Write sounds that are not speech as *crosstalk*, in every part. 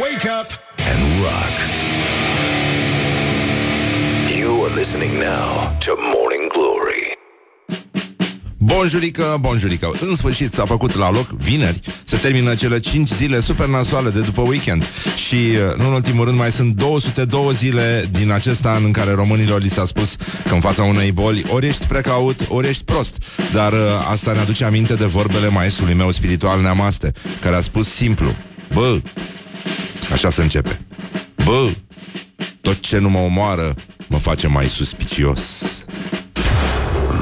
Wake up and rock. You are listening now to Morning Glory. Bonjurică, bonjurică În sfârșit s-a făcut la loc vineri Se termină cele 5 zile super nasoale de după weekend Și, uh, nu în ultimul rând, mai sunt 202 zile din acest an În care românilor li s-a spus că în fața unei boli Ori ești precaut, ori ești prost Dar uh, asta ne aduce aminte de vorbele maestrului meu spiritual Neamaste Care a spus simplu Bă, așa se începe Bă, tot ce nu mă omoară Mă face mai suspicios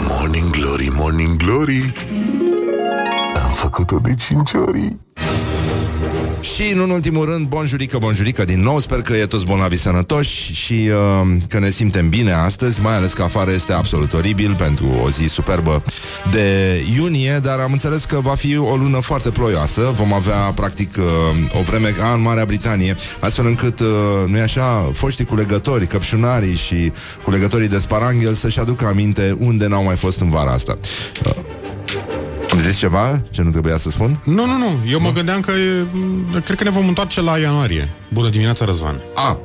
Morning Glory, Morning Glory. Am făcut-o de 5 ori. Și, nu în ultimul rând, bonjurică, bonjurică din nou Sper că e toți bolnavi sănătoși Și uh, că ne simtem bine astăzi Mai ales că afară este absolut oribil Pentru o zi superbă de iunie Dar am înțeles că va fi o lună foarte ploioasă. Vom avea, practic, uh, o vreme ca în Marea Britanie Astfel încât, uh, nu e așa, foștii culegători Căpșunarii și culegătorii de sparanghel Să-și aducă aminte unde n-au mai fost în vara asta. Uh, Am zis ceva ce nu trebuia să spun? Nu, nu, nu. Eu mă gândeam că e, m, cred că ne vom întoarce la ianuarie. Bună dimineața, Răzvan. A,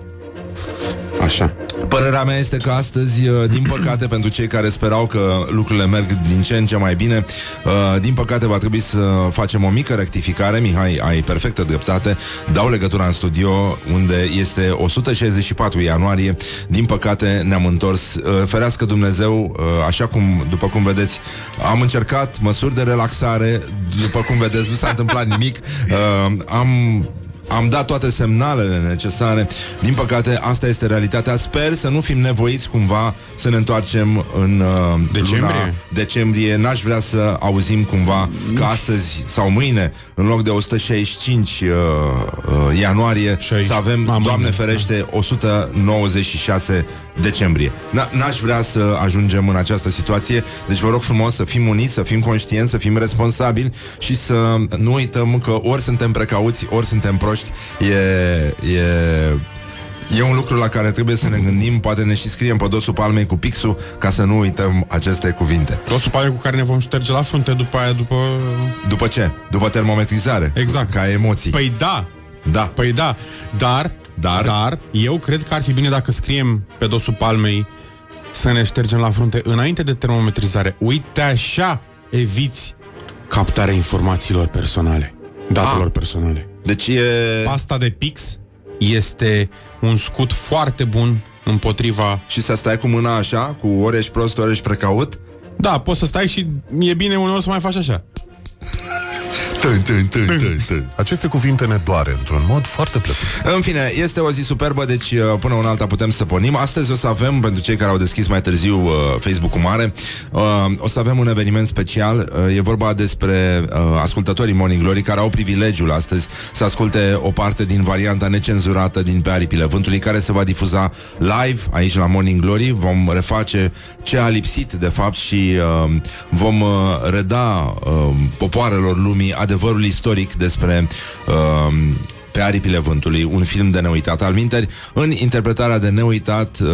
Așa. Părerea mea este că astăzi, uh, din păcate, *clears throat* pentru cei care sperau că lucrurile merg din ce în ce mai bine, uh, din păcate va trebui să facem o mică rectificare. Mihai, ai perfectă dreptate. Dau legătura în studio, unde este 164 ianuarie. Din păcate, ne-am întors. Uh, Ferească Dumnezeu, așa cum, după cum vedeți, am încercat măsuri de relaxare. După cum vedeți, nu s-a întâmplat nimic. Am am dat toate semnalele necesare. Din păcate, asta este realitatea. Sper să nu fim nevoiți cumva să ne întoarcem în uh, Decembrie? luna decembrie. N-aș vrea să auzim cumva că astăzi sau mâine, în loc de 165 uh, uh, ianuarie, 60. să avem, Ma, mâine, Doamne ferește, 196 decembrie. N- N-aș vrea să ajungem în această situație, deci vă rog frumos să fim uniți, să fim conștienți, să fim responsabili și să nu uităm că ori suntem precauți, ori suntem proști. E, e, e un lucru la care trebuie să ne gândim, poate ne și scriem pe dosul palmei cu pixul ca să nu uităm aceste cuvinte. O supare cu care ne vom șterge la frunte după aia, după... După ce? După termometrizare. Exact. Ca emoții. Păi da, da. păi da. Dar, Dar? dar, eu cred că ar fi bine dacă scriem pe dosul palmei să ne ștergem la frunte înainte de termometrizare. Uite așa eviți captarea informațiilor personale, datelor Ah. personale. Deci e... Pasta de pix este un scut foarte bun împotriva... Și să stai cu mâna așa, cu ori ești prost, ori ești precaut? Da, poți să stai și e bine uneori să mai faci așa. *laughs* Tân, tân, tân, tân, tân. Aceste cuvinte ne doare într-un mod foarte plăcut. În fine, este o zi superbă, deci uh, până una alta putem să pornim. Astăzi o să avem, pentru cei care au deschis mai târziu uh, Facebook-ul mare, uh, o să avem un eveniment special. Uh, e vorba despre uh, ascultătorii Morning Glory care au privilegiul astăzi să asculte o parte din varianta necenzurată din Pe aripile vântului, care se va difuza live aici la Morning Glory. Vom reface ce a lipsit, de fapt, și uh, vom uh, reda uh, popoarelor lumii adevărul istoric despre uh, pe aripile vântului, un film de neuitat al minteri, în interpretarea de neuitat uh,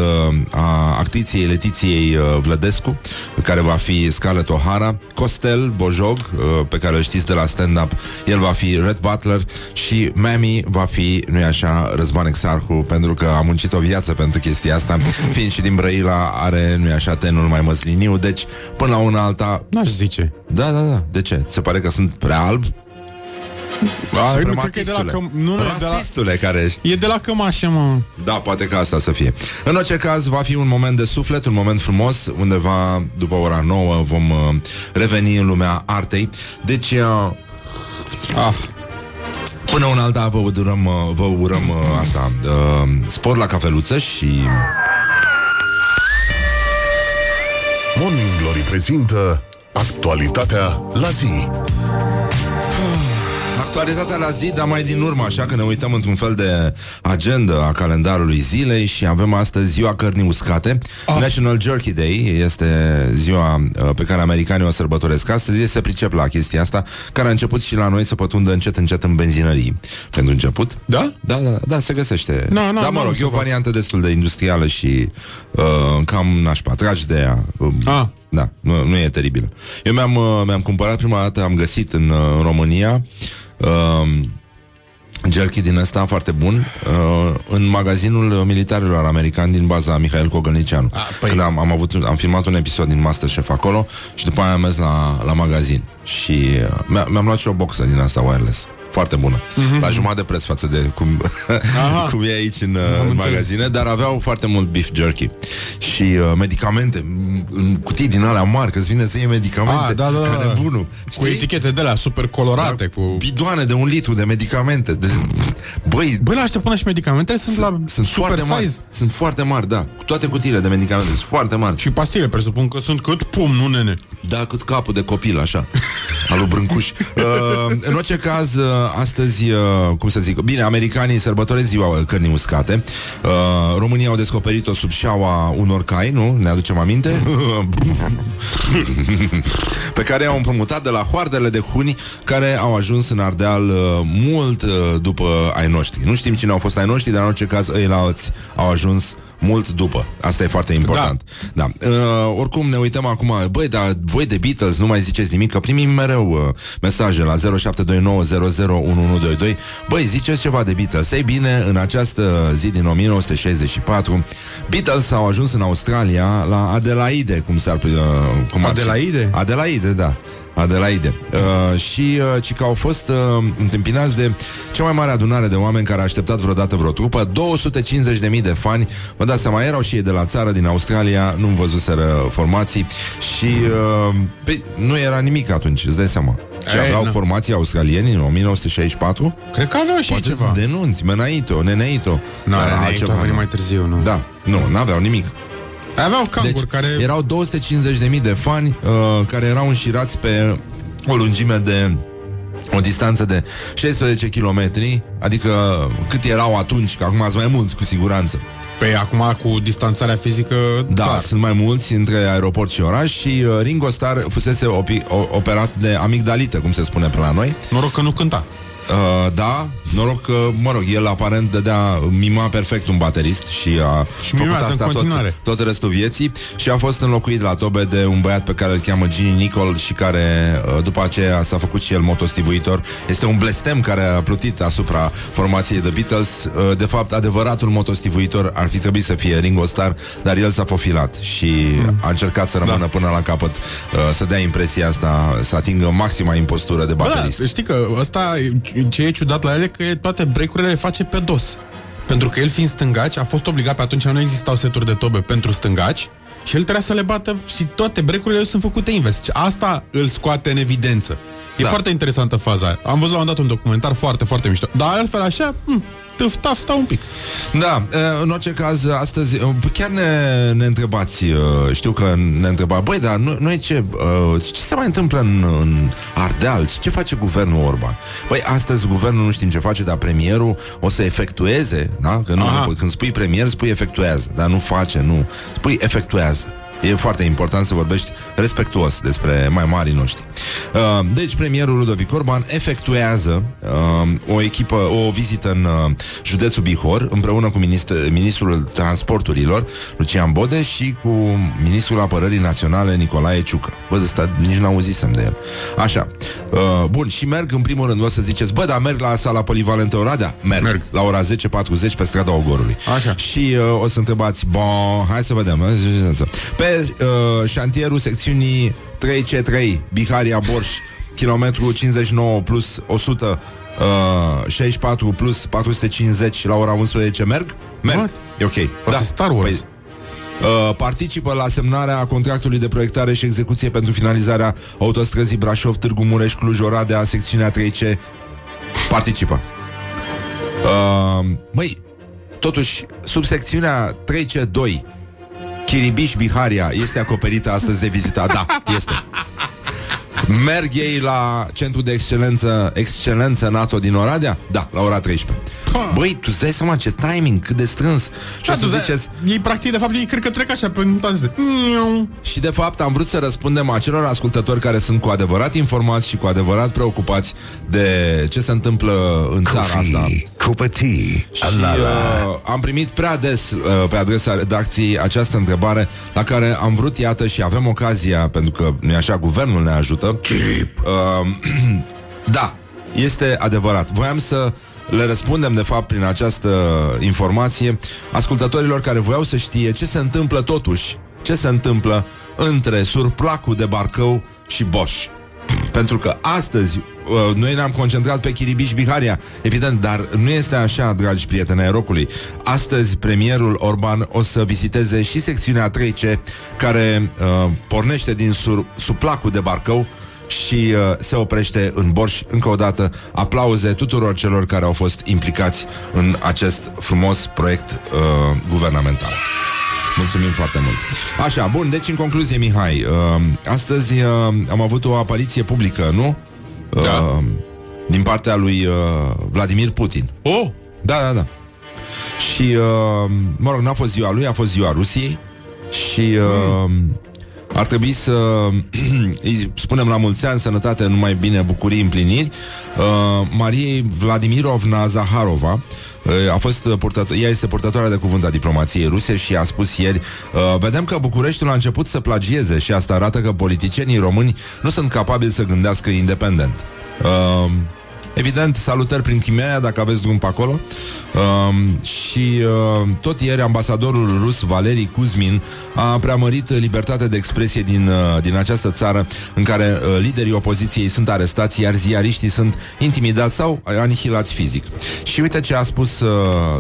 a actriției Letiției uh, Vlădescu, care va fi Scarlett O'Hara, Costel Bojog, uh, pe care o știți de la stand-up, el va fi Red Butler și Mami va fi, nu-i așa, Răzvan Exarhu, pentru că a muncit o viață pentru chestia asta, *laughs* fiind și din Brăila, are, nu-i așa, tenul mai măsliniu, deci, până la una alta, N-aș zice. da, da, da, de ce? Ți se pare că sunt prea alb? A, nu, cred că e de la căm... nu, nu, e de la... Rasistule care ești. E de la cămașă, mă. Da, poate că asta să fie. În orice caz, va fi un moment de suflet, un moment frumos, undeva după ora 9 vom uh, reveni în lumea artei. Deci, uh, Ah, până una alta vă urăm, uh, vă urăm uh, asta, uh, spor la cafeluță și... Morning Glory prezintă actualitatea la zi. Actualitatea la zi, dar mai din urmă, așa că ne uităm într-un fel de agenda a calendarului zilei și avem astăzi ziua cărnii uscate. Ah. National Jerky Day este ziua uh, pe care americanii o sărbătoresc astăzi. Ei se pricep la chestia asta, care a început și la noi să pătundă încet, încet în benzinării. Pentru început. Da? Da, da, da, se găsește. Nu, nu, da, mă nu, rog, se e o poate. variantă destul de industrială și uh, cam nașpa. Tragi de ea. Um, Ah. Da, nu, nu e teribilă. Eu mi-am, uh, mi-am cumpărat prima dată, am găsit în, uh, în România uh, jerky din ăsta foarte bun uh, în magazinul militarilor americani din baza Mihail Cogălnicianu. A, păi- Când am, am, avut, am filmat un episod din Masterchef acolo și după aia am mers la, la magazin și uh, mi-a, mi-am luat și o boxă din asta wireless. Foarte bună. Mm-hmm. La jumătate de preț față de cum, Aha. *laughs* cum e aici în, uh, în înțeles. magazine, dar aveau foarte mult beef jerky și uh, medicamente m- în cutii din alea mari, că îți vine să iei medicamente. Ah, da, da, da. Care bunul. Cu etichete de la super colorate, Da, cu... bidoane de un litru de medicamente. De... *laughs* Băi, Băi, la ăștia până și medicamentele sunt, la sunt super foarte mari. size. Sunt foarte mari, da. Cu toate cutiile de medicamente sunt foarte mari. Și pastile, presupun că sunt cât pum, nu nene. Da, cât capul de copil, așa *laughs* Al lui Brâncuș uh, În orice caz, uh, astăzi uh, Cum să zic, bine, americanii sărbătoresc ziua cărnii uscate uh, România au descoperit-o sub șaua unor cai, nu? Ne aducem aminte? *laughs* Pe care au împrumutat de la hoardele de huni Care au ajuns în Ardeal uh, Mult uh, după ai noștri Nu știm cine au fost ai noștri Dar în orice caz, ei la alți au ajuns mult după. Asta e foarte important. Da. da. Uh, oricum ne uităm acum, băi, dar voi de Beatles nu mai ziceți nimic, că primim mereu uh, mesaje la 0729001122. Băi, ziceți ceva de Beatles. Ei bine, în această zi din 1964, Beatles au ajuns în Australia la Adelaide, cum s-ar uh, cum ar- Adelaide? Adelaide, da. Adelaide. Uh, și uh, ci că au fost uh, întâmpinați de cea mai mare adunare de oameni care a așteptat vreodată vreo trupă, 250.000 de fani. Vă dați seama, erau și ei de la țară, din Australia, nu văzuseră formații și uh, pe, nu era nimic atunci, îți dai seama. Ce Ei, aveau na. formații australieni în 1964? Cred că aveau și ei ceva. Denunți, Menaito, Neneito. Nu, A, no, a altceva, venit nu. mai târziu, nu. Da, nu, n-aveau nimic. Aveau canguri Deci, care... erau 250.000 de fani uh, care erau înșirați pe o lungime de o distanță de 16 km, adică cât erau atunci, că acum sunt mai mulți cu siguranță. Păi acum cu distanțarea fizică... Da, clar. sunt mai mulți între aeroport și oraș și uh, Ringo Starr fusese opi- o- operat de amigdalită, cum se spune pe la noi. Noroc că nu cânta. Uh, da, noroc că, mă rog, el aparent dădea, mima perfect un baterist și a Și făcut mimează în asta tot, continuare. tot restul vieții și a fost înlocuit la tobe de un băiat pe care îl cheamă Ginny Nicol și care uh, după aceea s-a făcut și el motostivuitor. Este un blestem care a plutit asupra formației The Beatles. Uh, De fapt, adevăratul motostivuitor ar fi trebuit să fie Ringo Starr, dar el s-a fofilat și a încercat să rămână până la capăt, uh, să dea impresia asta, să atingă maxima impostură de Bă, baterist. da, știi că ăsta, ce e ciudat la ele, că toate break-urile le face pe dos. Pentru că el fiind stângaci, a fost obligat, pe atunci nu existau seturi de tobe pentru stângaci, și el trebuia să le bată și toate break-urile sunt făcute invers. Și Asta îl scoate în evidență. E Da. foarte interesantă faza aia. Am văzut la un dat un documentar foarte, foarte mișto. Dar altfel așa, hm, tâf, taf, stau un pic. Da, e, în orice caz, astăzi e, chiar ne, ne întrebați, e, știu că ne întreba, băi, dar nu- noi ce, e, ce se mai întâmplă în, în Ardeal? Ce face guvernul Orban? Băi, astăzi guvernul nu știm ce face, dar premierul o să efectueze, da? Că nu, Aha. când spui premier, spui efectuează, dar nu face, nu. Spui efectuează. E foarte important să vorbești respectuos despre mai marii noștri. Uh, deci, premierul Ludovic Orban efectuează uh, o echipă, o vizită în uh, județul Bihor, împreună cu ministr- ministrul transporturilor, Lucian Bode, și cu ministrul apărării naționale, Nicolae Ciucă. Bă, ăsta nici n-auzisem de el. Așa. Uh, bun, și merg, în primul rând, o să ziceți, bă, dar merg la sala polivalentă Oradea? Merg. Merg. La ora 10.40 pe strada Ogorului. Așa. Și uh, o să întrebați, bon, hai să vedem. Pe uh, șantierul secțiunii 3C3, Biharia Borș, *laughs* kilometru 59 plus 100, uh, 64 plus 450 la ora 11, merg? Merg. What? E ok. Asta e Star Wars. Păi, Uh, participă la semnarea contractului de proiectare și execuție pentru finalizarea autostrăzii Brașov-Târgu Mureș Cluj-Oradea, secțiunea 3C. Participă. Uh, măi, totuși, subsecțiunea 3C2 Chiribiș-Biharia este acoperită astăzi de vizita. Da, este. Merg ei la centrul de excelență Excelență NATO din Oradea? Da, la ora 13 Băi, tu îți dai seama ce timing, cât de strâns Și o să tu de- ziceți Ei, practic, de fapt, ei cred că trec așa pe toate. Și de fapt am vrut să răspundem acelor ascultători care sunt cu adevărat informați și cu adevărat preocupați de ce se întâmplă în țara asta. Coffee, cupă tea, Și uh, am primit prea des uh, pe adresa redacției această întrebare la care am vrut, iată, și avem ocazia, pentru că nu așa, guvernul ne ajută. Uh, *clears throat* da, este adevărat. Voiam să le răspundem, de fapt, prin această informație ascultătorilor care voiau să știe ce se întâmplă totuși, ce se întâmplă între surplacul de Barcău și Bosch. Pentru că astăzi uh, noi ne-am concentrat pe Chiribiș Biharia, evident, dar nu este așa, dragi prieteni ai rocului. Astăzi premierul Orban o să viziteze și secțiunea 3C care uh, pornește din sur, suplacul de Barcău și uh, se oprește în Borș. Încă o dată, aplauze tuturor celor care au fost implicați în acest frumos proiect uh, guvernamental. Mulțumim foarte mult. Așa, bun, deci în concluzie, Mihai, uh, astăzi uh, am avut o apariție publică, nu? Da. Uh, din partea lui uh, Vladimir Putin. Oh! Da, da, da. Și, uh, mă rog, n-a fost ziua lui, a fost ziua Rusiei și uh, ar trebui să *clears throat* îi spunem la mulți ani, sănătate, numai bine, bucurii, împliniri. Uh, Mariei Vladimirovna Zaharova uh, a fost purtător, ea este purtătoarea de cuvânt a diplomației ruse și a spus ieri uh, vedem că Bucureștiul a început să plagieze și asta arată că politicienii români nu sunt capabili să gândească independent. Uh, Evident, salutări prin Chimea, dacă aveți drum pe acolo. Um, și uh, tot ieri ambasadorul rus Valeri Kuzmin a preamărit libertatea de expresie din, uh, din această țară în care uh, liderii opoziției sunt arestați, iar ziariștii sunt intimidați sau anihilați fizic. Și uite ce a spus uh,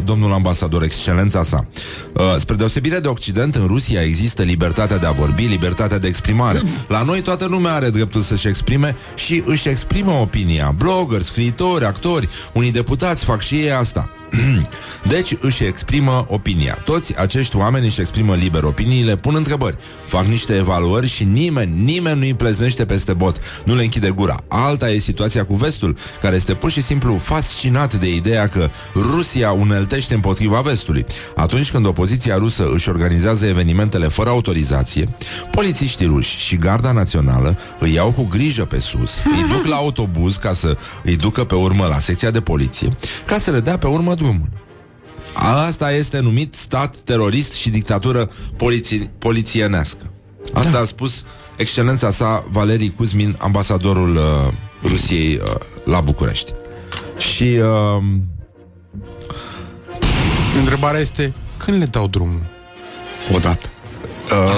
domnul ambasador, excelența sa. Uh, spre deosebire de Occident, în Rusia există libertatea de a vorbi, libertatea de exprimare. La noi toată lumea are dreptul să-și exprime și își exprimă opinia. Blogger, scriitori, actori, unii deputați fac și ei asta. *clears throat* Deci își exprimă opinia. Toți acești oameni își exprimă liber opiniile, pun întrebări, fac niște evaluări și nimeni, nimeni nu îi pleznește peste bot, nu le închide gura. Alta e situația cu vestul, care este pur și simplu fascinat de ideea că Rusia uneltește împotriva vestului. Atunci când opoziția rusă își organizează evenimentele fără autorizație, polițiștii ruși și Garda Națională îi iau cu grijă pe sus, îi duc la *laughs* autobuz ca să îi ducă pe urmă la secția de poliție, ca să le dea pe urmă drumul. Asta este numit stat terorist și dictatură poliți- polițienească. Asta da. a spus excelența sa Valerii Kuzmin, ambasadorul uh, Rusiei uh, la București. Și uh, Întrebarea este, când le dau drumul? Odată.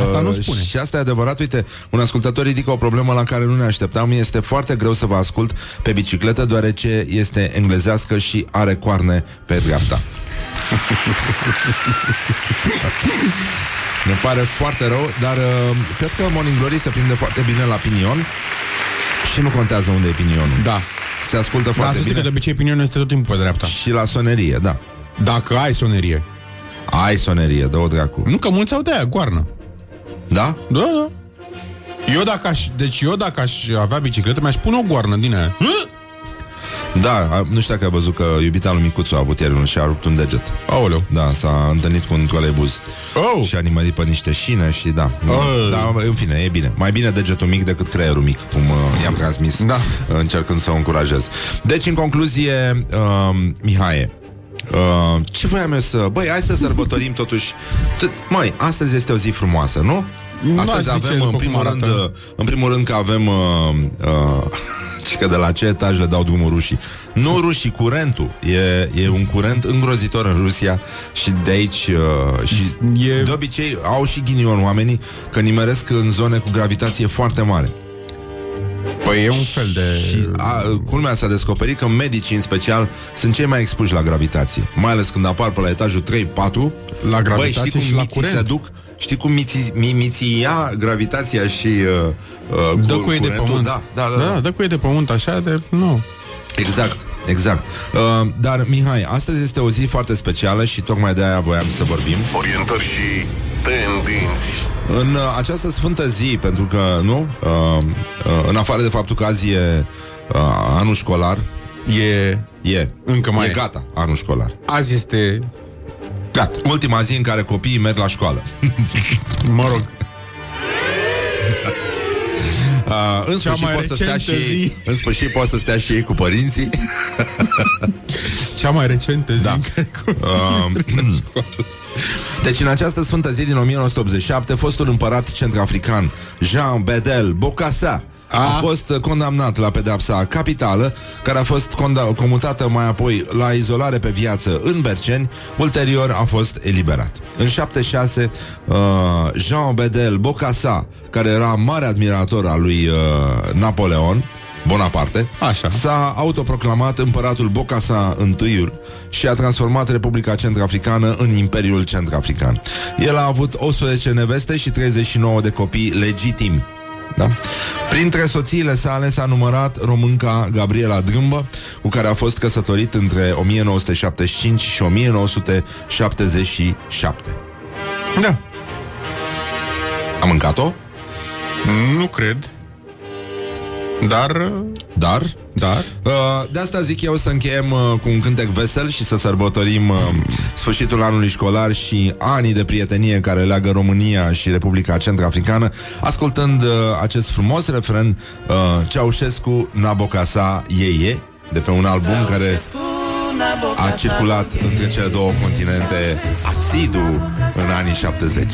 Asta nu spune. Și asta e adevărat, uite, un ascultător ridică o problemă la care nu ne așteptam. Este foarte greu să vă ascult pe bicicletă, deoarece este englezească și are coarne pe dreapta. *laughs* Ne pare foarte rău, dar uh, cred că Morning Glory se prinde foarte bine la pinion și nu contează unde e pinionul. Da. Se ascultă Da, foarte să știi bine. că de obicei opinionul este tot timpul pe dreapta. Și la sonerie, da. Dacă ai sonerie. Ai sonerie, dă-o dracu. Nu, că mulți au de aia, goarnă. Da? Da, da. Eu dacă aș, deci eu dacă aș avea bicicletă, mi-aș pune o goarnă din aia. Da, a- nu știu dacă ai văzut că iubita lui Micuțu a avut ieri unul și a rupt un deget. Aoleu. Da, s-a întâlnit cu un troleibuz Oh! Și a nimerit pe niște șine și da Oh. Da, în fine, e bine Mai bine degetul mic decât creierul mic Cum uh, i-am transmis Da. uh, Încercând să o încurajez Deci, în concluzie, uh, Mihai Uh, ce voiam eu să... Băi, hai să sărbătorim totuși... T- Măi, astăzi este o zi frumoasă, nu? Nu aș Astăzi zice avem, după în primul, cum rând, arată. uh, în primul rând că avem... Uh, uh, *laughs* și că de la ce etaj le dau drumul rușii. Nu rușii, curentul. E, e un curent îngrozitor în Rusia și de aici... Uh, și E- de obicei au și ghinion oamenii că nimeresc în zone cu gravitație foarte mare. Păi e un fel de... Și a, culmea s-a descoperit că medicii în special sunt cei mai expuși la gravitație. Mai ales când apar pe la etajul 3-4 La gravitație Băi, știi cum și la miții curent. se duc? Știi cum miții, mi, miții ia gravitația și uh, uh, Dă cu- cu ei de curentul? pământ. Da, da, da, da, da. dă cu ei de pământ, așa de... Nu. Exact, exact. Uh, dar, Mihai, astăzi este o zi foarte specială și tocmai de aia voiam să vorbim. Orientări și tendinți. În uh, această sfântă zi, pentru că, nu? Uh, uh, în afară de faptul că azi e uh, anul școlar, E... e. Încă mai e e. gata, anul școlar. Azi este... Gata. Ultima zi în care copiii merg la școală. *laughs* Mă rog. *laughs* Uh, în Cea sfârșit mai pot să stea și recentă ei, zi. în sfârșit pot să stea și ei cu părinții. *laughs* Cea mai recentă zi Da. în care Uh, deci în această sfântă zi din 1987, fostul împărat centrafrican Jean Bedel Bokassa a fost uh, condamnat la pedepsa capitală, care a fost conda- comutată mai apoi la izolare pe viață în Berceni, ulterior a fost eliberat. În 76, uh, Jean Bedel Bocassa, care era mare admirator al lui uh, Napoleon, Bonaparte, Așa. s-a autoproclamat împăratul Bocasa I și a transformat Republica Centrafricană în Imperiul Centrafrican. El a avut 18 neveste și 39 de copii legitimi. Da? Printre soțiile sale s-a numărat românca Gabriela Drâmbă, cu care a fost căsătorit între 1975 și 1977. Da. A mâncat-o? Nu cred. Dar... uh, Dar? Dar... Uh, de asta zic eu să încheiem uh, cu un cântec vesel și să sărbătorim uh, sfârșitul anului școlar și anii de prietenie care leagă România și Republica Centrafricană, ascultând uh, acest frumos refren uh, Ceaușescu Nabocasa Yeye, de pe un album care a circulat între cele două continente asidu în anii 70.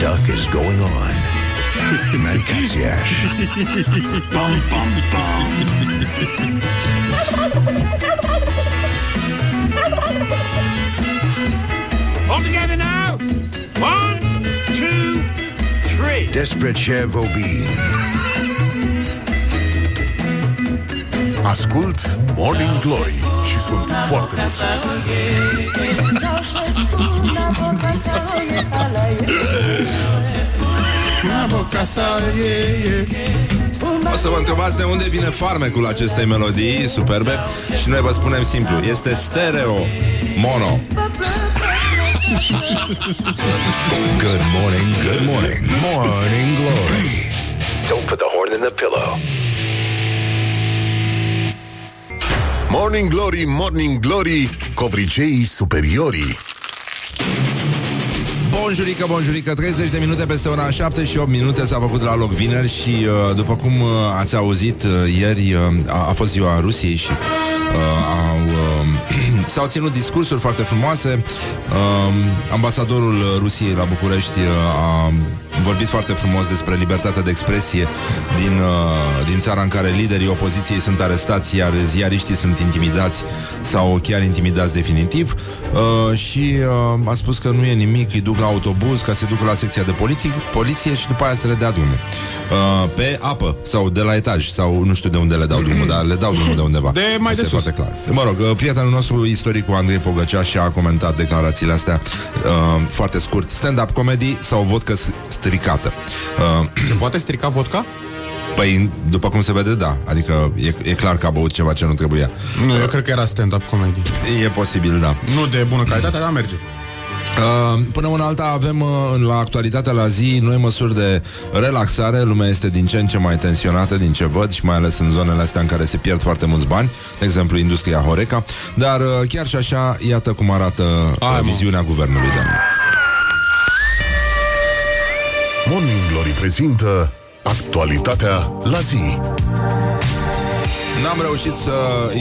duck is going on? *laughs* Mancatsiash. bum, bum, bum. All together now. One, two, three. Despre ce vorbim. Ascult Morning Glory sunt foarte mulțumit. O să vă întrebați de unde vine farmecul acestei melodii superbe și noi vă spunem simplu, este stereo mono. *laughs* Good morning, good morning, Morning Glory. Don't put the horn in the pillow. Morning Glory, Morning Glory, covriceii superiorii. Bonjurică, bonjurică, 30 de minute peste ora 7 și 8 minute s-a făcut la loc vineri și uh, după cum uh, ați auzit uh, ieri uh, a, a fost ziua Rusiei și uh, au, uh, *clears throat* s-au ținut discursuri foarte frumoase. Uh, ambasadorul Rusiei la București uh, a vorbit foarte frumos despre libertatea de expresie din, uh, din țara în care liderii opoziției sunt arestați, iar ziariștii sunt intimidați sau chiar intimidați definitiv. Uh, și uh, a spus că nu e nimic, îi duc la autobuz ca să ducă la secția de politic, poliție și după aia să le dea drumul. Uh, pe apă sau de la etaj sau nu știu de unde le dau drumul, dar le dau drumul de undeva. *laughs* De mai Asta de e sus. foarte clar. Mă rog, uh, prietenul nostru istoricul Andrei Pogăcea și a comentat declarațiile astea uh, foarte scurt. Stand-up comedy sau vodcă s- stricată. Uh, *clears throat* Se poate strica vodka? păi, după cum se vede, da. Adică e, e clar că a băut ceva ce nu trebuia. Nu, eu cred că era stand-up comedy. E posibil, da. Nu de bună calitate, dar merge. Uh, până una alta avem uh, la actualitatea la zi noi măsuri de relaxare. Lumea este din ce în ce mai tensionată din ce văd și mai ales în zonele astea în care se pierd foarte mulți bani, de exemplu industria Horeca. Dar uh, chiar și așa, iată cum arată Hai, uh, mă. viziunea guvernului. Da. Morning Glory prezintă actualitatea la zi. N-am reușit să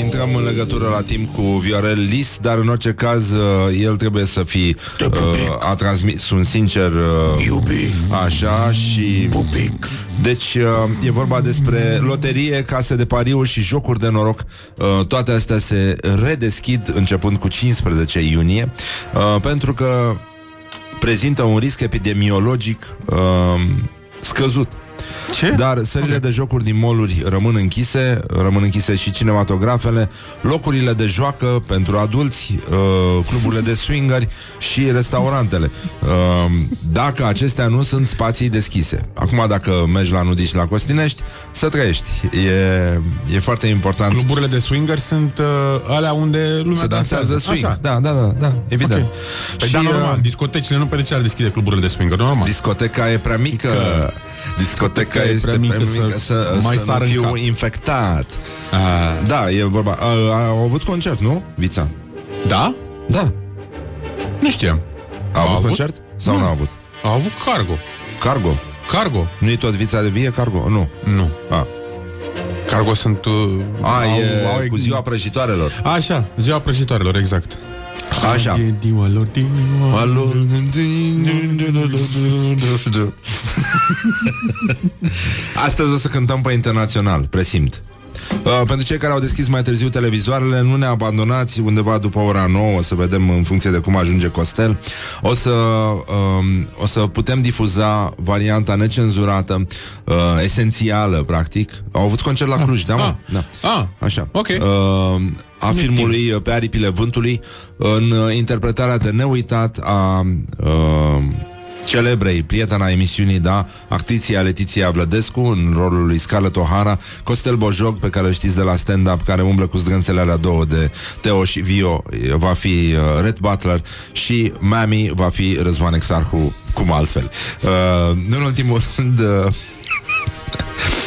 intrăm în legătură la timp cu Viorel Lis, dar în orice caz uh, el trebuie să fi uh, a transmis un sincer uh, Iubi, așa și pupic. Deci uh, e vorba despre loterie, case de pariuri și jocuri de noroc. Uh, toate astea se redeschid începând cu 15 iunie, uh, pentru că prezintă un risc epidemiologic uh, scăzut. Ce? Dar sările de jocuri din moluri rămân închise, rămân închise și cinematografele, locurile de joacă pentru adulți, uh, cluburile de swingeri și restaurantele. Uh, dacă acestea nu sunt spații deschise. Acum, dacă mergi la nudiști la Costinești, să trăiești. E, e foarte important. Cluburile de swinger sunt uh, alea unde lumea să dansează swing. Așa. Da, da, da, da, evident. Ok. Păi Și, da, normal, uh, discotecile nu pe de ce ar deschide cluburile de swinger, normal. Discoteca e prea mică. Că- Discoteca e este prea mică să- să, mai să sară nu în fiu cap. infectat. A, Da, e vorba. A, a, au avut concert, nu, Vița? da? Da. Nu știam. A avut, avut? concert? Sau nu a avut? A avut cargo. Cargo. Cargo? Nu-i tot Vița de vie Cargo? Nu. Nu. A, Cargo sunt... Uh, a e cu ziua prăjitoarelor. Așa, ziua prăjitoarelor, exact. Așa. E diua lor, diua Alo. Astăzi o să cântăm pe internațional, presimt. Uh, pentru cei care au deschis mai târziu televizoarele, nu ne abandonați undeva după ora 9, o să vedem în funcție de cum ajunge Costel. O să, um, o să putem difuza varianta necenzurată, uh, esențială, practic. Au avut concert la Cluj, da, mă? ah, da. ah, Așa. ok. Uh, a filmului uh, Pe aripile vântului în uh, interpretarea de neuitat a uh, celebrei prietena emisiunii, da, actriția Letiția Vlădescu în rolul lui Scarlett O'Hara, Costel Bojog, pe care îl știți de la stand-up, care umblă cu zdrânțele alea două de Teo și Vio, uh, va fi uh, Red Butler și Mami va fi Răzvan Exarhu, cum altfel. Uh, nu în ultimul rând... Uh, *laughs*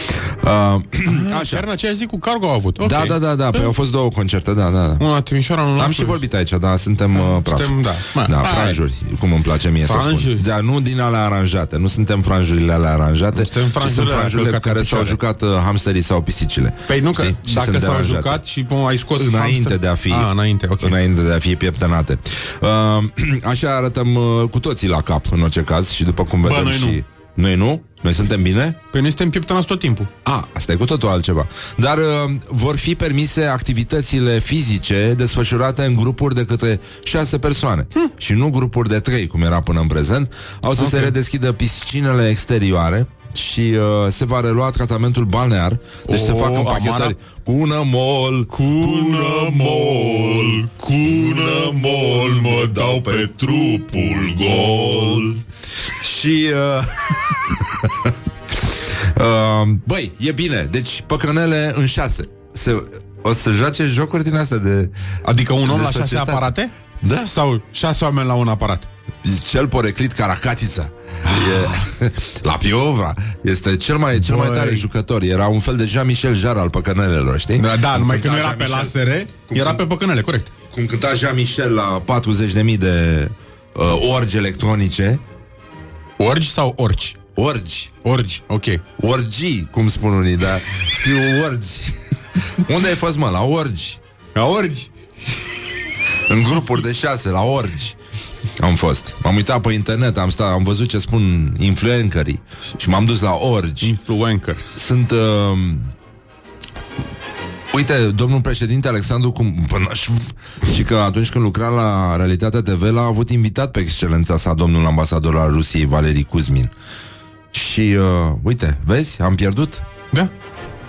uh, *clears throat* Așa. Chiar în aceeași zi cu cargo au avut. Ok. da, da, da, da, păi au fost două concerte, da, da, da. Una la Timișoara, una la Am și Cluj. vorbit aici, da, suntem uh, praf. suntem, da. Mai, da, hai. franjuri, cum îmi place mie să Franjuri. spun. Da, nu din alea aranjate, nu suntem franjurile alea aranjate, Suntem ci franjurile sunt alea franjurile cu călcate în care s-au picioare. jucat uh, hamsterii sau pisicile. Păi nu că Știi? Și dacă sunt s-au deranjate. jucat și pum, ai scos Înainte hamster- de a fi A, înainte, ok. Înainte de a fi pieptănate uh, *clears throat* Așa arătăm uh, cu toții la cap În orice caz și după cum vedem noi și nu. Noi nu? Noi suntem bine? Păi noi suntem pieptănați tot timpul. A, asta e cu totul altceva. Dar uh, vor fi permise activitățile fizice desfășurate în grupuri de câte șase persoane. Hm. Și nu grupuri de trei, cum era până în prezent. Au să okay. se redeschidă piscinele exterioare și uh, se va relua tratamentul balnear. Deci O, se fac Amara? împachetări cu un mol, cu un mol, cu un mol, mă dau pe trupul gol. Și... Uh, *laughs* Uh, băi, e bine. Deci, păcănele în șase. Se, o să joace jocuri din astea de... Adică un om de la șase societate. aparate? Da. Sau șase oameni la un aparat? Cel poreclit Caracatița. E, *laughs* la Piovra este cel mai, cel mai Băi. tare jucător. Era un fel de Jean-Michel Jarre al păcănelelor, știi? Da, da Cum numai că cânta nu era pe Jean-Michel- lasere, cum era cânt- pe păcănele, corect. Cum cânta Jean-Michel la 40.000 de uh, orgi electronice. Orgi sau orci? Orgi. Orgi, ok. Orgii, cum spun unii, dar scriu orgi. Unde ai fost, mă? La orgi. La orgi? În grupuri de șase, la orgi Am fost M-am uitat pe internet, am stat, am văzut ce spun influencerii Și m-am dus la orgi Influencer. Sunt uh, Uite, domnul președinte Alexandru cum, Pănașv, Și că atunci când lucra la Realitatea TV L-a avut invitat pe excelența sa Domnul ambasador al Rusiei, Valerii Kuzmin Și uh, uite, vezi, am pierdut Da.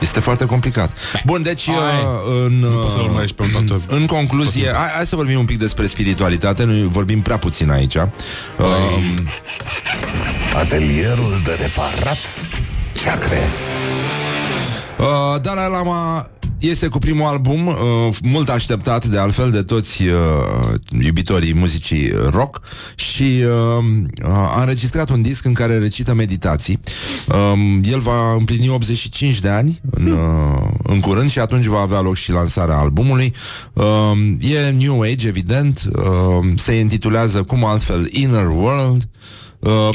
este foarte complicat. Bun, deci Hai. uh, în, poți să-l urmărești pe un tot- în concluzie, hai, hai să vorbim un pic despre spiritualitate, noi vorbim prea puțin aici. Uh, Atelierul de reparat chakre. uh, Dalai Lama iese cu primul album, uh, mult așteptat de altfel de toți uh, iubitorii muzicii rock și uh, a înregistrat un disc în care recită meditații. Um, el va împlini 85 de ani în, uh, în curând și atunci va avea loc și lansarea albumului. Um, e New Age, evident, um, se intitulează cum altfel Inner World. Uh,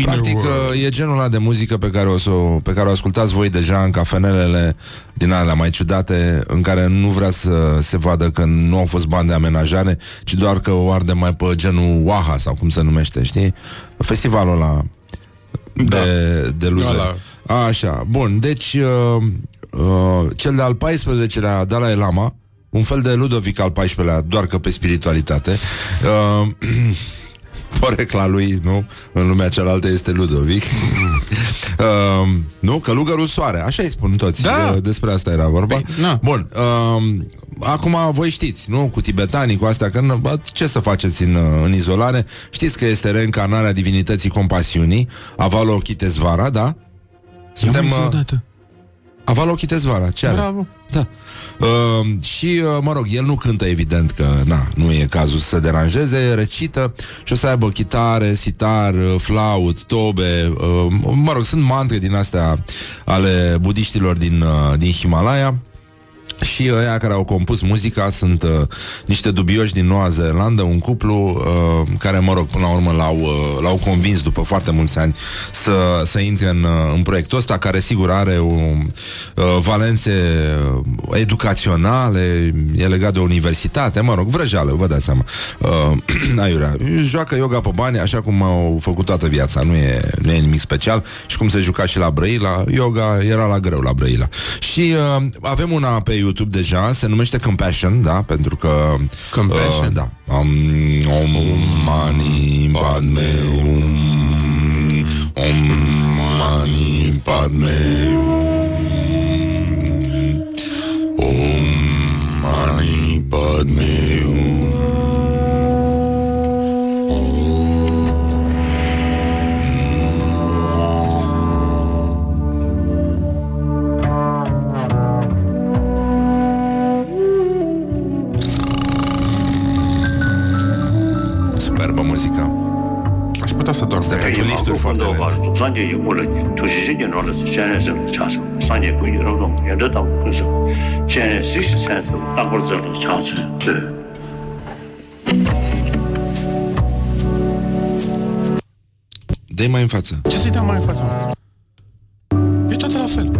practic World. uh, e genul ăla de muzică pe care, o să, o- pe care o ascultați voi deja în cafenelele din alea mai ciudate în care nu vrea să se vadă că nu au fost bani de amenajare ci doar că o arde mai pe genul Waha sau cum se numește, știi? Festivalul ăla de, de luze. Ăla. Așa, bun, deci uh, uh, cel de-al 14-lea Dalai Lama un fel de Ludovic al 14-lea, doar că pe spiritualitate uh, *clears throat* Porecla lui, nu? În lumea cealaltă este Ludovic Uh, *laughs* nu? Călugărul soare. Așa îi spun toți. Da. De, despre asta era vorba. Păi, na. Bun. Uh, acum voi știți, nu? Cu tibetanii, cu astea, că bă, ce să faceți în, uh, în izolare? Știți că este reîncarnarea divinității compasiunii, Avalokitesvara, da? Suntem... Ia mai zi uh, odată. Avalokitesvara, ce are? Bravo. Da. Uh, și, uh, mă rog, el nu cântă, evident, că na, nu e cazul să se deranjeze, recită și o să aibă chitare, sitar, uh, flaut, tobe, uh, mă rog, sunt mantre din astea ale budiștilor din, uh, din Himalaya. Și ăia care au compus muzica sunt uh, niște dubioși din Noua Zeelandă, un cuplu uh, care, mă rog, până la urmă l-au, uh, l-au convins după foarte mulți ani să, să intre în, uh, în proiectul ăsta, care sigur are o, uh, valențe uh, educaționale, e legat de universitate, mă rog, vrăjeală, vă dați seama. Uh, *clears throat* aiurea, joacă yoga pe bani, așa cum au făcut toată viața, nu e, nu e nimic special și cum se juca și la Brăila, yoga era la greu la Brăila. Și uh, avem una pe YouTube deja, se numește Compassion, da, pentru că... Compassion? Uh, da. Om, om, mani, padme, om, om, mani, padme, om, mani, padme, Aș putea să dorm. Este pentru lifturi foarte 工作化 lente. 总三届有务人员，图实施严重的是现任生的查处，三届规矩劳动原则党务分手，现任实施参数当过责任查处。对。 dă mai în față. Ce să-i dea mai în fața? E tot la fel.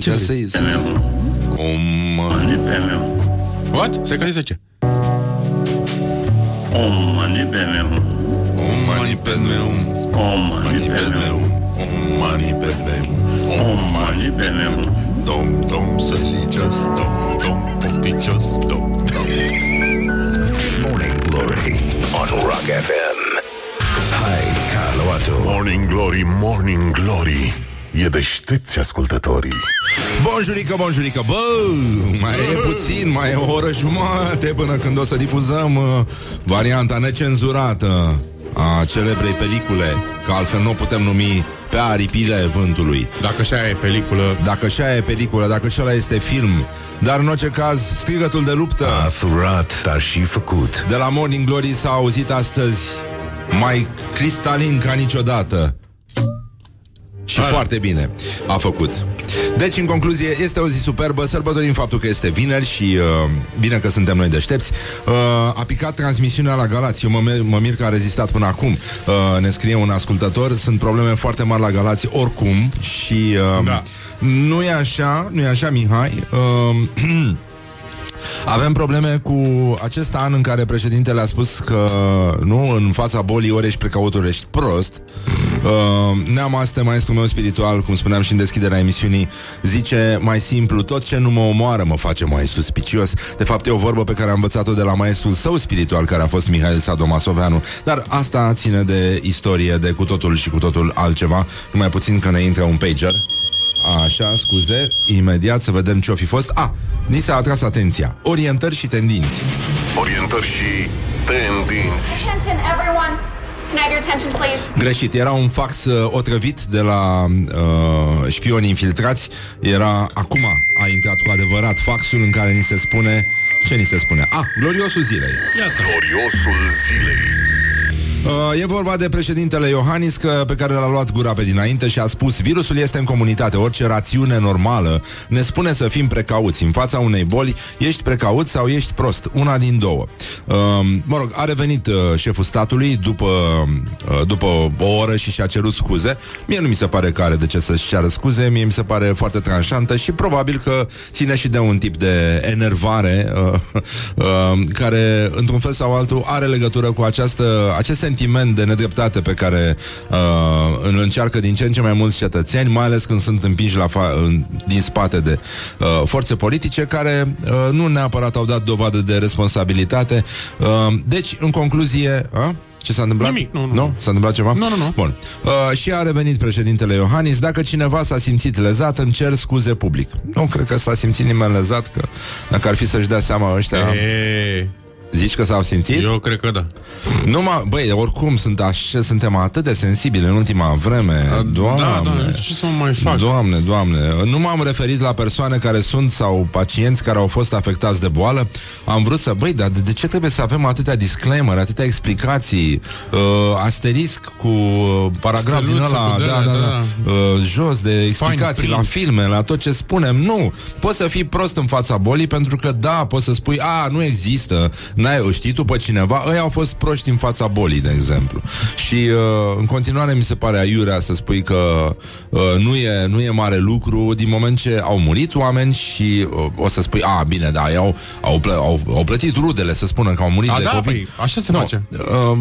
Ce să să să Om, 你别没有， What? Stai că zice ce? 哦嘛你 mani pe meu Om mani pe meu Om mani pe meu Om mani pe meu Dom, dom, religios Dom, dom, pofticios Dom, dom. Morning Glory on Rock FM Hai, Caluatu Morning Glory, Morning Glory. E deștepți ascultătorii. Bonjurică, bonjurică, bă! Mai e puțin, mai e o oră jumate Până când o să difuzăm uh, Varianta necenzurată a celebrei pelicule, că altfel nu o putem numi pe aripile vântului. Dacă așa e peliculă, Dacă așa e peliculă, dacă și ăla este film, dar în orice caz, strigătul de luptă A furat, dar și făcut. de la Morning Glory s-a auzit astăzi mai cristalin ca niciodată. Și foarte bine a făcut. Deci, în concluzie, este o zi superbă, sărbătorim faptul că este vineri și uh, bine că suntem noi deștepți. Uh, a picat transmisiunea la Galați, eu mă, mir- mă mir că a rezistat până acum. Uh, ne scrie un ascultător, sunt probleme foarte mari la Galați oricum și uh, Da. nu e așa, nu e așa, Mihai. Uh, *clears throat* Avem probleme cu acest an în care președintele a spus că nu, în fața bolii ori ești precaut, ori ești prost. Uh, Neamaste, maestrul meu spiritual, cum spuneam și în deschiderea emisiunii, zice mai simplu, tot ce nu mă omoară mă face mai suspicios. De fapt, e o vorbă pe care am învățat-o de la maestrul său spiritual, care a fost Mihail Sadomasoveanu. Dar asta ține de istorie, de cu totul și cu totul altceva. Numai puțin că ne intră un pager. Așa, scuze, imediat să vedem ce-o fi fost. A, ni s-a atras atenția. Orientări și tendinți. Orientări și tendinți Attention, everyone. Can I have your attention, please? Greșit, era un fax uh, otrăvit de la uh, șpioni infiltrați. Era, acum a intrat cu adevărat faxul în care ni se spune... Ce ni se spune? A, gloriosul zilei. Gloriosul zilei Uh, e vorba de președintele Iohannis că, pe care l-a luat gura pe dinainte și a spus virusul este în comunitate, orice rațiune normală ne spune să fim precauți. În fața unei boli ești precaut sau ești prost, una din două. Uh, mă rog, a revenit uh, șeful statului după, uh, după o oră și și-a cerut scuze. Mie nu mi se pare că are de ce să-și ceară scuze, mie mi se pare foarte tranșantă și probabil că ține și de un tip de enervare uh, *laughs* uh, care, într-un fel sau altul, are legătură cu această, acest sentiment de nedreptate pe care uh, îl încearcă din ce în ce mai mulți cetățeni, mai ales când sunt împinși la fa- în, din spate de uh, forțe politice care uh, nu neapărat au dat dovadă de responsabilitate. Uh, deci, în concluzie, uh, Ce s-a întâmplat? Nimic, nu, nu. Nu? S-a întâmplat ceva? Nu, nu, nu. Bun. Uh, și a revenit președintele Iohannis. Dacă cineva s-a simțit lezat, îmi cer scuze public. Nu cred că s-a simțit nimeni lezat, că dacă ar fi să-și dea seama ăștia... E, Zici că s-au simțit? eu cred că da. Numai, băi, oricum sunt așa, suntem atât de sensibili în ultima vreme. Doamne. Da, da, ce să mai fac? Doamne, doamne, nu m-am referit la persoane care sunt sau pacienți care au fost afectați de boală. Am vrut să, băi, dar de, de ce trebuie să avem atâtea disclaimer, atâtea explicații, uh, asterisc cu uh, paragraf din Steluță ăla, cu da, de-alea, da, da, da. uh, jos de explicații print. la filme, la tot ce spunem. Nu, poți să fii prost în fața bolii pentru că, da, poți să spui, a, nu există, n-ai, o știi tu pe cineva, ei au fost proști în fața bolii, de exemplu. Și uh, în continuare mi se pare aiurea să spui că uh, nu, e, nu e mare lucru din moment ce au murit oameni și uh, o să spui, a, bine, da, ei au, au, plă, au, au plătit rudele să spună că au murit A, de da, COVID. păi, așa se Nu, face. Uh,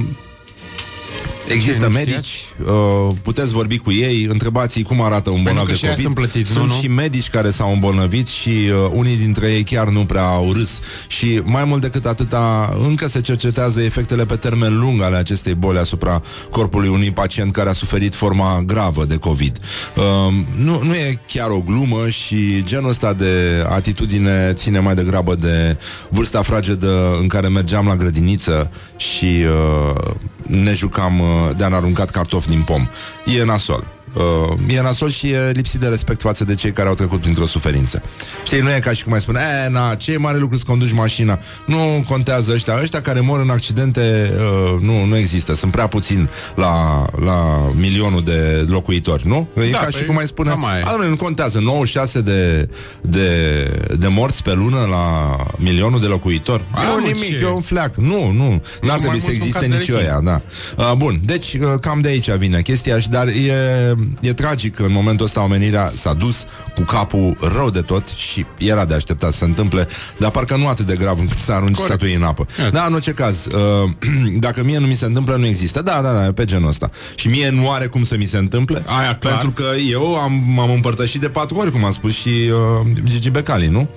Există nu medici, uh, puteți vorbi cu ei, întrebați-i cum arată un bolnav că de și ei COVID. sunt plătiți, nu, sunt nu? și medici care s-au îmbolnăvit și uh, unii dintre ei chiar nu prea au râs. Și mai mult decât atâta, încă se cercetează efectele pe termen lung ale acestei boli asupra corpului unui pacient care a suferit forma gravă de COVID. Uh, nu, nu e chiar o glumă și genul ăsta de atitudine ține mai degrabă de vârsta fragedă în care mergeam la grădiniță și uh, ne jucam uh, de-am aruncat cartofi din pom. E nasol. Uh, e nasol și e lipsit de respect față de cei care au trecut printr-o suferință. Știi, nu e ca și cum ai spune, e, na, ce e mare lucru să conduci mașina. Nu contează ăștia. Ăștia care mor în accidente uh, nu, nu există. Sunt prea puțini la, la milionul de locuitori, nu? E Da, ca păi, și cum ai spune, cam aia e. "A, dom'le, nu contează, 96 de, de, de morți pe lună la milionul de locuitori. A, nu mă, nimic, ce? e un fleac. Nu, nu. N-ar mai trebui mult să un existe caz de nici rechin. ăia, da. Uh, bun, deci uh, cam de aici vine chestia, și dar e, e tragic că în momentul ăsta omenirea s-a dus cu capul rău de tot și era de așteptat să se întâmple, dar parcă nu atât de grav încât să arunci Corect. statui în apă. Iată. Da, în orice caz, uh, *clears throat* dacă mie nu mi se întâmplă, nu există. Da, da, da, pe genul ăsta. Și mie nu are cum să mi se întâmple, Aia, clar. pentru că eu am, m-am împărtășit de patru ori, cum am spus și uh, Gigi Becali, nu?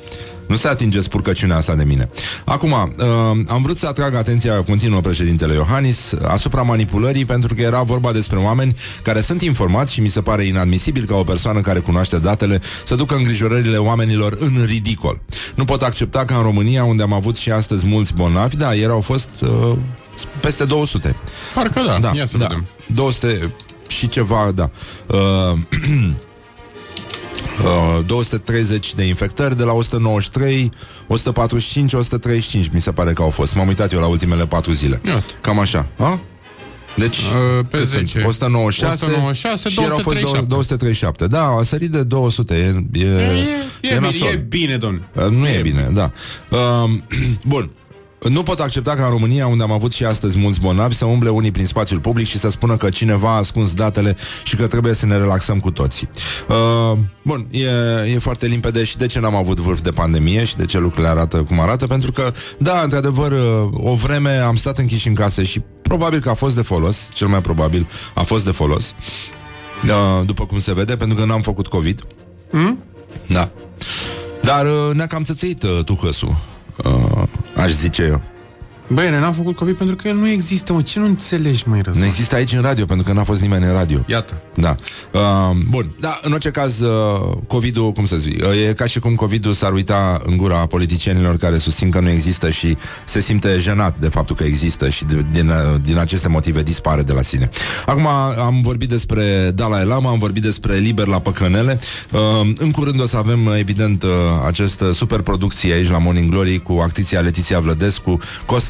Nu se atinge spurcăciunea asta de mine. Acum, uh, am vrut să atrag atenția continuă președintele Iohannis asupra manipulării, pentru că era vorba despre oameni care sunt informați și mi se pare inadmisibil ca o persoană care cunoaște datele să ducă îngrijorările oamenilor în ridicol. Nu pot accepta că în România, unde am avut și astăzi mulți bolnavi, da, ieri au fost uh, peste 200. Parcă da, Da, ia să da. vedem. 200 și ceva, da. Uh, *clears throat* uh, 230 de infectări de la 193, 145, 135 mi se pare că au fost. M-am uitat eu la ultimele 4 zile. Iată. Cam așa. A? Deci, Uh, pe cât 10. sunt? 196, 196, și erau fost 237. 237. Da, a sărit de 200. E, e, E, e, nasol. bine, e bine, domnule. Uh, Nu e bine, da. Uh, *clears throat* bun. Nu pot accepta ca în România, unde am avut și astăzi mulți bolnavi, să umble unii prin spațiul public și să spună că cineva a ascuns datele și că trebuie să ne relaxăm cu toții. Uh, bun, e, e foarte limpede și de ce n-am avut vârf de pandemie și de ce lucrurile arată cum arată, pentru că, da, într-adevăr, uh, o vreme am stat închiși în casă și probabil că a fost de folos, cel mai probabil a fost de folos, uh, după cum se vede, pentru că n-am făcut COVID. Da. Dar uh, ne-a cam țățăit uh, tuhăsul, uh, aș zice eu. Băi, n-am făcut COVID pentru că el nu există, mă. Ce nu înțelegi, mai Nu război? există aici în radio, pentru că n-a fost nimeni în radio. Iată. Da. Uh, bun. Da, în orice caz, uh, COVID-ul, cum să zic, uh, e ca și cum COVID-ul s-ar uita în gura politicienilor care susțin că nu există și se simte jenat de faptul că există și de, din, uh, din aceste motive dispare de la sine. Acum am vorbit despre Dalai Lama, am vorbit despre Liber la Păcănele. Uh, în curând o să avem, uh, evident, uh, această superproducție aici la Morning Glory cu actriția Letiția Vlădescu,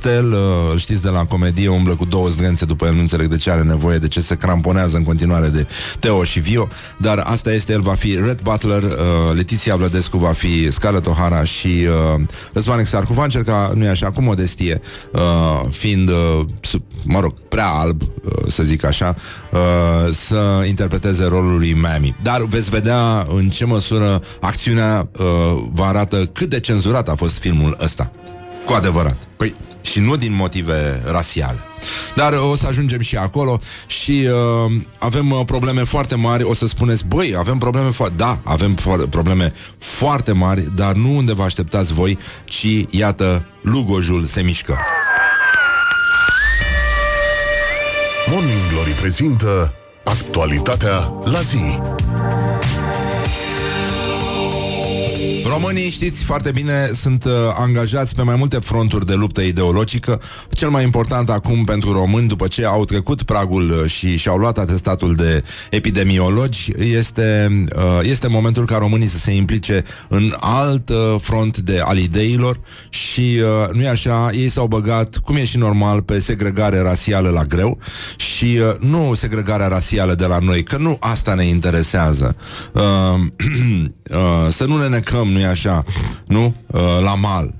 Costel, uh, îl știți de la comedie, umblă cu două zdrențe după el, nu înțeleg de ce are nevoie, de ce se cramponează în continuare de Teo și Vio, dar asta este, el va fi Red Butler, uh, Letiția Vlădescu va fi Scarlett O'Hara și uh, Răzvan Exarcu. Va încerca, nu e așa, cu modestie, uh, fiind, uh, sub, mă rog, prea alb, uh, să zic așa, uh, să interpreteze rolul lui Mammy. Dar veți vedea în ce măsură acțiunea uh, vă arată cât de cenzurat a fost filmul ăsta. Cu adevărat. Păi, și nu din motive rasiale. Dar uh, o să ajungem și acolo și uh, avem uh, probleme foarte mari. O să spuneți, băi, avem probleme foarte... Da, avem fo- probleme foarte mari, dar nu unde vă așteptați voi, ci, iată, Lugojul se mișcă. Morning Glory prezintă actualitatea la zi. Românii, știți foarte bine, sunt uh, angajați pe mai multe fronturi de luptă ideologică. Cel mai important acum pentru români, după ce au trecut pragul uh, și și-au luat atestatul de epidemiologi, este, uh, este momentul ca românii să se implice în alt uh, front de al ideilor și uh, nu e așa, ei s-au băgat, cum e și normal, pe segregare rasială la greu și uh, nu segregarea rasială de la noi, că nu asta ne interesează. Uh, *clears throat* uh, să nu ne necăm, nu e așa, nu? Uh, la mal.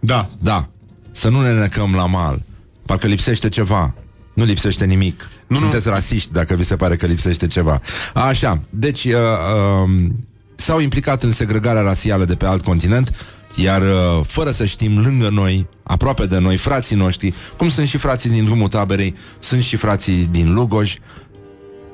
Da. Da. Să nu ne necăm la mal. Parcă lipsește ceva. Nu lipsește nimic. Nu, Sunteți nu. rasiști dacă vi se pare că lipsește ceva. Așa. Deci, uh, uh, s-au implicat în segregarea rasială de pe alt continent, iar uh, fără să știm, lângă noi, aproape de noi, frații noștri, cum sunt și frații din drumul taberei, sunt și frații din Lugoj,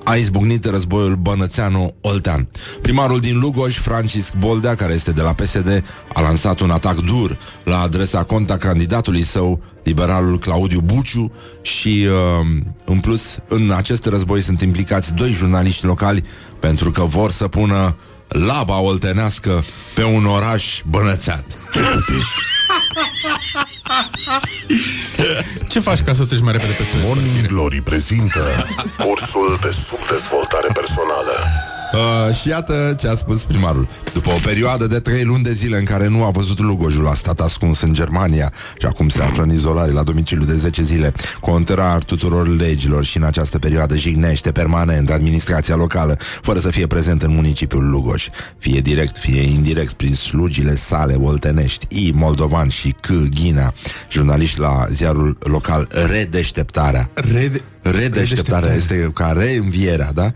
a izbucnit războiul Bănățeanu-Oltean. Primarul din Lugoj, Francisc Boldea, care este de la PSD, a lansat un atac dur la adresa conta candidatului său, liberalul Claudiu Buciu și, uh, în plus, în acest război sunt implicați doi jurnaliști locali pentru că vor să pună laba oltenească pe un oraș bănățean. *laughs* *laughs* Ce faci ca să treci mai repede peste Morning despărțire? Glory prezintă cursul de subdezvoltare personală. Uh, și iată ce a spus primarul. După o perioadă de trei luni de zile în care nu a văzut Lugojul, a stat ascuns în Germania și acum se află în izolare la domiciliu de 10 zile, contrar tuturor legilor și în această perioadă jignește permanent administrația locală, fără să fie prezent în municipiul Lugoj, fie direct, fie indirect, prin slugile sale oltenești, I, Moldovan și C, Ghina, jurnaliști la ziarul local Redeșteptarea. Rede... Redeșteptarea este ca reînvierea, da?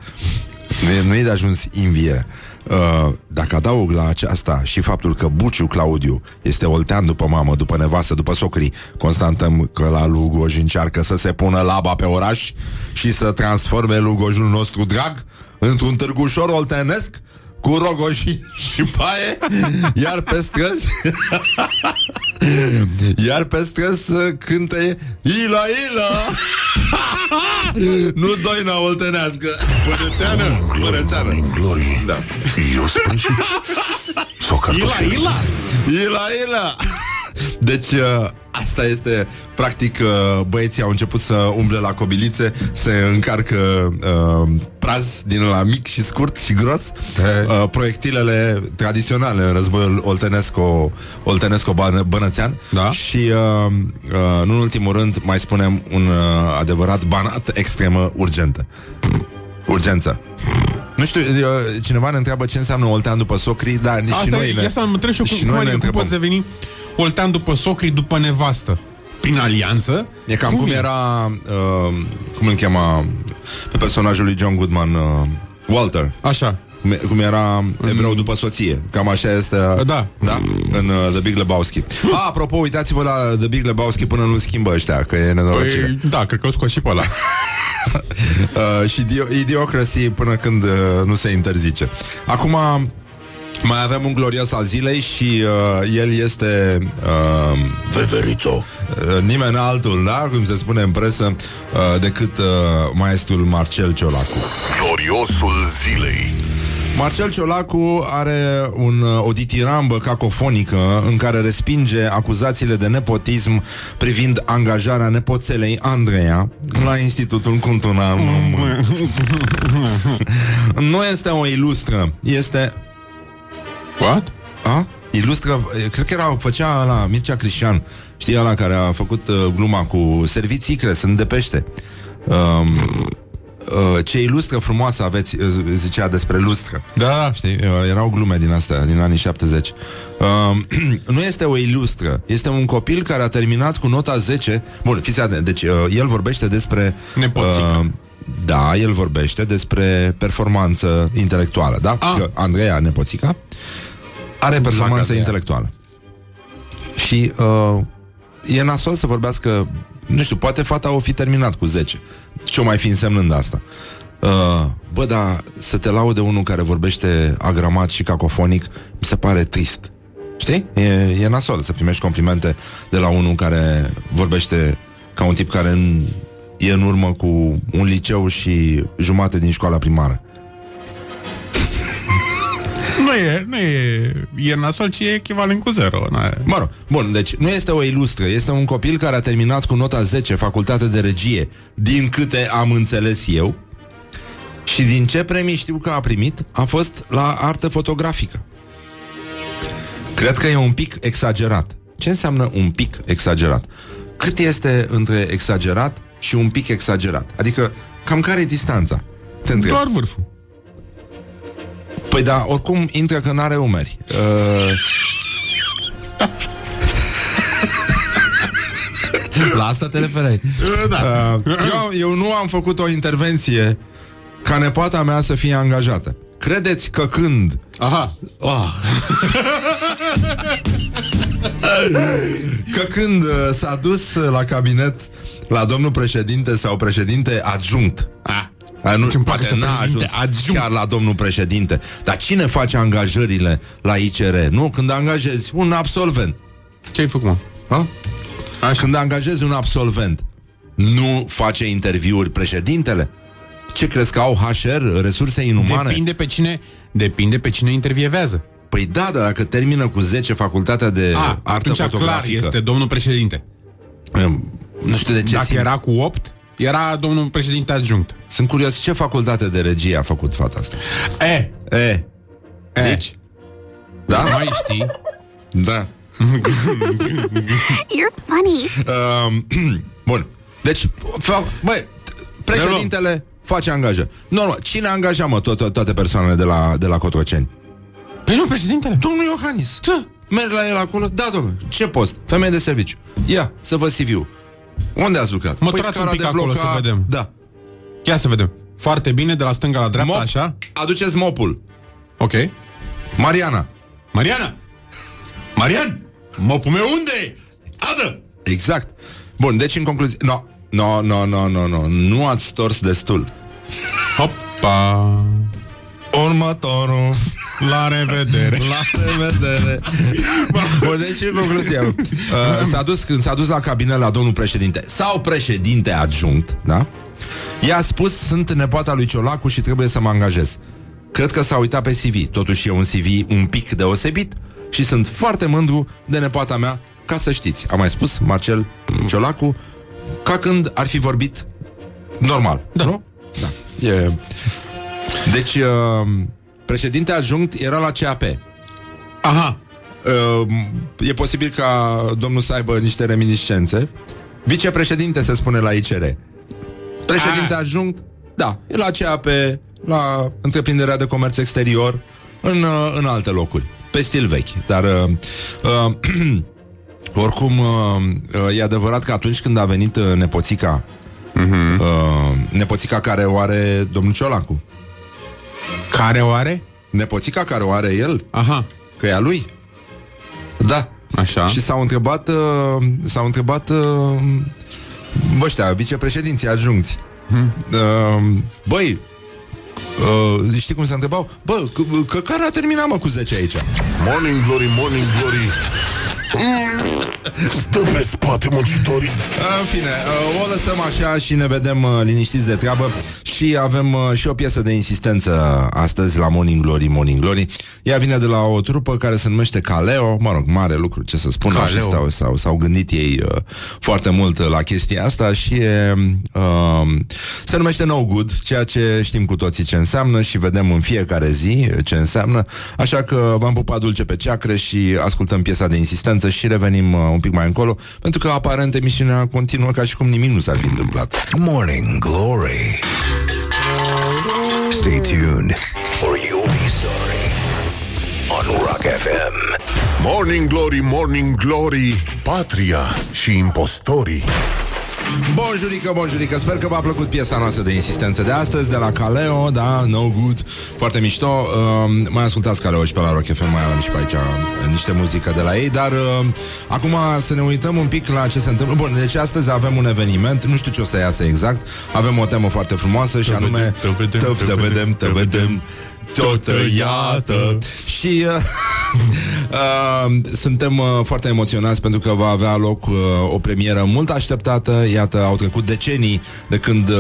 Nu e, nu e de ajuns invie. Uh, dacă adaug la aceasta și faptul că Buciu Claudiu este oltean după mamă, după nevastă, după socrii, constatăm că la Lugoj încearcă să se pună laba pe oraș și să transforme Lugojul nostru drag într-un târgușor oltenesc cu rogoșii și paie, iar pe străzi *laughs* iar pe străzi să cânte Ila, Ila *laughs* Nu doina oltenească Părățeană Părățeană Morning Glory. Da. Eu sprijin. Sau cartofi. Ila! Ila, Ila deci uh, asta este Practic uh, băieții au început să umble la cobilițe Se încarcă uh, praz din la mic și scurt și gros. Uh, Proiectilele tradiționale În războiul oltenesco Oltenesco bănățean. Da. Și uh, uh, nu în ultimul rând Mai spunem un uh, adevărat banat Extremă urgentă. Urgență. Nu știu, uh, cineva ne întreabă ce înseamnă oltean după socrii, dar nici Asta și noi e, ne... ia să mă întreb și eu și cum, noi cum, ne adică, cum întrebăm. poți deveni oltean după socrii, după nevastă? Prin alianță? E cam cum, vine? era uh, Cum îl chema Pe personajul lui John Goodman uh, Walter Așa. cum, cum era evreu după soție Cam așa este uh, Da. da? În uh, The Big Lebowski ah, Apropo, uitați-vă la The Big Lebowski Până nu schimbă ăștia Că e nenorocire Păi, da, cred că o scos și pe ăla. *laughs* uh, Și Dio- Idiocracy Până când uh, nu se interzice Acum mai avem un glorios al zilei și uh, el este uh, Veverițo. Uh, nimeni altul, da? Cum se spune în presă, uh, decât uh, maestrul Marcel Ciolacu. Gloriosul zilei. Marcel Ciolacu are un, uh, o ditirambă cacofonică în care respinge acuzațiile de nepotism privind angajarea nepoțelei Andreea la Institutul Cultural. *laughs* nu este o ilustră, este... What? A? Ilustră, cred că era, făcea la Mircea Crișan, știi ăla care a făcut uh, gluma cu serviții care sunt de pește. Um, uh, ce ilustră frumoasă aveți, uh, zicea despre lustră. Da, Știi? Uh, Erau glume din astea, din anii 70. Uh, *clears throat* nu este o ilustră, este un copil care a terminat cu nota 10. Bun, fiți atent, deci uh, el vorbește despre... Nepoțică. da, el vorbește despre performanță intelectuală, da? Ah. Că Andreea, nepoțica, are performanță Andreea. intelectuală. Și uh, e nasol să vorbească nu știu, poate fata o fi terminat cu 10 Ce o mai fi însemnând asta uh, Bă, dar să te laude unul care vorbește agramat și cacofonic Mi se pare trist Știi? E, e nasol să primești complimente De la unul care vorbește Ca un tip care n- e în urmă cu un liceu și jumate din școala primară. Nu e, nu e, e nasol, ci e echivalent cu zero. Na. Mă rog, bun, deci nu este o ilustră, este un copil care a terminat cu nota 10 facultate de regie, din câte am înțeles eu, și din ce premii știu că a primit, a fost la artă fotografică. Cred că e un pic exagerat. Ce înseamnă un pic exagerat? Cât este între exagerat și un pic exagerat? Adică, cam care e distanța? Te întreb. Doar vârful. Păi da, oricum intră că n-are umeri. Uh... La asta te referai. Da. Uh, eu, eu nu am făcut o intervenție ca nepoata mea să fie angajată. Credeți că când Aha. Oh. Că când uh, s-a dus uh, la cabinet La domnul președinte sau președinte adjunct Ah. A, nu, Ce-mi place poate n-a președinte ajuns adjunct. chiar la domnul președinte Dar cine face angajările la ICR? Nu, când angajezi un absolvent Ce ai făcut, mă? ha? Când angajezi un absolvent Nu face interviuri președintele? Ce crezi că au HR, resurse inumane? Depinde pe cine, depinde pe cine intervievează. Păi da, dar dacă termină cu 10 facultatea de A, artă atunci clar fotografică este domnul președinte. um, Nu știu de ce Dacă simt. era cu 8, era domnul președinte adjunct. Sunt curios ce facultate de regie a făcut fata asta. E, E, e. zici? Da? Mai știi? Da. *laughs* You're funny. Um, *clears throat* bun. Deci, fa- băi, președintele face angajă. Nu, nu, cine angaja, mă, to- to- toate persoanele de la, de la Cotroceni? Păi nu, președintele. Domnul Iohannis. Ce? Mergi la el acolo? Da, domnule. Ce post? Femeie de serviciu. Ia, să vă CV-ul. Unde ați lucrat? Mă Păi turați scara un pic de acolo bloc să a- vedem. Da. Ia să vedem. Foarte bine, de la stânga la dreapta, Mop. așa. Aduceți mopul. Ok. Mariana. Mariana! Marian! Mopul meu unde e? Adă! Exact. Bun, deci în concluzie... No, no, no, no, no, no. Nu ați stors destul. Hopa! Următorul. La revedere! *laughs* La revedere. Bun, deci în concluzie, *laughs* uh, s-a dus, când s-a dus la cabinet la domnul președinte sau președinte adjunct, da? I-a spus, sunt nepoata lui Ciolacu și trebuie să mă angajez. Cred că s-a uitat pe CV. Totuși e un CV un pic deosebit și sunt foarte mândru de nepoata mea, ca să știți. A mai spus Marcel Ciolacu ca când ar fi vorbit normal, da. nu? Da. E... Deci, uh, președinte adjunct era la CAP. Aha! Uh, e posibil ca domnul să aibă niște reminiscențe. Vicepreședinte se spune la ICR. Președinte Ah. adjunct, da, e la CAP, la întreprinderea de comerț exterior, în, uh, în alte locuri, pe stil vechi. Dar uh, uh, *clears throat* oricum uh, uh, e adevărat că atunci când a venit uh, nepoțica, uh, nepoțica care o are domnul Ciolacu, Care o are? nepoțica care o are el, Aha! că e a lui. Da. Așa. Și s-au întrebat uh, S-au întrebat uh, Bă, ăștia, vicepreședinții adjuncți Hmm. uh, Băi uh, Știi cum se întrebau? Bă, că, că care a terminat mă cu 10 aici? Morning Glory, Morning Glory Stă pe spate muncitorii. În fine, uh, o lăsăm așa și ne vedem uh, liniștiți de treabă Și avem uh, și o piesă de insistență astăzi la Morning Glory, Morning Glory. Ea vine de la o trupă care se numește Caleo Mă rog, mare lucru, ce să spun Caleo. și stau, s-au, s-au gândit ei uh, foarte mult uh, la chestia asta Și e, uh, se numește No Good Ceea ce știm cu toții ce înseamnă Și vedem în fiecare zi uh, ce înseamnă. Așa că v-am pupat dulce pe ceacre Și ascultăm piesa de insistență Și revenim uh, un pic mai încolo Pentru că aparent emisiunea continuă ca și cum nimic nu s-ar fi întâmplat Morning Glory. Stay tuned, or you'll be sorry. On Rock FM. Morning Glory, Morning Glory Patria și impostorii Bonjurică, bonjurică, sper că v-a plăcut piesa noastră de insistență de astăzi De la Caleo, da, No Good Foarte mișto. Uh, Mai ascultați Caleo și pe la Rock FM Mai avem și pe aici uh, niște muzică de la ei Dar uh, acum să ne uităm un pic la ce se întâmplă. Bun, deci astăzi avem un eveniment Nu știu ce o să iasă exact Avem o temă foarte frumoasă și anume vedem, te vedem, Te te vedem, te vedem, vedem tot iată. Și uh, *laughs* uh, suntem uh, foarte emoționați pentru că va avea loc uh, o premieră mult așteptată. Iată, au trecut decenii de când uh,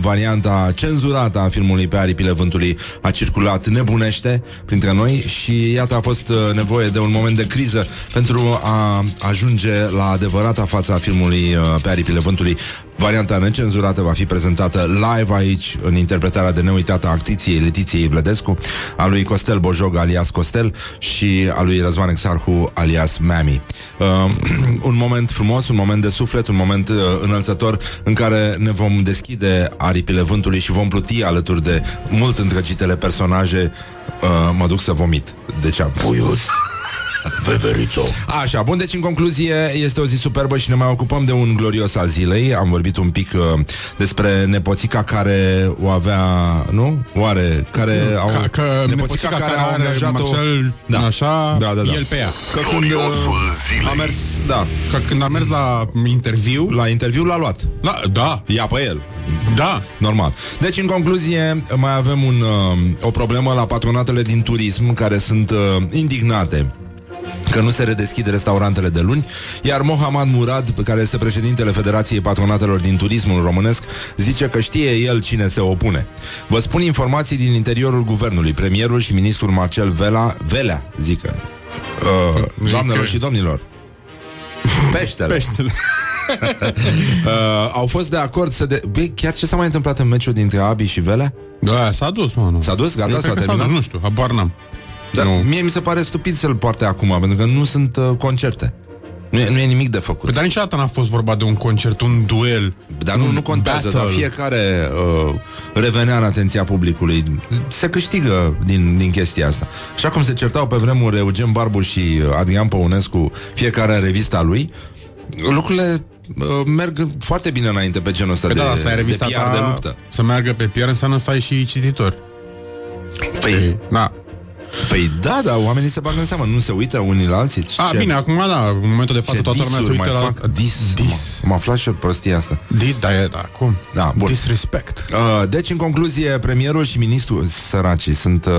varianta cenzurată a filmului pe aripile vântului a circulat nebunește printre noi și iată a fost uh, nevoie de un moment de criză pentru a ajunge la adevărata fața filmului uh, pe aripile vântului. Varianta necenzurată va fi prezentată live aici în interpretarea de neuitată a actriției Letiției Vlădescu, a lui Costel Bojog alias Costel și a lui Răzvan Exarhu alias Mami. Uh, *clears throat* un moment frumos, un moment de suflet, un moment uh, înălțător în care ne vom deschide aripile vântului și vom pluti alături de mult îndrăgitele personaje. Uh, mă duc să vomit. Deci am... Puius. Veverito. Așa, bun, deci în concluzie este o zi superbă și ne mai ocupăm de un glorios al zilei. Am vorbit un pic uh, despre nepoțica care o avea, nu? Oare? Care au, Ca, că nepoțica care, care au are angajat-o- Marcel, Da. așa, Da, da, da. el pe ea. Că când Gloriosul uh, zilei. a mers, da, Că când a mers la interviu, la interviu l-a luat. la, da, Ia pe el. da, Normal. Deci, în concluzie, mai avem un, uh, o problemă la patronatele din turism care sunt uh, indignate că nu se redeschide restaurantele de luni, iar Mohamed Murad, pe care este președintele Federației Patronatelor din Turismul Românesc, zice că știe el cine se opune. Vă spun informații din interiorul guvernului. Premierul și ministrul Marcel Vela, Velea, zică, uh, doamnelor că- și domnilor, peștele. peștele. *laughs* Uh, au fost de acord să de... Băi, chiar ce s-a mai întâmplat în meciul dintre Abi și Velea? Da, s-a dus, mă, nu. S-a dus? Gata? Eu S-a cred că terminat? dus, nu știu, habar n-am. Dar Nu. mie mi se pare stupid să-l poarte acum, pentru că nu sunt uh, concerte. Nu e, nu e nimic de făcut. Păi, dar niciodată n-a fost vorba de un concert, un duel. Dar nu, un nu contează, battle. dar fiecare uh, revenea în atenția publicului. Se câștigă din, din chestia asta. Așa cum se certau pe vremuri Eugen Barbu și uh, Adrian Păunescu, fiecare în revista lui, lucrurile uh, merg foarte bine înainte pe genul ăsta Păi de, da, să ai revista de PR ta de luptă. Să meargă pe PR înseamnă să ai și cititori. Păi, Da. Păi da, da, oamenii se bagă în seamă, nu se uită unii la alții. A, Ce- bine, acum da, în momentul de față ce toată lumea se disuri uită mai la... fac? Dis. Dis. Am aflat și eu prostia asta. Dis, da, e, da, cum? Da, bun. Disrespect. Uh, deci, în concluzie, premierul și ministrul săracii sunt uh,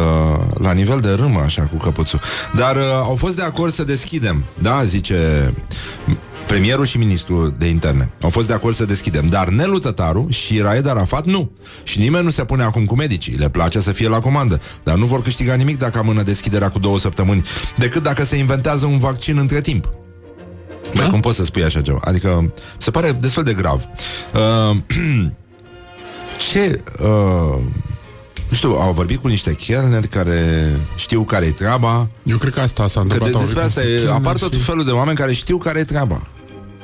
la nivel de râmă, așa, cu căpuțul. Dar uh, au fost de acord să deschidem, da, zice premierul și ministrul de interne. Au fost de acord să deschidem, dar Nelu Tătaru și Raed Arafat nu. Și nimeni nu se pune acum cu medicii. Le place să fie la comandă, dar nu vor câștiga nimic dacă amână deschiderea cu două săptămâni, decât dacă se inventează un vaccin între timp. Băi, cum poți să spui așa ceva? Adică, se pare destul de grav. Uh, *clears throat* ce... Uh, nu știu, au vorbit cu niște chelneri care știu care e treaba. Eu cred că asta s-a Că întâmplat. de, au despre vorbit asta cu e, chelner apar tot și- felul de oameni care știu care e treaba.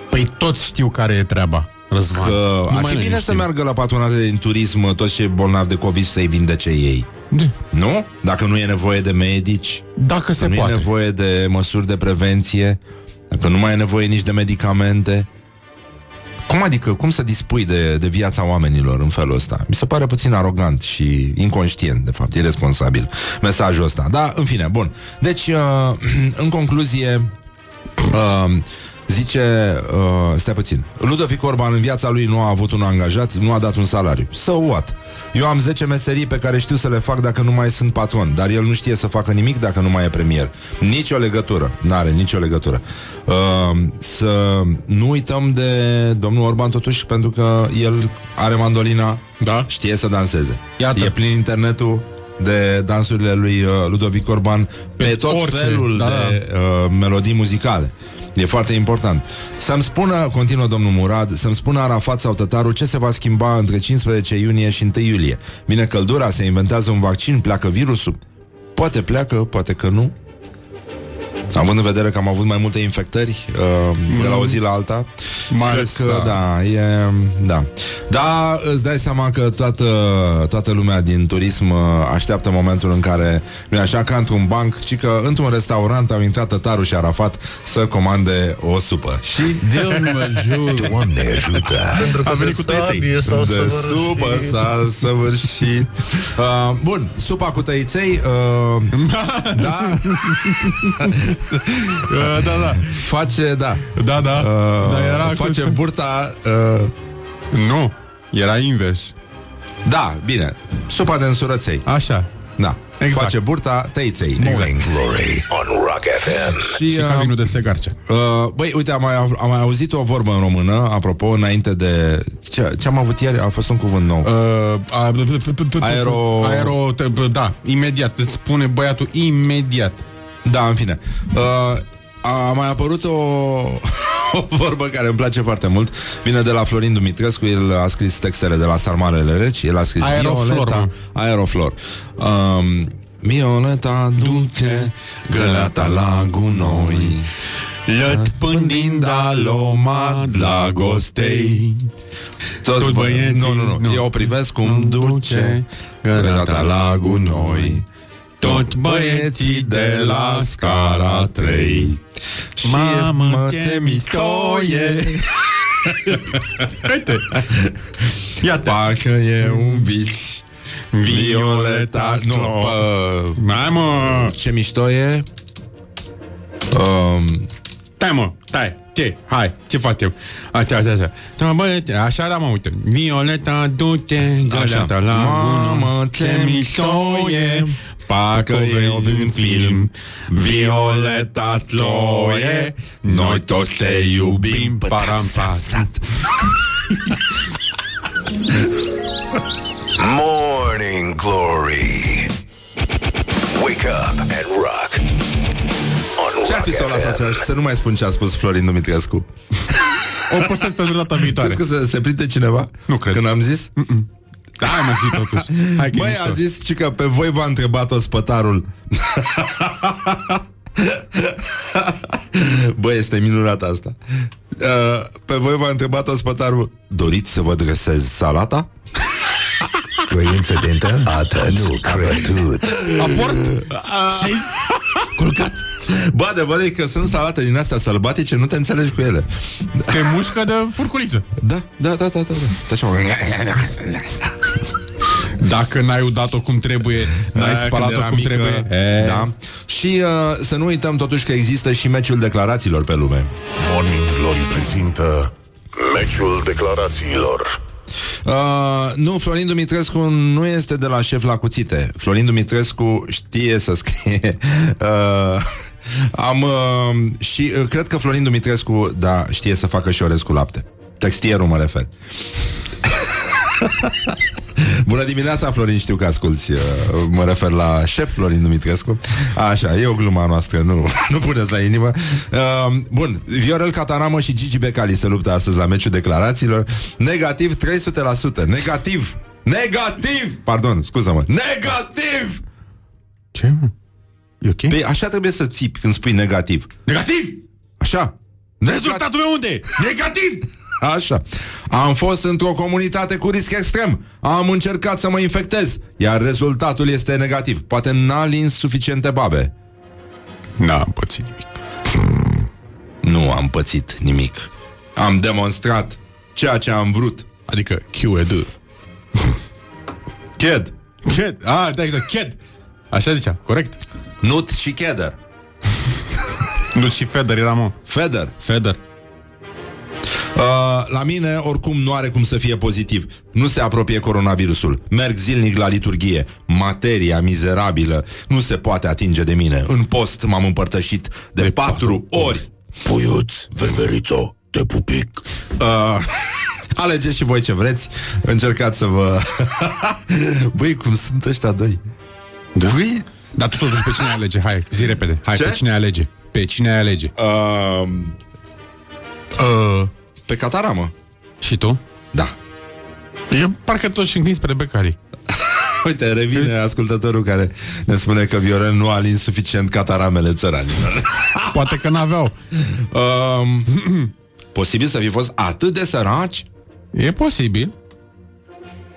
Păi toți știu care e treaba. Răzvan. Că ar Numai fi noi bine nu să știm. meargă la patronate din turism toți cei bolnavi de COVID să-i vindece ei. Da. Nu? Dacă nu e nevoie de medici, Dacă se nu poate. e nevoie de măsuri de prevenție, dacă nu mai e nevoie nici de medicamente. Cum adică, cum să dispui de, de viața oamenilor în felul ăsta? Mi se pare puțin arogant și inconștient, de fapt, irresponsabil mesajul ăsta. Da, în fine, bun. Deci, uh, *clears throat* în concluzie, uh, zice, uh, stai puțin, Ludovic Orban în viața lui nu a avut un angajat, nu a dat un salariu. So what? Eu am 10 meserii pe care știu să le fac dacă nu mai sunt patron, dar el nu știe să facă nimic dacă nu mai e premier. Nici o legătură. N-are nicio legătură. Uh, să nu uităm de domnul Orban totuși, pentru că el are mandolina, Da. știe să danseze. Iată. E plin internetul de dansurile lui uh, Ludovic Orban pe, Pe tot orice, felul da, de uh, melodii muzicale. E foarte important. Să-mi spună, continuă domnul Murad, să-mi spună Arafat sau Tătaru ce se va schimba între 15 iunie și 1 iulie. Vine căldura, se inventează un vaccin, pleacă virusul. Poate pleacă, poate că nu. Având în vedere că am avut mai multe infectări uh, de la o zi la alta, Mai cred ales, că da. da, e, da. Da, îți dai seama că toată, toată lumea din turism uh, așteaptă momentul în care, nu e așa ca într-un banc, ci că într-un restaurant au intrat Tătaru și Arafat să comande o supă. Și Doamne ajută! A venit cu tăieței. de supă s-a săvârșit. Uh, bun, supa cu tăiței, uh, *laughs* da, *laughs* Uh, da, da. face, da, Da, da. uh, Dar era face cu... burta, uh, Nu. Era invers. da, bine, supa de însurăței. Așa. Da. Exact. Face burta tăiței. Morning Glory on Rock FM. Și, Și uh, ca vinul de segarce. Uh, băi, uite, am mai, am mai auzit o vorbă în română, apropo, înainte de... Ce, ce am avut ieri? A fost un cuvânt nou. Uh, a, Aero- Aero... te- Da, imediat. Îți spune băiatul imediat. Da, în fine. Uh, a mai apărut o, *laughs* o vorbă care îmi place foarte mult. Vine de la Florin Dumitrescu, el a scris textele de la Sarmarele Reci, el a scris Aeroflor, Violeta, mă. Aeroflor. Um, Violeta duce găleata la gunoi Lătpândind aloma dragostei Toți Tot băieții, băieții, nu, nu, nu, nu. Eu privesc cum duce găleata la gunoi Tot băieții de la scara 3 Și Mamă, mă ce te miștoie. *laughs* Uite. Iată. Parcă e un vis Violeta Nu, pă, Hai mă. Ce mișto e. Um, Stai mă, stai. Ce? Hai, ce facem? Așa, așa, așa. Da, băiete, Așa era mă, uite. Violeta, du-te Găleata la Mamă, Ce miștoie Parcă vezi în film Violeta Sloie Noi toți te iubim Parampas *laughs* Morning Glory. Wake up and rock. On Ce-a Rock fi să o las FM. așa Să nu mai spun ce a spus Florin Dumitrescu O postez pentru data viitoare Crezi că se, se prinde cineva? Nu cred. Când am zis? Da, Hai mă zi totuși Hai că e Băi, mișto. a zis și că pe voi v-a întrebat ospătarul Băi, este minunat asta uh, Pe voi v-a întrebat ospătarul Doriți să vă dresez salata? Coincidentă? Atât nu credut. Aport? Și Culcat Bă, adevărul e că sunt salate din astea sălbatice Nu te înțelegi cu ele Te mușcă de furculiță Da, da, da, da, da, da. Așa, mă. Dacă n-ai udat-o cum trebuie N-ai Aia spălat-o când era cum mică, trebuie e, Da. Și uh, să nu uităm totuși că există și meciul declarațiilor pe lume Morning Glory prezintă Meciul declarațiilor. Uh, nu, Florin Dumitrescu nu este de la șef la cuțite. Florin Dumitrescu știe să scrie. *laughs* Uh, am uh, și uh, cred că Florin Dumitrescu, da, știe să facă și orez cu lapte. Textierul mă refer. *laughs* Bună dimineața, Florin, știu că asculti uh, Mă refer la șef Florin Dumitrescu. Așa, e o gluma noastră Nu, *laughs* nu puneți la inimă. Uh, Bun, Viorel Cataramă și Gigi Becali Se luptă astăzi la meciul declarațiilor. Negativ 300% Negativ! Negativ! Pardon, scuză-mă. Negativ! Ce mă? E ok? Păi așa trebuie să țipi când spui negativ Negativ! Așa Rezultatul meu unde e? Negativ! *laughs* Așa. Am fost într-o comunitate cu risc extrem. Am încercat să mă infectez, iar rezultatul este negativ. Poate n-a lins suficiente babe. N-am pățit nimic Nu am pățit nimic. Am demonstrat ceea ce am vrut. Adică QED Ched. Ched, ah, da, exact, Ched Așa zicea, corect Nut și cheder. Nu și Feder era, mă Feder. Feder Uh, la mine, oricum, nu are cum să fie pozitiv. Nu se apropie coronavirusul. Merg zilnic la liturghie. Materia mizerabilă nu se poate atinge de mine. În post m-am împărtășit de, de patru ori. Puiuț, veverițo, te pupic Uh, *laughs* alegeți și voi ce vreți Încercați să vă... *laughs* Băi, cum sunt ăștia doi da? Băi, Dar tu totuși pe cine ai alege? Hai, zi repede Hai, Ce? pe cine ai alege? Pe cine ai alege? uh, uh, Pe Cataramă Și tu? Da Eu parcă tot și înclin spre Becari *laughs* Uite, revine ascultătorul care ne spune că Viorel nu a lins suficient cataramele țăranilor. *laughs* Poate că n-aveau Um, *clears throat* posibil să fi fost atât de săraci? E posibil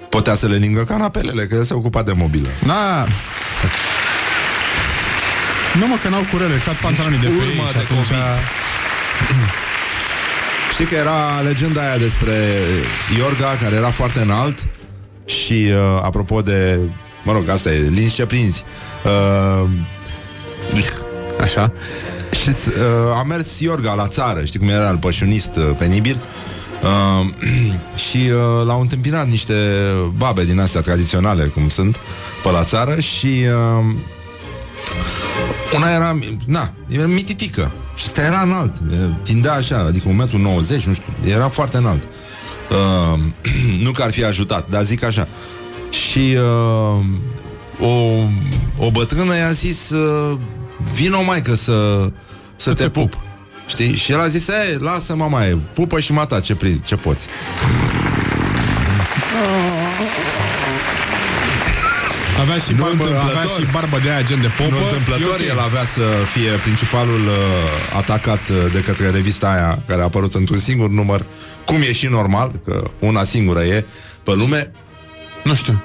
Putea să le lingă canapelele, că el se ocupa de mobilă. Na *laughs* Nu mă, că n-au curele Cad pantalonii de pe urmă ei și de atunci COVID. *clears throat* Știi că era legenda aia despre Iorga, care era foarte înalt și, uh, apropo de... Mă rog, asta e, linși ce prinzi. Uh, *clears throat* Așa și uh, a mers Iorga la țară, știi cum era el pășunist uh, penibil Uh, *clears throat* și uh, l-au întâmpinat niște babe din astea tradiționale, cum sunt, pe la țară și uh, una era, na, era mititică și ăsta era înalt, e, tindea așa, adică 1,90 m, nu știu, era foarte înalt. Uh, *clears throat* nu că ar fi ajutat, dar zic așa. Și uh, o, o bătrână i-a zis uh, vino maică să, să te pup. Știi? Și el a zis, ei, lasă mama e, pupă și mata ce, prin, ce poți. *laughs* Avea și, Nu barbă, întâmplător. avea și barbă de aia gen de popă. Nu întâmplător, E ok. el avea să fie principalul uh, atacat uh, de către revista aia, care a apărut într-un singur număr, cum e și normal, că una singură e pe lume, Nu știu.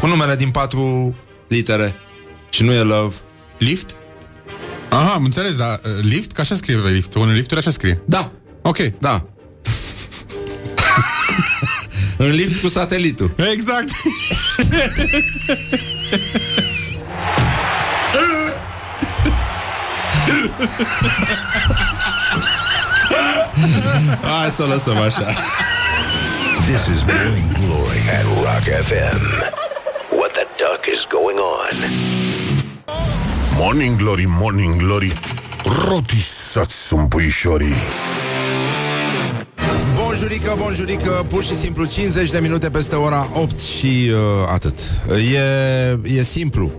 cu numele din patru litere. Și nu e Love. Lift? Aha, am înțeles, dar uh, lift? Că așa scrie pe lift. Unul lifturi așa scrie. Da, Ok. da. *laughs* În lift cu satelitul. Exact. *laughs* Hai să o lăsăm așa. This is Morning Glory at Rock FM. What the duck is going on? Morning Glory, Morning Glory Rotisați sunt puișorii Bonjurică, bonjurică, pur și simplu 50 de minute peste ora 8 și uh, atât. E, e simplu.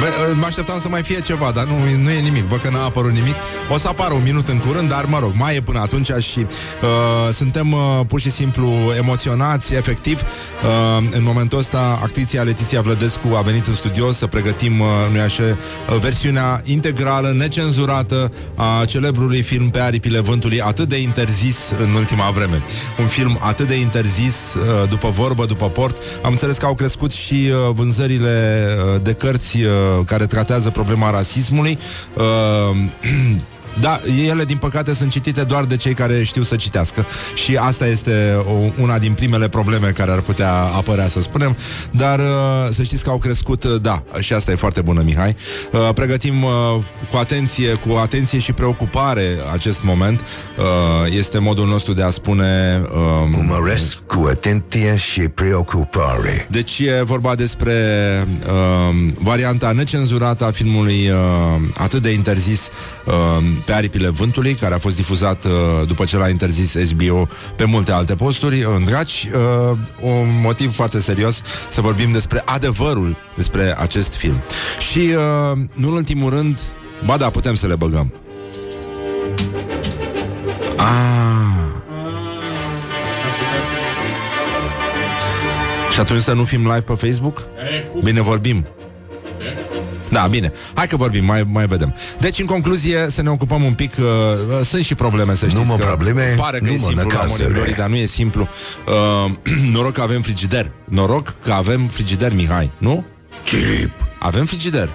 Bă, uh, mă așteptam să mai fie ceva, dar nu, nu e nimic. Văd că n-a apărut nimic. O să apară un minut în curând, dar mă rog, mai e până atunci și uh, suntem uh, pur și simplu emoționați, efectiv. Uh, în momentul ăsta, actriția Letiția Vlădescu a venit în studio să pregătim, uh, nu așa, uh, versiunea integrală, necenzurată a celebrului film Pe aripile vântului, atât de interzis în ultima vreme. Un film atât de interzis, uh, după vorbă, după port. Am înțeles că au crescut și uh, vânzările uh, de cărți uh, care tratează problema rasismului. Uh, *clears throat* Da, ele din păcate sunt citite doar de cei care știu să citească și asta este o, una din primele probleme care ar putea apărea, să spunem, dar uh, să știți că au crescut, uh, da, și asta e foarte bună, Mihai. Uh, pregătim uh, cu atenție, cu atenție și preocupare acest moment. Uh, este modul nostru de a spune uh, Urmăresc cu atenție și preocupare. deci e vorba despre uh, varianta necenzurată a filmului uh, atât de interzis uh, pe aripile vântului, care a fost difuzat uh, după ce l-a interzis HBO pe multe alte posturi în draci. Uh, un motiv foarte serios să vorbim despre adevărul despre acest film. Și, uh, nu în ultimul rând, ba da, putem să le băgăm. Ah. Și atunci să nu fim live pe Facebook? Bine vorbim. Da, bine. Hai că vorbim, mai, mai vedem. Deci, în concluzie, să ne ocupăm un pic. Uh, sunt și probleme, să știți. mă că probleme, Pare că nu e mă simplu la năcazere. Morning Glory, dar nu e simplu. Uh, *clears throat* noroc că avem frigider. Noroc că avem frigider, Mihai, nu? Chip. Avem frigider.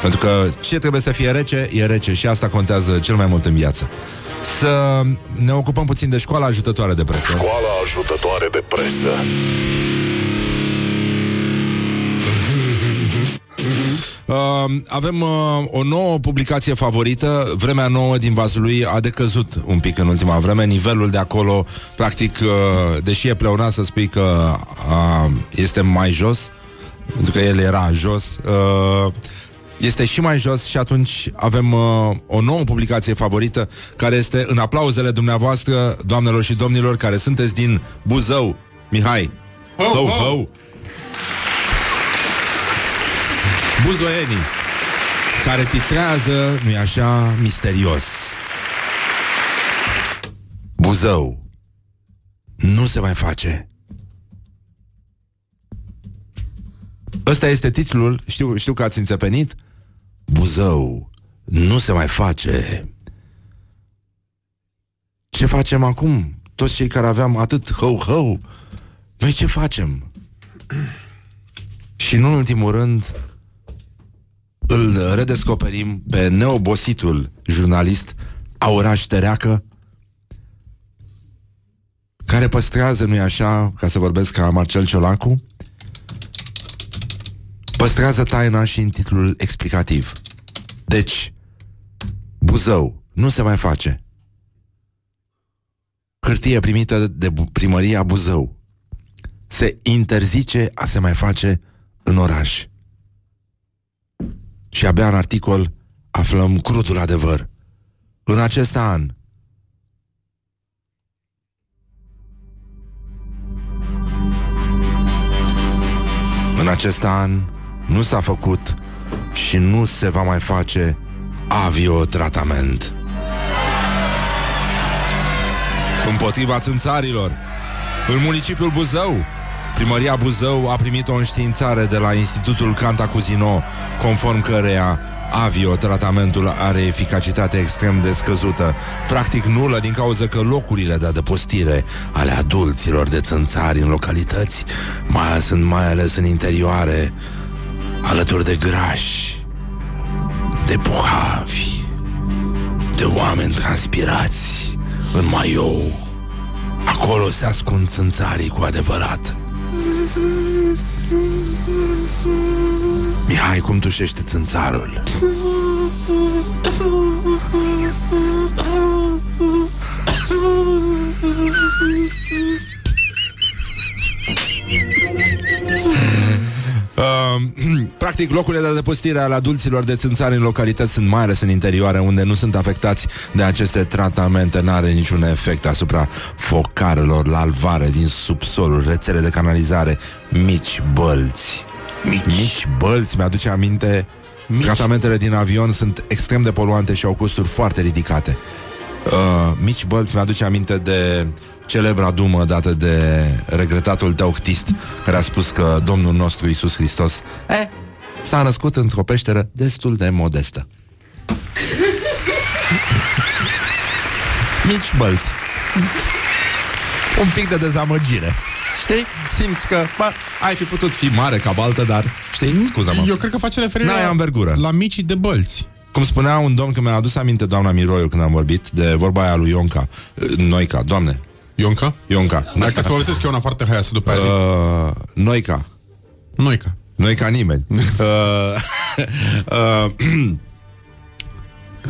Pentru că ce trebuie să fie rece, e rece și asta contează cel mai mult în viață. Să ne ocupăm puțin de școala ajutătoare de presă. Școala ajutătoare de presă Uh, avem uh, o nouă publicație favorită, Vremea Nouă din Vaslui a decăzut un pic în ultima vreme, nivelul de acolo, practic, uh, deși e pleonat să spui că uh, este mai jos, pentru că el era jos, uh, este și mai jos și atunci avem uh, o nouă publicație favorită care este în aplauzele dumneavoastră, doamnelor și domnilor, care sunteți din Buzău. Mihai. Ho, ho, ho. Buzoienii care titrează, nu-i așa, misterios. Buzău. Nu se mai face. Ăsta este titlul, știu, știu că ați înțepenit. Buzău. Nu se mai face. Ce facem acum? Toți cei care aveam atât hău-hău, noi ce facem? Și nu în ultimul rând, îl redescoperim pe neobositul jurnalist Auraș Tereacă, care păstrează, nu-i așa, ca să vorbesc ca Marcel Ciolacu, păstrează taina și în titlul explicativ. Deci, Buzău, nu se mai face. hârtie primită de bu- primăria Buzău. Se interzice a se mai face în oraș. Și abia în articol aflăm crudul adevăr. În acest an, în acest an nu s-a făcut și nu se va mai face aviotratament. Împotriva țânțarilor, în municipiul Buzău, Primăria Buzău a primit o înștiințare de la Institutul Cantacuzino, conform căreia aviotratamentul are eficacitate extrem de scăzută, practic nulă din cauza că locurile de adăpostire ale adulților de țânțari în localități mai sunt mai ales în interioare, alături de grași, de puhavi, de oameni transpirați în maiou. Acolo se ascund țânțarii cu adevărat. Mihai, cum tușește țânțarul? *clears throat* Uh, *clears throat* practic, locurile de adăpostire ale adulților de țânțari în localități sunt mai ales în interioare, unde nu sunt afectați de aceste tratamente, n-are niciun efect asupra focarelor la alvare din subsolul, rețele de canalizare, mici bălți. Mici, mici bălți, mi-aduce aminte mici. Tratamentele din avion sunt extrem de poluante și au costuri foarte ridicate. Uh, mici bălți mi-aduce aminte de celebra dumă dată de regretatul teoctist care a spus că Domnul nostru Isus Hristos eh, s-a născut într-o peșteră destul de modestă. *laughs* Mici bălți. Un pic de dezamăgire. Știi? Simți că, bă, ai fi putut fi mare ca baltă, dar, știi, scuză-mă. Eu cred că face referire N-ai la, anvergură. la micii de bălți. Cum spunea un domn, că mi-a adus aminte doamna Miroiu când am vorbit de vorba aia lui Ionca, Noica, doamne, Ionca? Ionca. Dacă îți povestesc eu una foarte haioasă după aia zi. Uh, Noica. Noica. Noi ca nimeni. *laughs* uh, uh, *clears throat*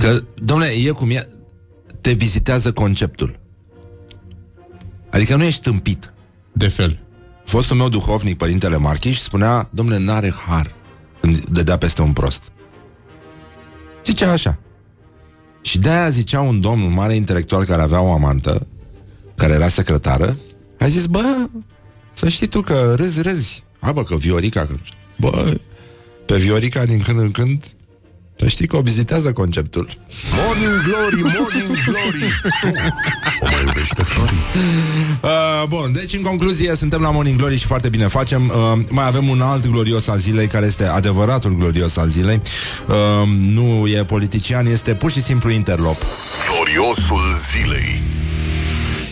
că, domnule, e cum e, te vizitează conceptul. Adică nu ești tâmpit. De fel. Fostul meu duhovnic, părintele Marchiș, spunea, domnule, n-are har când dădea peste un prost. Zicea așa. Și de-aia zicea un domn, un mare intelectual care avea o amantă, care era secretară, a zis, bă, să știi tu că râzi, râzi. Hai bă, că Viorica, că... bă, pe Viorica din când în când, să știi că o vizitează conceptul. Morning Glory, Morning Glory Tu *laughs* o mai iubești pe Flori? Uh, bun, deci în concluzie suntem la Morning Glory și foarte bine facem. Uh, mai avem un alt glorios al zilei care este adevăratul glorios al zilei. Uh, nu e politician, este pur și simplu interlop. Gloriosul zilei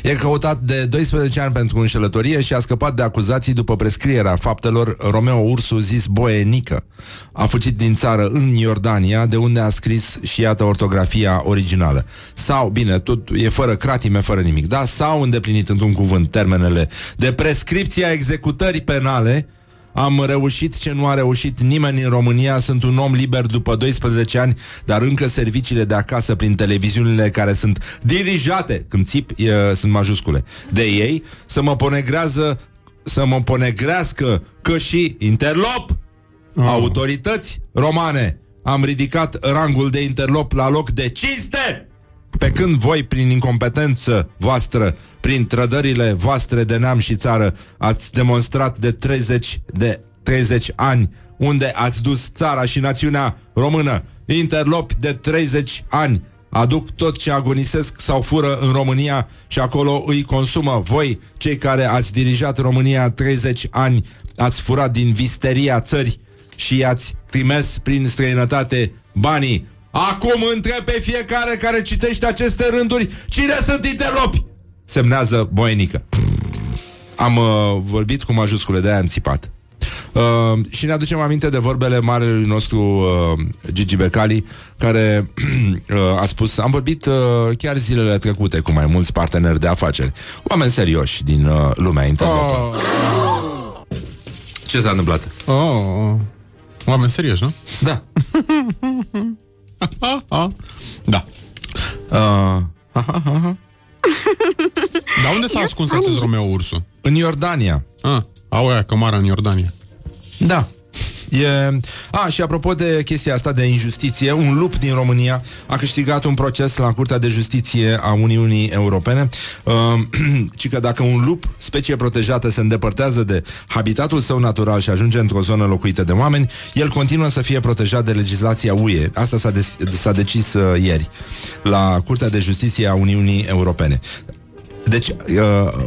E căutat de 12 ani pentru înșelătorie și a scăpat de acuzații după prescrierea faptelor Romeo Ursu zis Boenică. A fugit din țară în Iordania, de unde a scris și iată ortografia originală. Sau, bine, tot e fără cratime, fără nimic, da? Sau îndeplinit într-un cuvânt termenele de prescripția executării penale, am reușit ce nu a reușit nimeni în România. Sunt un om liber după 12 ani Dar încă serviciile de acasă Prin televiziunile care sunt dirijate Când țip, e, sunt majuscule De ei, să mă ponegrează Să mă ponegrească Că și interlop oh. Autorități romane. Am ridicat rangul de interlop La loc de cinste pe când voi, prin incompetență voastră, prin trădările voastre de neam și țară, ați demonstrat de 30 de 30 ani unde ați dus țara și națiunea română, interlopi de 30 ani, aduc tot ce agonisesc sau fură în România și acolo îi consumă. Voi, cei care ați dirijat România 30 ani, ați furat din visteria țări și i-ați trimis prin străinătate banii. Acum întreb pe fiecare care citește aceste rânduri cine sunt interlopi. Semnează Boenică. Am uh, vorbit cu majuscule, de-aia am țipat. Uh, și ne aducem aminte de vorbele marelui nostru uh, Gigi Becali, care *clears throat* uh, a spus, am vorbit uh, chiar zilele trecute cu mai mulți parteneri de afaceri, oameni serioși din uh, lumea interlopă. Oh, Ce s-a întâmplat? oh, oh. Oameni serioși, nu? Da. *laughs* Ah, ah. Da. Uh, Da, Dar unde s-a ascuns acest Romeo Ursu? În Iordania. Ah, au aia cămara în Iordania. Da. E... A, și apropo de chestia asta de injustiție, un lup din România a câștigat un proces la Curtea de Justiție a Uniunii Europene, uh, *clears throat* ci că dacă un lup, specie protejată, se îndepărtează de habitatul său natural și ajunge într-o zonă locuită de oameni, el continuă să fie protejat de legislația UE. Asta s-a, des- s-a decis uh, ieri la Curtea de Justiție a Uniunii Europene. Deci, uh,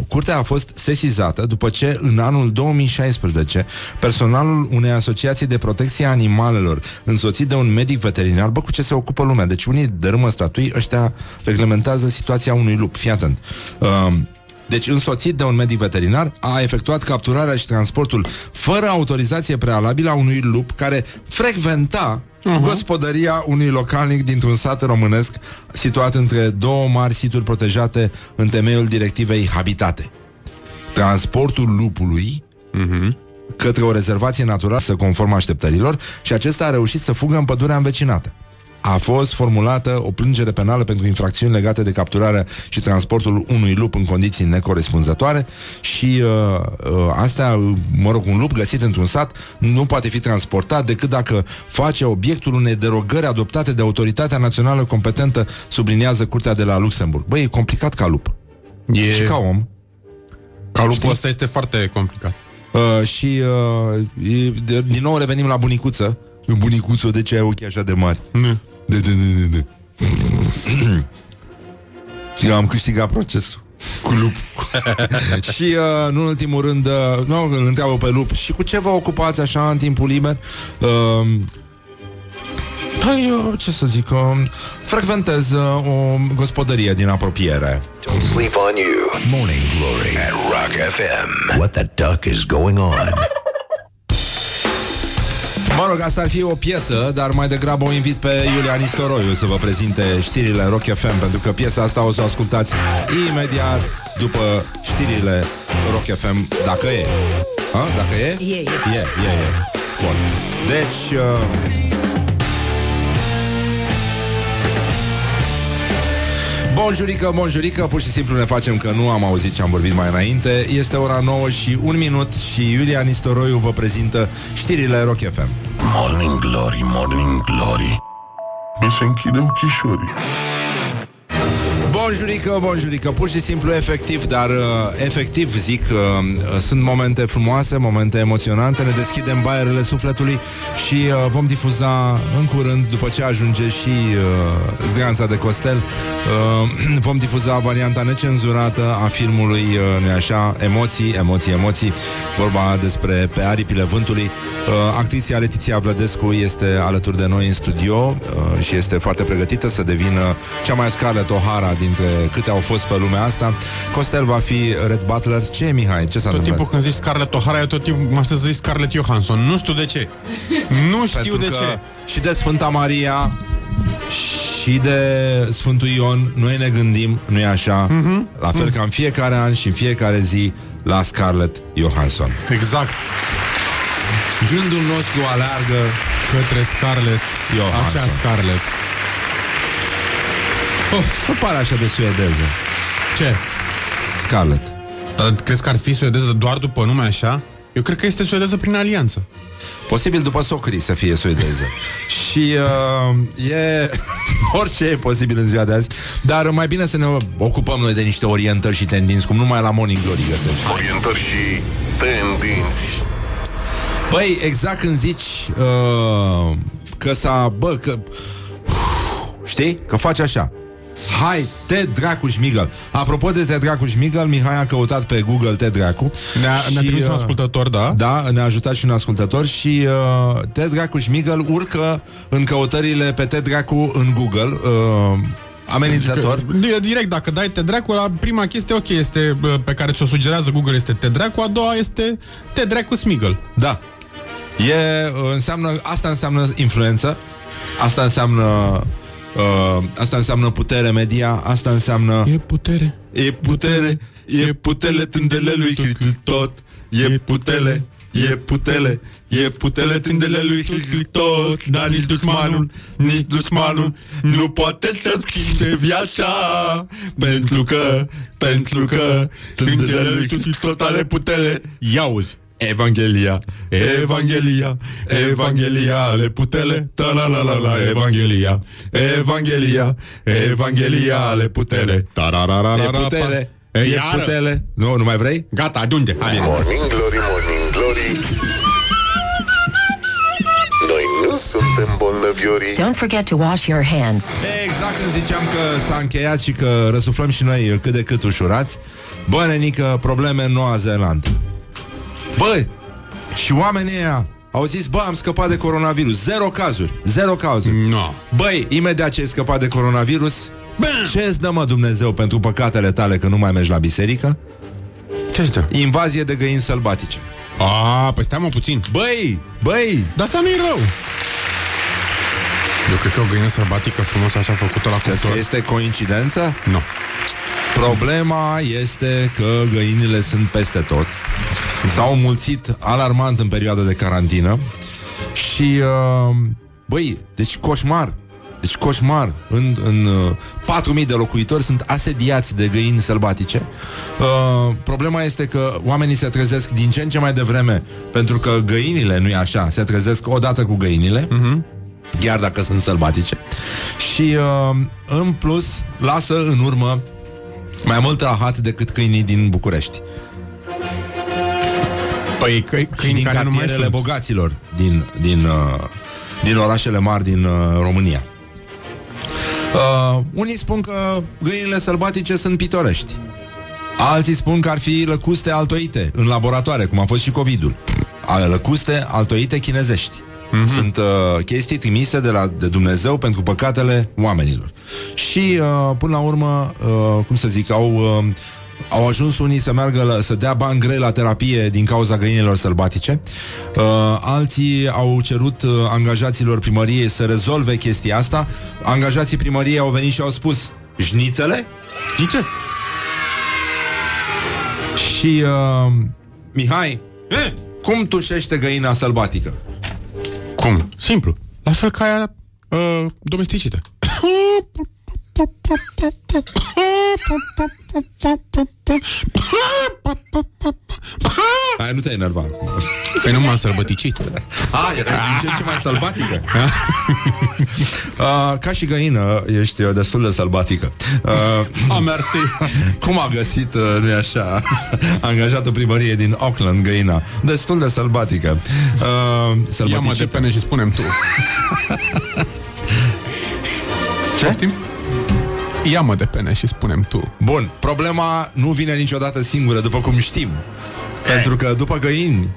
curtea a fost sesizată după ce în anul 2016 personalul unei asociații de protecție a animalelor însoțit de un medic veterinar, bă, cu ce se ocupă lumea? Deci unii dărâmă statui, ăștia reglementează situația unui lup. Fii atent. Uh, deci, însoțit de un medic veterinar, a efectuat capturarea și transportul fără autorizație prealabilă a unui lup care frecventa uh-huh. gospodăria unui localnic dintr-un sat românesc situat între două mari situri protejate în temeiul directivei Habitate. Transportul lupului către o rezervație naturală să conform așteptărilor și acesta a reușit să fugă în pădurea învecinată. A fost formulată o plângere penală pentru infracțiuni legate de capturarea și transportul unui lup în condiții necorespunzătoare și uh, uh, astea, uh, mă rog, un lup găsit într-un sat nu poate fi transportat decât dacă face obiectul unei derogări adoptate de autoritatea națională competentă, subliniază Curtea de la Luxemburg. Băi, e complicat ca lup. E... Și ca om. Ca lupul ăsta este foarte complicat. Uh, și uh, e, de, din nou revenim la bunicuță. Bunicuță, de ce ai ochii așa de mari? Nu. De, de, de, de, de. Și am câștigat procesul cu lup. *laughs* și, uh, nu în ultimul rând, uh, nu, îl întreabă pe lup, și cu ce vă ocupați așa în timpul liber? Uh, Păi, uh, ce să zic, uh, frecventez uh, o gospodărie din apropiere. Don't sleep on you. Morning Glory at Rock FM. What the duck is going on? Mă rog, asta ar fi o piesă, dar mai degrabă o invit pe Iulia Nistoroiu să vă prezinte știrile Rock FM, pentru că piesa asta o să o ascultați imediat după știrile Rock FM, dacă e. Ha? Dacă e? E, e. E, e, e. Bun. Deci... Uh... Bonjurică, bonjurică, pur și simplu ne facem că nu am auzit ce am vorbit mai înainte. Este ora 9 și 1 minut și Iulia Nistoroiu vă prezintă știrile Rock FM. Morning Glory, Morning Glory Mi se închide ochișorii Bonjurică, bonjurică, pur și simplu efectiv, dar uh, efectiv zic, uh, uh, sunt momente frumoase, momente emoționante, ne deschidem baierele sufletului și uh, vom difuza în curând, după ce ajunge și uh, Zdreanța de Costel, uh, *clears throat* vom difuza varianta necenzurată a filmului, uh, nu așa, emoții, emoții, emoții, vorba despre Pe aripile vântului. Uh, actriția Letiția Vlădescu este alături de noi în studio uh, și este foarte pregătită să devină cea mai Scarlett O'Hara dintre câte au fost pe lumea asta. Costel va fi Red Butler. Ce, Mihai? Ce s-a Tot întâmplat? timpul când zici Scarlett O'Hara, eu tot timpul mă aștept să zici Scarlett Johansson. Nu știu de ce. Nu știu Pentru de că ce. și de Sfânta Maria și de Sfântul Ion noi ne gândim, nu e așa? Mhm. La fel ca în fiecare an și în fiecare zi la Scarlett Johansson. Exact. Gândul nostru aleargă Către Scarlett. Johansson. Acea Scarlett. Nu pare așa de suedeză. Ce? Scarlett. Dar crezi că ar fi suedeză doar după nume așa? Eu cred că este suedeză prin alianță. Posibil după socrii să fie suedeză. *laughs* și uh, e... *laughs* Orice e posibil în ziua de azi. Dar mai bine să ne ocupăm noi de niște orientări și tendinți, cum numai la Morning Glory găsești. Orientări și tendinți Băi, exact când zici uh, că s-a... Bă, că... Știi? Că faci așa. Hai, te dracu șmigăl. Apropo de te dracu șmigăl, Mihai a căutat pe Google te dracu. Ne-a, și, ne-a trimis un uh, ascultător, da? Da, ne-a ajutat și un ascultător și uh, Ted Dracu Schmigel urcă în căutările pe Ted Dracu în Google uh, amenințător. Că- Direct, dacă dai te dracu, la prima chestie, ok, este bă, pe care ți-o sugerează Google este te dracu, a doua este te dracu smiggle. Da. E, uh, înseamnă, asta înseamnă influență, asta înseamnă uh, asta înseamnă putere media, asta înseamnă E putere. e putere, e putere tândelelui Hitler tot, e putere, e putele, e putele tândele lui tot, dar nici dușmanul, nici dușmanul nu poate să schimbe viața, pentru că, pentru că tândele lui tot are putele. Iauzi. Evanghelia, Evanghelia, Evanghelia ale putele, ta la la la la Evanghelia, Evanghelia, Evanghelia ale putele, ta ra ra ra ra E putele, e Iară. putele. Nu, nu mai vrei? Gata, de unde? Hai. Morning Glory, Morning Glory Noi nu suntem bolnăviorii Don't forget to wash your hands. Exact când ziceam că s-a încheiat și că răsuflăm și noi cât de cât ușurați. Bă, nenică, probleme în Noua Zeelandă. Bă, și oamenii ăia au zis, bă, am scăpat de coronavirus. Zero cazuri, zero cazuri. No. Băi, imediat ce ai scăpat de coronavirus, ce îți dă, mă, Dumnezeu, pentru păcatele tale că nu mai mergi la biserică? Ce dă? Invazie de găini sălbatice. A, păi stai mă puțin. Băi, băi, Dar asta nu-i rău. Eu cred că o găină sălbatică frumos așa făcută la crezi că cuptor. este coincidență? Nu. Problema este că găinile sunt peste tot. S-au mulțit alarmant în perioada de carantină și, uh, băi, deci coșmar. Deci coșmar. În, în uh, 4.000 de locuitori sunt asediați de găini sălbatice. Uh, problema este că oamenii se trezesc din ce în ce mai devreme pentru că găinile, nu-i așa, se trezesc odată cu găinile. Chiar dacă sunt sălbatice Și uh, în plus Lasă în urmă mai mult rahat decât câinii din București Păi că, și câini din care nu mai cartierele sunt. bogaților din, din, uh, din orașele mari din uh, România. Uh, unii spun că găinile sălbatice sunt pitorești. Alții spun că ar fi lăcuste altoite în laboratoare, cum a fost și COVID-ul. Ale lăcuste altoite chinezești. Mm-hmm. Sunt uh, chestii trimise de la de Dumnezeu pentru păcatele oamenilor. Și uh, până la urmă, uh, cum să zic, au uh, au ajuns unii să meargă la, să dea bani grei la terapie din cauza găinilor sălbatice. Uh, alții au cerut uh, angajaților primăriei să rezolve chestia asta. Angajații primăriei au venit și au spus Șnițele? Știi ce? Și uh, Mihai, E? cum tușește găina sălbatică? Cum? Simplu. La fel ca aia uh, domesticită. *coughs* Aia nu te enerva. Păi nu m-am sărbăticit. A, era din ce în ce mai sălbatică. uh, ca și găină, ești uh, destul de sălbatică. Uh, A, mersi. cum a găsit, uh, nu așa, angajată primărie din Auckland, găina? Destul de sălbatică. Uh, Ia-mă de sălbaticită. pene și spunem tu. *laughs* Ce? Poftim? Ia-mă de pene și spunem tu. Bun, problema nu vine niciodată singură, după cum știm. Pentru că după găini,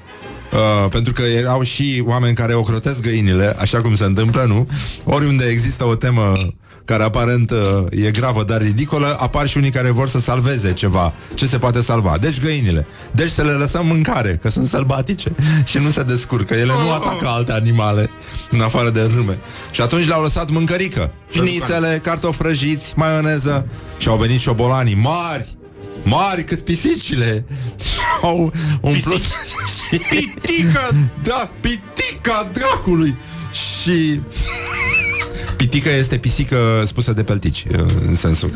uh, pentru că erau și oameni care ocrotesc găinile, așa cum se întâmplă, nu? Oriunde există o temă care aparent uh, e gravă, dar ridicolă, apar și unii care vor să salveze ceva, ce se poate salva. Deci găinile. Deci să le lăsăm mâncare, că sunt sălbatice și nu se descurcă. Ele nu atacă alte animale, în afară de râme. Și atunci le-au lăsat mâncărică. Șnițele, cartofi prăjiți, maioneză și au venit șobolanii mari, mari cât pisicile. *laughs* Au umplut... *laughs* Pitica! Da, pitica dracului! Și... Pitică este pisică spusă de peltici, în sensul,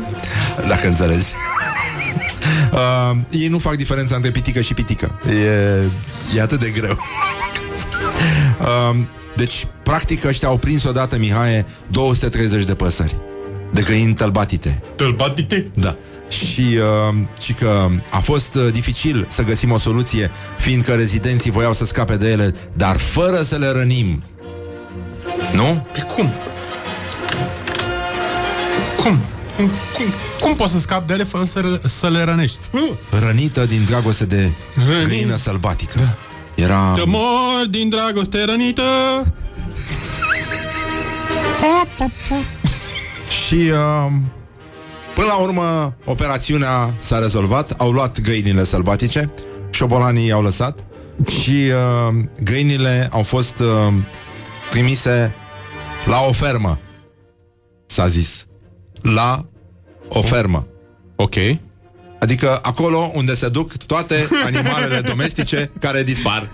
dacă înțelegi. *laughs* Uh, ei nu fac diferența între pitică și pitică. E, e atât de greu. uh, *laughs* deci, practic, ăștia au prins odată, Mihai, 230 de păsări. De găini tălbatite. Tălbatite? Da. Și, uh, și că a fost uh, dificil să găsim o soluție, fiindcă rezidenții voiau să scape de ele, dar fără să le rănim. Nu? Pe cum? Cum? Cum, cum, cum poți să scapi de ele fără să, le- să le rănești? Rănită din dragoste de Răni- găină sălbatică. Da. Era... Te mor din dragoste rănită Și uh, până la urmă operațiunea s-a rezolvat, au luat găinile sălbatice, șobolanii i-au lăsat și uh, găinile au fost uh, trimise la o fermă, s-a zis. La o fermă. Ok Adică acolo unde se duc toate animalele *laughs* domestice care dispar.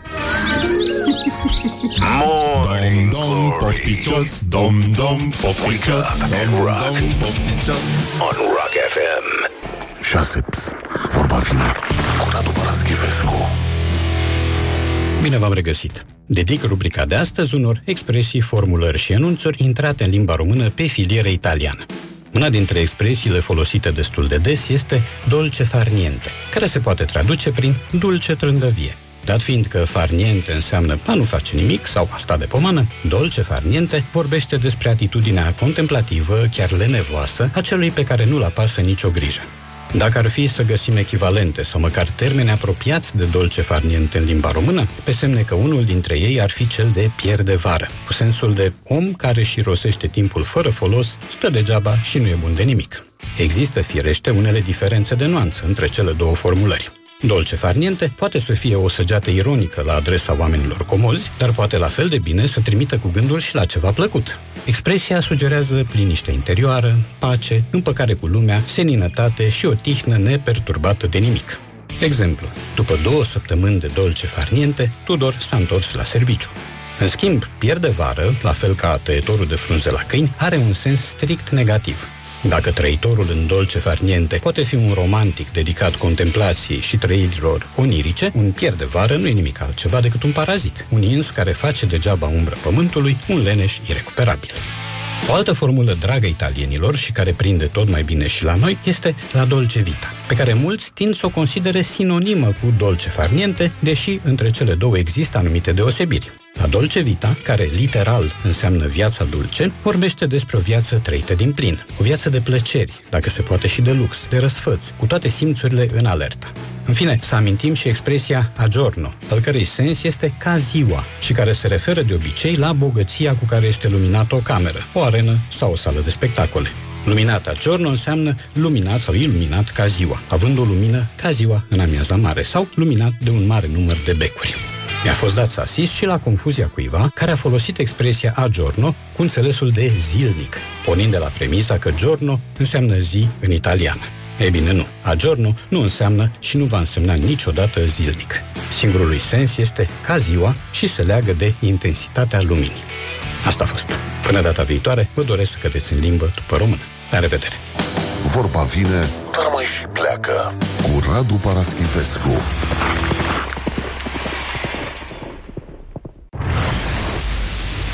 Morning Dom, Glory pofticios, dom, dom, pofticios, dom, dom, pofticios. on Rock FM. 6. Pst, vorba vine cu Radu Paraschivescu. Bine v-am regăsit! Dedic rubrica de astăzi unor expresii, formulări și enunțuri intrate în limba română pe filieră italiană. Una dintre expresiile folosite destul de des este dolce farniente, care se poate traduce prin dulce trândăvie. Dat fiind că farniente înseamnă a nu face nimic sau a sta de pomană, dolce farniente vorbește despre atitudinea contemplativă, chiar lenevoasă, a celui pe care nu-l apasă nicio grijă. Dacă ar fi să găsim echivalente sau măcar termeni apropiați de dolce farniente în limba română, pe semne că unul dintre ei ar fi cel de pierde vară, cu sensul de om care și rosește timpul fără folos, stă degeaba și nu e bun de nimic. Există firește unele diferențe de nuanță între cele două formulări. Dolce farniente poate să fie o săgeată ironică la adresa oamenilor comozi, dar poate la fel de bine să trimită cu gândul și la ceva plăcut. Expresia sugerează liniște interioară, pace, împăcare cu lumea, seninătate și o tihnă neperturbată de nimic. Exemplu, după două săptămâni de dolce farniente, Tudor s-a întors la serviciu. În schimb, pierde vară, la fel ca tăietorul de frunze la câini, are un sens strict negativ. Dacă trăitorul în dolce farniente poate fi un romantic dedicat contemplației și trăirilor onirice, un pier de vară nu e nimic altceva decât un parazit, un ins care face degeaba umbră pământului, un leneș irecuperabil. O altă formulă dragă italienilor și care prinde tot mai bine și la noi este la dolce vita, pe care mulți tind să o considere sinonimă cu dolce farniente, deși între cele două există anumite deosebiri. La dolce vita, care literal înseamnă viața dulce, vorbește despre o viață trăită din plin, o viață de plăceri, dacă se poate și de lux, de răsfăț, cu toate simțurile în alertă. În fine, să amintim și expresia a giorno, al cărei sens este ca ziua și care se referă de obicei la bogăția cu care este luminată o cameră, o arenă sau o sală de spectacole. Luminat a giorno înseamnă luminat sau iluminat ca ziua, având o lumină ca ziua în amiaza mare sau luminat de un mare număr de becuri. Mi-a fost dat să asist și la confuzia cuiva care a folosit expresia a giorno cu înțelesul de zilnic, pornind de la premisa că giorno înseamnă zi în italiană. Ei bine, nu. A giorno nu înseamnă și nu va însemna niciodată zilnic. Singurul lui sens este ca ziua și se leagă de intensitatea luminii. Asta a fost. Până data viitoare, vă doresc să cădeți în limbă după română. La revedere! Vorba vine, dar mai și pleacă. Cu Radu Paraschivescu.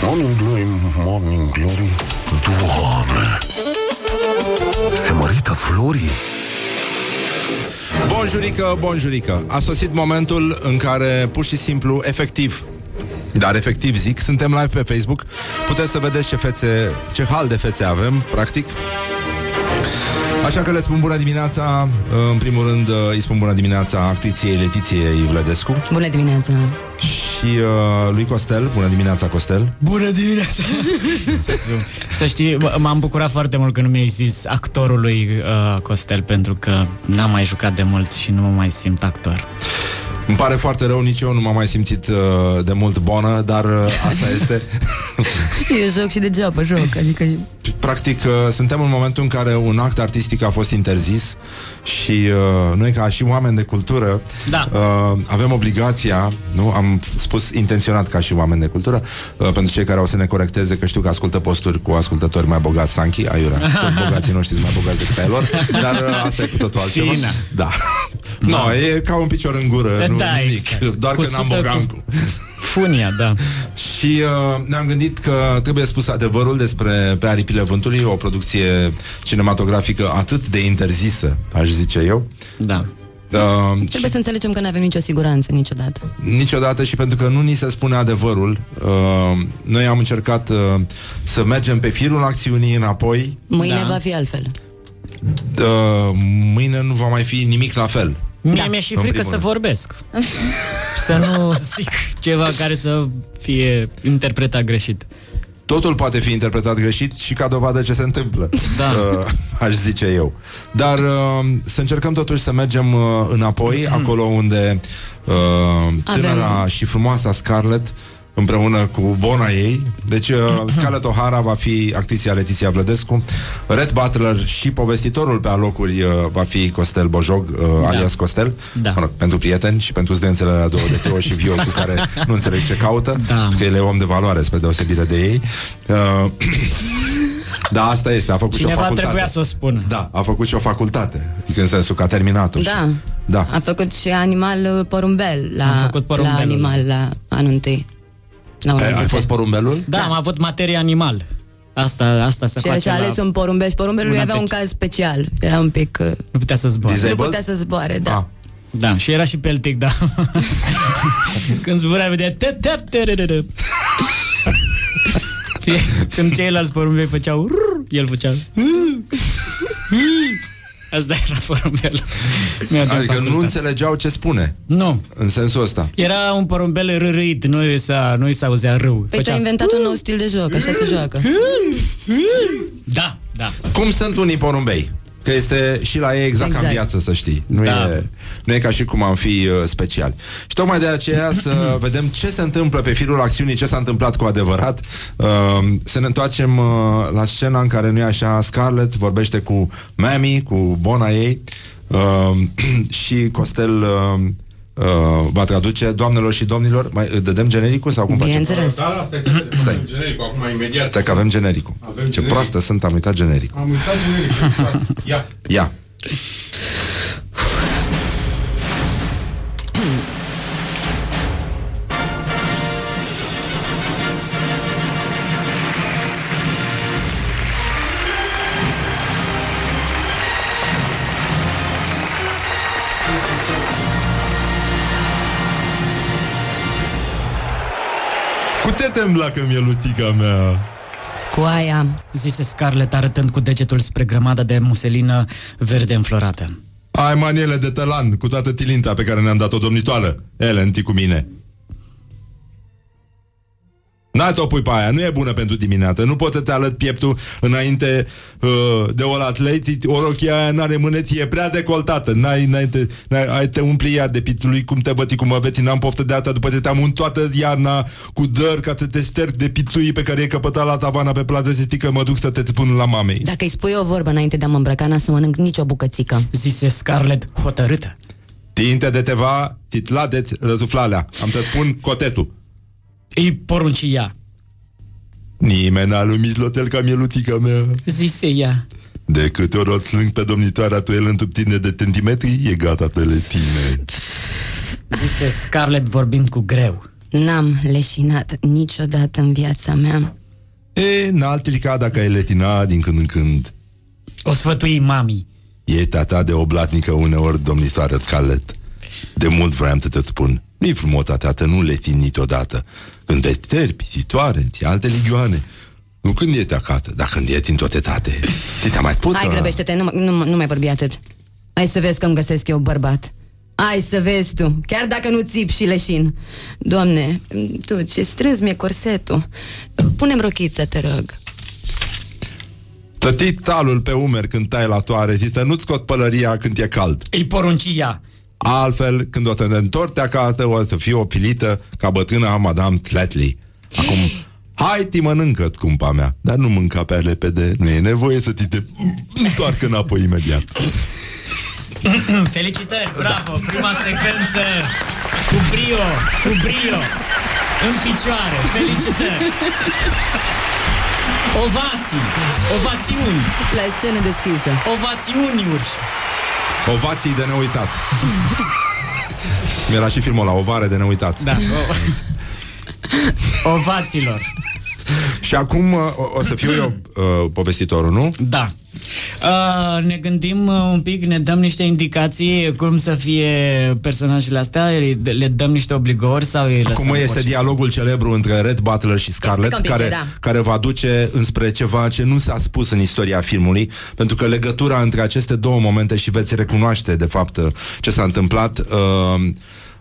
Morning Glory, Morning Glory Doamne Se mărită florii Bonjurică, bonjurică. A sosit momentul în care, pur și simplu, efectiv, dar efectiv zic, suntem live pe Facebook. Puteți să vedeți ce fețe, ce hal de fețe avem, practic. Așa că le spun bună dimineața În primul rând îi spun bună dimineața Actriției Letiției Vlădescu Bună dimineața! Și uh, lui Costel. Bună dimineața Costel. Bună dimineața! Să știi, m- m-am bucurat foarte mult că nu mi-ai zis actorului uh, Costel Pentru că n-am mai jucat de mult și nu mă mai simt actor. Îmi pare foarte rău, nici eu nu m-am mai simțit uh, de mult bonă Dar uh, asta este. *laughs* Eu joc și degeaba joc, adică... Practic, uh, suntem în momentul în care un act artistic a fost interzis și uh, noi, ca și oameni de cultură, Da. uh, avem obligația, nu? Am spus intenționat ca și oameni de cultură, uh, pentru cei care o să ne corecteze, că știu că ascultă posturi cu ascultători mai bogați, Sanchi, aiurea. *laughs* Toți bogații noștri sunt mai bogați decât ai lor, dar uh, asta e cu totul altceva. Fină. Da. No, e ca un picior în gură, nu Da, nimic. exact. Doar Cu că n-am sută bogat cu- Funia, da și uh, ne-am gândit că trebuie spus adevărul despre Pe aripile vântului, o producție cinematografică atât de interzisă, aș zice eu. Da Uh, Trebuie să înțelegem că nu avem nicio siguranță niciodată. niciodată și pentru că nu ni se spune adevărul, uh, noi am încercat uh, să mergem pe firul acțiunii înapoi. Mâine Da. va fi altfel. Uh, mâine nu va mai fi nimic la fel. Mie mi-e și în frică primul să rând. vorbesc *laughs* Să nu *laughs* zic ceva care să fie interpretat greșit Totul poate fi interpretat greșit și ca dovadă ce se întâmplă. Da. *laughs* Uh, aș zice eu. Dar uh, să încercăm totuși să mergem uh, înapoi, acolo unde uh, tânăra și frumoasa Scarlett împreună cu bona ei. Deci uh, *clears throat* Scarlett O'Hara va fi actriția Letiția Vlădescu, Red Butler și povestitorul pe alocuri uh, va fi Costel Bojog, uh, da. alias Costel, Da. mă rog, pentru prieteni și pentru studențele la două de Teo și Vio cu care nu înțeleg ce caută, Da. că el e om de valoare spre deosebire de ei. Uh, *clears throat* da, asta este, a făcut și o Cineva facultate. trebuia să o spună. Da, a făcut și o facultate, adică în sensul că a terminat-o. Da. Și, da. A făcut și animal uh, porumbel Am la, făcut la porumbelul. animal la anul întâi. La Ai, unul ai dintre- fost porumbelul? Da, am avut materie animal. Asta, asta se Și face a la... ales un porumbel și porumbelul una avea un pe- caz special. Era un pic... uh, Nu putea să zboare. Disabled? Nu putea să zboare, da. Ah. Da, și era și peltic, da. *laughs* Când zburea, vedea... tăp, tăp, tărărără. Fie, Când ceilalți porumbei făceau... rrr, El făcea... *laughs* Asta era porumbelul. Mi-a dat Adică nu facultate. înțelegeau ce spune, Nu. în sensul ăsta. Era un porumbel rârâit, nu i s-a, nu i s-a auzea râu. Păi tu ai inventat un nou stil de joc, așa se joacă. Da, da. Cum sunt unii porumbei? Că este și la ei exact, exact. ca în Exact. viață, să știi. Nu, Da. e, nu e ca și cum am fi uh, speciali. Și tocmai de aceea *clears throat* să vedem ce se întâmplă pe firul acțiunii, ce s-a întâmplat cu adevărat. Uh, să ne întoarcem uh, la scena în care nu e așa Scarlett vorbește cu Mami, cu bona ei uh, *clears throat* și Costel uh, uh, va traduce Doamnelor și domnilor, mai uh, dădem genericul sau cum facem? Bineînțeles. Da, da, stai, stai, stai. genericul, acum imediat. Stai că avem genericul. Avem ce generic. proastă sunt, am uitat genericul. Am uitat genericul. Ia. Ia. Cu tete îmi blacă mielutica mea. Cu aia. Zise Scarlett arătând cu degetul spre grămada de muselină verde înflorată. Ai maniele de tălan cu toată tilinta pe care ne-am dat-o domnitoară. Ellen, tii cu mine. N-ai o pui pe aia, nu e bună pentru dimineață Nu pot să te alăt pieptul înainte uh, de o atleti O rochie aia n-are mâneți, e prea decoltată N-ai, n-ai, te, n-ai ai te umpli iar de pitului Cum te băti, cum mă veti, n-am poftă de asta După ce te-am unt toată iarna cu dăr Ca să te sterg de pitului pe care e căpătat la tavana Pe plază să știi că mă duc să te pun la mamei Dacă îi spui o vorbă înainte de a mă îmbrăca, n-am să mănânc nicio bucățică. Zise Scarlett hotărâtă. Tinte de teva, titladeți răzuflalea Am să spun cotetul Îi porunci ea. Nimeni n-a lui mijlotel ca mieluțica mea Zise ea. De câte ori o slâng pe domnitoarea tu el într tine de centimetri, e gata tele tine. Zise Scarlett vorbind cu greu. N-am leșinat niciodată în viața mea. E, n-al tilica dacă ai letina din când în când. O sfătui mami. E tata de oblatnică uneori, domnisoară Calet. De mult vreau să te spun. Nu-i frumos, tata, nu letin niciodată. Când te terpi, pisitoare, în alte ligioane. Nu când e acasă, dar când e în toate tate. Ți te mai spus Hai, că- grăbește-te, nu, nu, nu mai vorbi atât. Hai să vezi că îmi găsesc eu bărbat. Hai să vezi tu, chiar dacă nu țip și leșin. Doamne, tu, ce strâns mi-e corsetul. Punem rochiță, te rog. Tătii talul pe umeri când tai la toare și să nu-ți scot pălăria când e cald. Îi porunci ea. Altfel, când o să ne întorci acasă, o să fii o pilită ca bătrâna Madame Tletley. Acum, hai, ti mănâncă, scumpa mea, dar nu mânca pe repede, nu e nevoie să ți te întoarcă înapoi imediat. Felicitări, bravo, prima secvență cu brio, cu brio, în picioare, felicitări. Ovații, ovațiuni, La scenă deschisă. ovațiuniuri. Ovații de neuitat. Mi-era și filmul la ovare de neuitat. Da, o... ovaților. Și acum uh, o, o să fiu eu uh, povestitorul, nu? Da. Uh, ne gândim uh, un pic, ne dăm niște indicații cum să fie personajele astea, le, le dăm niște obligori sau îi lăsăm Acum este pur și dialogul celebru între Red Butler și Scarlett Explică un pic care, ce, da. care va duce înspre ceva ce nu s-a spus în istoria filmului pentru că legătura între aceste două momente și veți recunoaște de fapt uh, ce s-a întâmplat uh,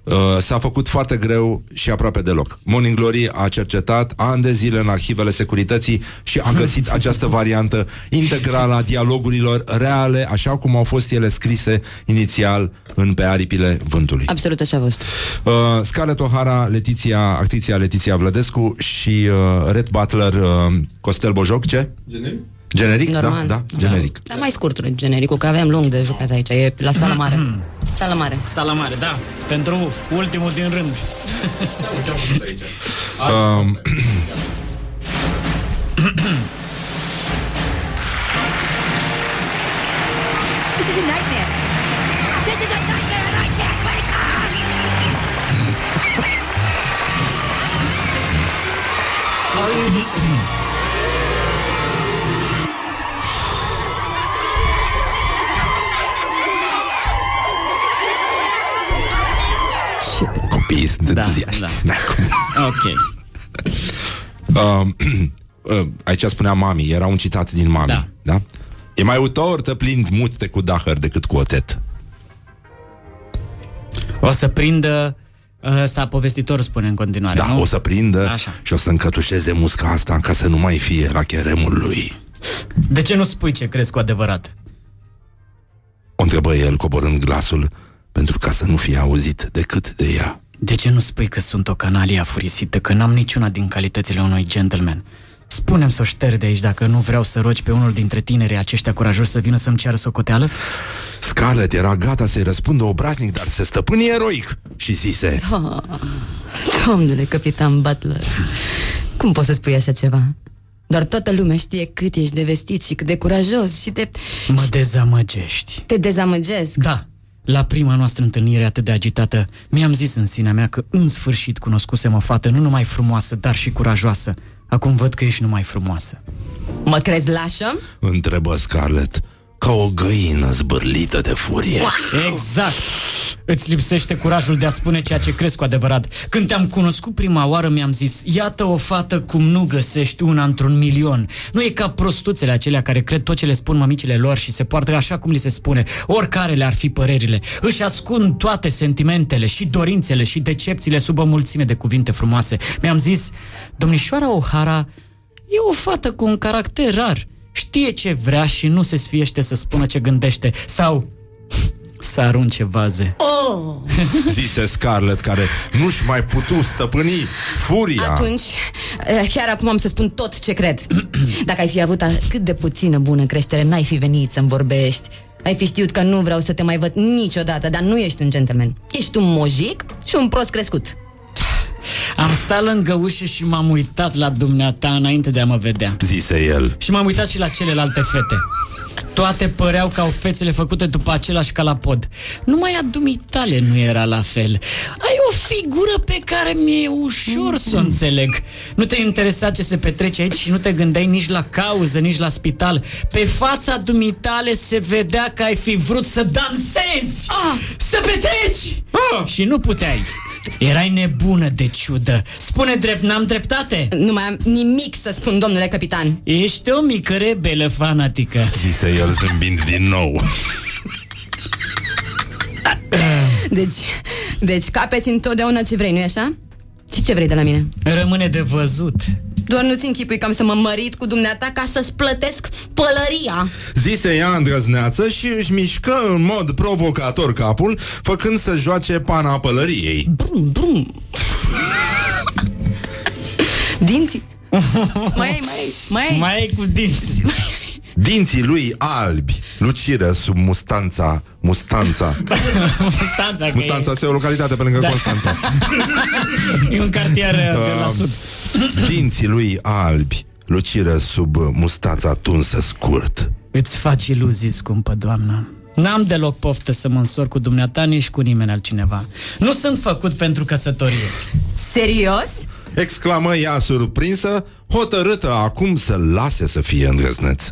Uh, s-a făcut foarte greu și aproape deloc. Morning Glory a cercetat ani de zile în arhivele securității și a găsit *laughs* această variantă integrală a dialogurilor reale, așa cum au fost ele scrise inițial în pe aripile vântului. Absolut așa a fost. Uh, Scarlett O'Hara, Letiția, actriția Letiția Vlădescu și uh, Red Butler, uh, Costel Bojoc, ce? Generic? Generic? Normal. Da, da, generic. Dar mai scurt genericul, că avem lung de jucat aici. E la sala *clears throat* mare. Sala mare. Sala mare, da. Pentru ultimul din rând. Um, This is a nightmare. This is a nightmare and I can't wake up! How are you listening? Copiii sunt Da, entuziaști. da. *laughs* N-ai cum. Ok. Um, *clears throat* uh, aici spunea mami, era un citat din mami. Da. da? E mai utor să plind muțte cu dahăr decât cu otet. O să prindă uh, Ăsta povestitor spune în continuare, Da, nu? o să prindă Așa. și o să încătușeze musca asta ca să nu mai fie la cheremul lui. De ce nu spui ce crezi cu adevărat? O întrebă el coborând glasul pentru ca să nu fie auzit decât de ea. De ce nu spui că sunt o canalie afurisită, că n-am niciuna din calitățile unui gentleman? Spune-mi să o șterg de aici dacă nu vreau să rogi pe unul dintre tinerii aceștia curajoși să vină să-mi ceară socoteală? Scarlett era gata să-i răspundă obraznic, dar se stăpâni eroic și zise Oh, domnule capitan Butler, cum poți să spui așa ceva? Doar toată lumea știe cât ești de vestit și cât de curajos și de... Mă dezamăgești. Te dezamăgesc. Da, la prima noastră întâlnire atât de agitată, mi-am zis în sinea mea că în sfârșit cunoscusem o fată nu numai frumoasă, dar și curajoasă. Acum văd că ești numai frumoasă. Mă crezi lașă? Întrebă Scarlett ca o găină zbârlită de furie. Exact! Îți lipsește curajul de a spune ceea ce crezi cu adevărat. Când te-am cunoscut prima oară, mi-am zis, iată o fată cum nu găsești una într-un milion. Nu e ca prostuțele acelea care cred tot ce le spun mămicile lor și se poartă așa cum li se spune, oricare le-ar fi părerile. Își ascund toate sentimentele și dorințele și decepțiile sub o mulțime de cuvinte frumoase. Mi-am zis, domnișoara O'Hara e o fată cu un caracter rar. Știe ce vrea și nu se sfiește să spună ce gândește. Sau să arunce vaze. Oh! *laughs* Zise Scarlett, care nu-și mai putu stăpâni furia. Atunci, eh, chiar acum am să spun tot ce cred. *clears throat* Dacă ai fi avut cât de puțină bună creștere, n-ai fi venit să-mi vorbești. Ai fi știut că nu vreau să te mai văd niciodată, dar nu ești un gentleman. Ești un mojic și un prost crescut. Am stat lângă ușă și m-am uitat la dumneata înainte de a mă vedea. Zise el. Și m-am uitat și la celelalte fete. Toate păreau ca o fețele făcute după același calapod. Numai a dumitale nu era la fel. Ai o figură pe care mi-e ușor să o înțeleg. Nu te interesa ce se petrece aici și nu te gândeai nici la cauză, nici la spital. Pe fața dumitale se vedea că ai fi vrut să dansezi, să petreci și nu puteai. Erai nebună de ciudă. Spune drept, n-am dreptate? Nu mai am nimic să spun, domnule capitan. Ești o mică rebelă fanatică. Zise el zâmbind din nou. Deci, deci capeți întotdeauna ce vrei, nu-i așa? Și ce vrei de la mine? Rămâne de văzut. Doar nu-ți închipui că am să mă mărit cu dumneata ca să-ți plătesc pălăria. Zise ea îndrăzneață și își mișcă în mod provocator capul, făcând să joace pana pălăriei. Brum, brum. Dinții. mai ai, mai ai, mai ai. Mai ai cu dinți. *laughs* Dinții lui albi luciră sub mustanța, mustanța. *laughs* Mustanța, că Mustanța este o localitate pe lângă Da. Constanța. e, *laughs* e un cartier uh, de la Um, sud. *coughs* Dinții lui albi luciră sub mustața tunsă scurt. Îți faci iluzii, scumpă doamnă. N-am deloc poftă să mă însor cu dumneata, nici cu nimeni altcineva. Nu sunt făcut pentru căsătorie. Serios? Exclamă ea surprinsă, hotărâtă acum să lase să fie îndrăzneț.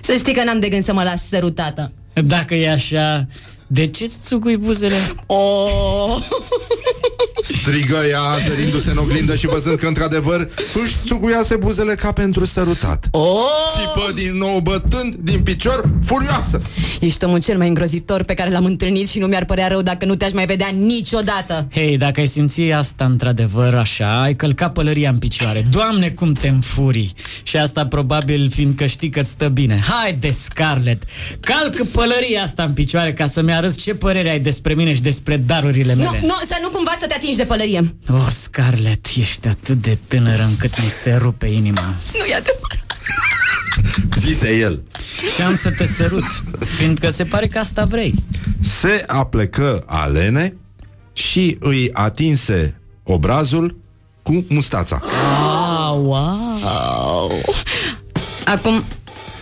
Să știi că n-am de gând să mă las sărutată. Oh. Oh. Dacă e așa, de ce-ți țugui buzele? Oh. Strigă ea, zărindu-se în oglindă și văzând că într-adevăr își țuguiase buzele ca pentru sărutat. Oh! Țipă din nou bătând din picior, furioasă. Ești omul cel mai îngrozitor pe care l-am întâlnit și nu mi-ar părea rău dacă nu te-aș mai vedea niciodată. Hei, dacă ai simți asta într-adevăr așa, ai călca pălăria în picioare. Doamne, cum te înfurii! Și asta probabil fiindcă știi că stă bine. Haide, Scarlett, calcă pălăria asta în picioare ca să-mi arăți ce părere ai despre mine și despre darurile Nu, mele. nu, să nu cumva să te atingi de pălărie. Oh, Scarlett, ești atât de tânără încât mi se rupe inima. Nu e adevărat. Zise el. Și am să te sărut, fiindcă se pare că asta vrei. Se aplecă alene și îi atinse obrazul cu mustața. Wow, wow. Acum,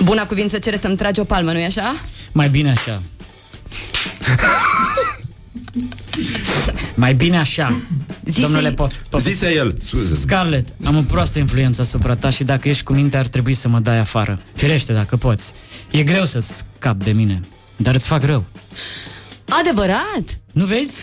buna cuvință cere să-mi tragi o palmă, nu-i așa? Mai bine așa. *laughs* Mai bine așa. Zise- Domnule Pot, Pot. Zise el. Scuze. Scarlett, am o proastă influență asupra ta și dacă ești cu minte ar trebui să mă dai afară. Firește dacă poți. E greu să-ți scap de mine, dar îți fac rău. Adevărat? Nu vezi?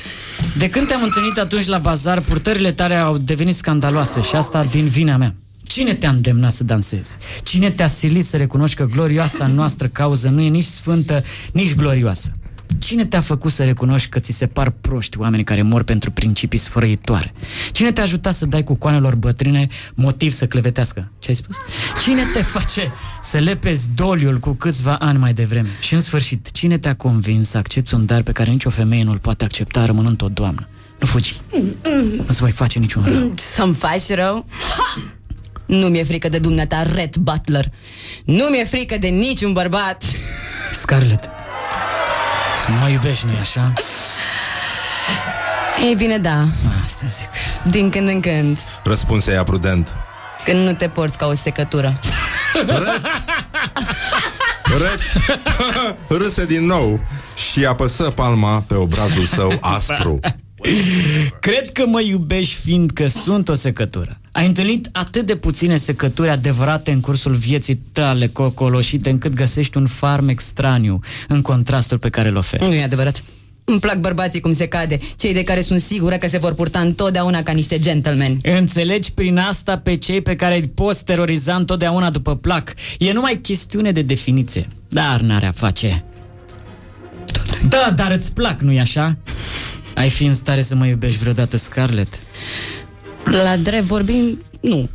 De când te-am întâlnit atunci la bazar, purtările tale au devenit scandaloase și asta din vina mea. Cine te-a îndemnat să dansezi? Cine te-a silit să recunoști că glorioasa noastră cauză nu e nici sfântă, nici glorioasă? Cine te-a făcut să recunoști că ți se par proști oameni care mor pentru principii sfărăitoare? Cine te-a ajutat să dai cu coanelor bătrâne motiv să clevetească? Ce ai spus? Cine te face să lepezi doliul cu câțiva ani mai devreme? Și în sfârșit, cine te-a convins să accepti un dar pe care nicio femeie nu-l poate accepta rămânând o doamnă? Nu fugi. Nu-ți voi face niciun rău. Să-mi faci rău? Ha! Nu mi-e frică de dumneata, Red Butler. Nu mi-e frică de niciun bărbat. Scarlett, mă iubești, nu-i așa? Ei bine, da. Asta zic. Din când în când. Răspunse ea prudent. Când nu te porți ca o secătură. Red râse din nou și apăsă palma pe obrazul său aspru. Cred că mă iubești fiindcă sunt o secătură. Ai întâlnit atât de puține secături adevărate în cursul vieții tale cocoloșite încât găsești un farmec straniu în contrastul pe care îl oferi. Nu e adevărat. Îmi plac bărbații cum se cade, cei de care sunt sigură că se vor purta întotdeauna ca niște gentlemen. Înțelegi prin asta pe cei pe care îi poți teroriza întotdeauna după plac. E numai chestiune de definiție. Dar n-are a face. Da, dar îți plac, nu-i așa? Ai fi în stare să mă iubești vreodată, Scarlett? La drept vorbind, nu.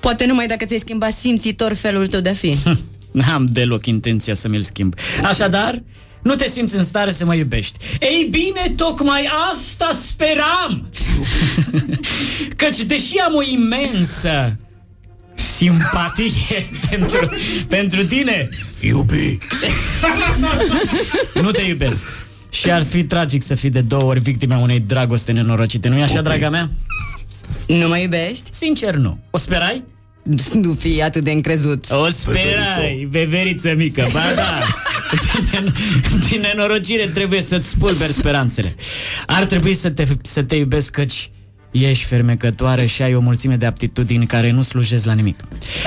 Poate numai dacă ți-ai schimbat simțitor felul tău de a fi. *laughs* N-am deloc intenția să mi-l schimb. Așadar, nu te simți în stare să mă iubești. Ei bine, tocmai asta speram! *laughs* Căci deși am o imensă simpatie *laughs* pentru, pentru tine, Iubi, nu te iubesc. Și ar fi tragic să fii de două ori victima unei dragoste nenorocite, nu-i așa, draga mea? Nu mă iubești? Sincer, nu. O sperai? *laughs* Nu fi atât de încrezut. O sperai, beveriță mică, ba da. Din, din nenorocire trebuie să-ți spulberi speranțele. Ar trebui să te, să te iubesc căci ești fermecătoare și ai o mulțime de aptitudini care nu slujesc la nimic.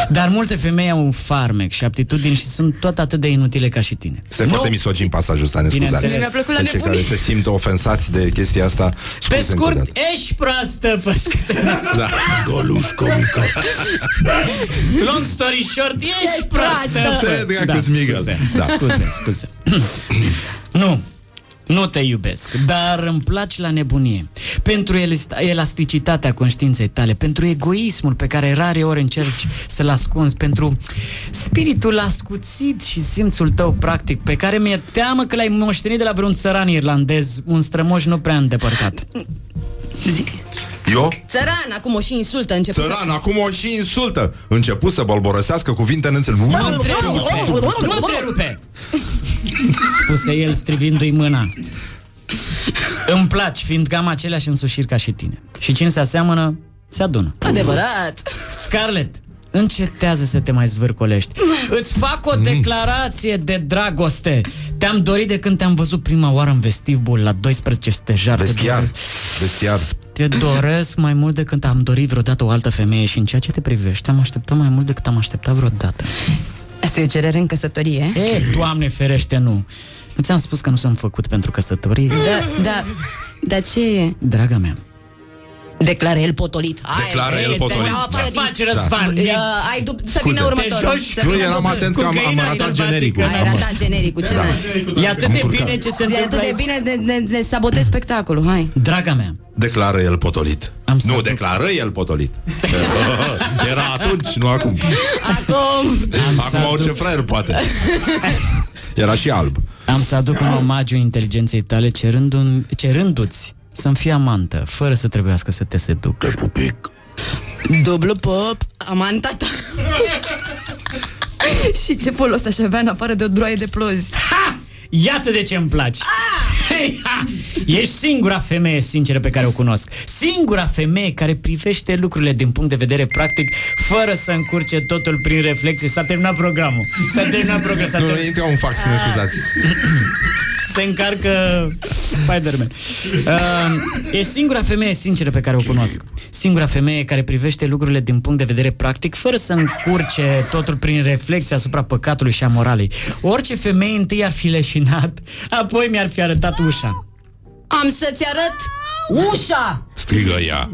Dar multe femei au un farmec și aptitudini și sunt tot atât de inutile ca și tine. Este foarte misogin pasajul ăsta, ne Bineînțeles. scuzați. Mi-a plăcut la Deci cei nebunie. care se simt ofensați de chestia asta, Pe scuze încă o scurt, dată. ești proastă, fă Da. goluș comică. Long story short, ești proastă. Te dracu, Smigel. scuze, Da. scuze, scuze. *clears throat* nu, nu te iubesc, dar îmi placi la nebunie. Pentru elast- elasticitatea conștiinței tale, pentru egoismul pe care rare ori încerci să-l ascunzi, pentru spiritul ascuțit și simțul tău practic, pe care mi-e teamă că l-ai moștenit de la vreun țăran irlandez, un strămoș nu prea îndepărtat. Zic. Eu? Țăran, acum o și insultă început să... Țăran, acum o și insultă. Început să bolborăsească cuvinte neînțelepte. Nu întrerupe! Nu întrerupe! Spuse el strivindu-i mâna. Îmi placi, fiindcă am aceleași însușiri ca și tine. Și cine se aseamănă, se adună. Adevărat. Scarlett, încetează să te mai zvârcolești. Îți fac o declarație de dragoste. Te-am dorit de când te-am văzut prima oară în vestibul la 12 stejar. Te Bestiar. doresc- Bestiar. Te doresc mai mult decât am dorit vreodată o altă femeie și în ceea ce te privește am așteptat mai mult decât am așteptat vreodată. Asta e o cerere în căsătorie? E, Doamne ferește, nu. Nu ți-am spus că nu sunt făcut pentru căsătorie? Da, da, dar ce e? Draga mea, Declară el potolit. Hai, Declară el bine, potolit. te dau afară Ce din- faci, Răzvan? Da. Ia- Uh, ai dup- să Scuze. vină următorul. Te joci Să Nu, vină eram următorul. atent că am, am Cocaina ratat sălbatică. genericul. Ai ratat genericul, ce Da. n-ai? E atât de încurcat. bine ce se E întâmplă atât de aici. bine de, de, de sabotezi spectacolul, hai. Draga mea, Declară el potolit. Am să nu, aduc- declară el potolit. *laughs* Era atunci, nu acum. Acum, să Acum orice aduc- fraier poate. Era și alb. am să aduc un omagiu inteligenței tale cerându- cerându-ți să-mi fii amantă, fără să trebuiască să te seduc. dublu pop, amanta ta. *laughs* Și ce folos aș avea în afară de o droaie de plozi? Ha! Iată de ce îmi placi! Hei, ha! *laughs* Ești singura femeie sinceră pe care o cunosc. Singura femeie care privește lucrurile din punct de vedere practic, fără să încurce totul prin reflexie. S-a terminat programul. S-a terminat programul. S-a Nu, terminat. intră un fax, ne scuzați. *clears throat* Se încarcă Spider-Man. Uh, ești singura femeie sinceră pe care o cunosc. Singura femeie care privește lucrurile din punct de vedere practic, fără să încurce totul prin reflexie asupra păcatului și a moralei. Orice femeie întâi ar fi leșinat, apoi mi-ar fi arătat ușa. Am să-ți arăt ușa! Strigă ea.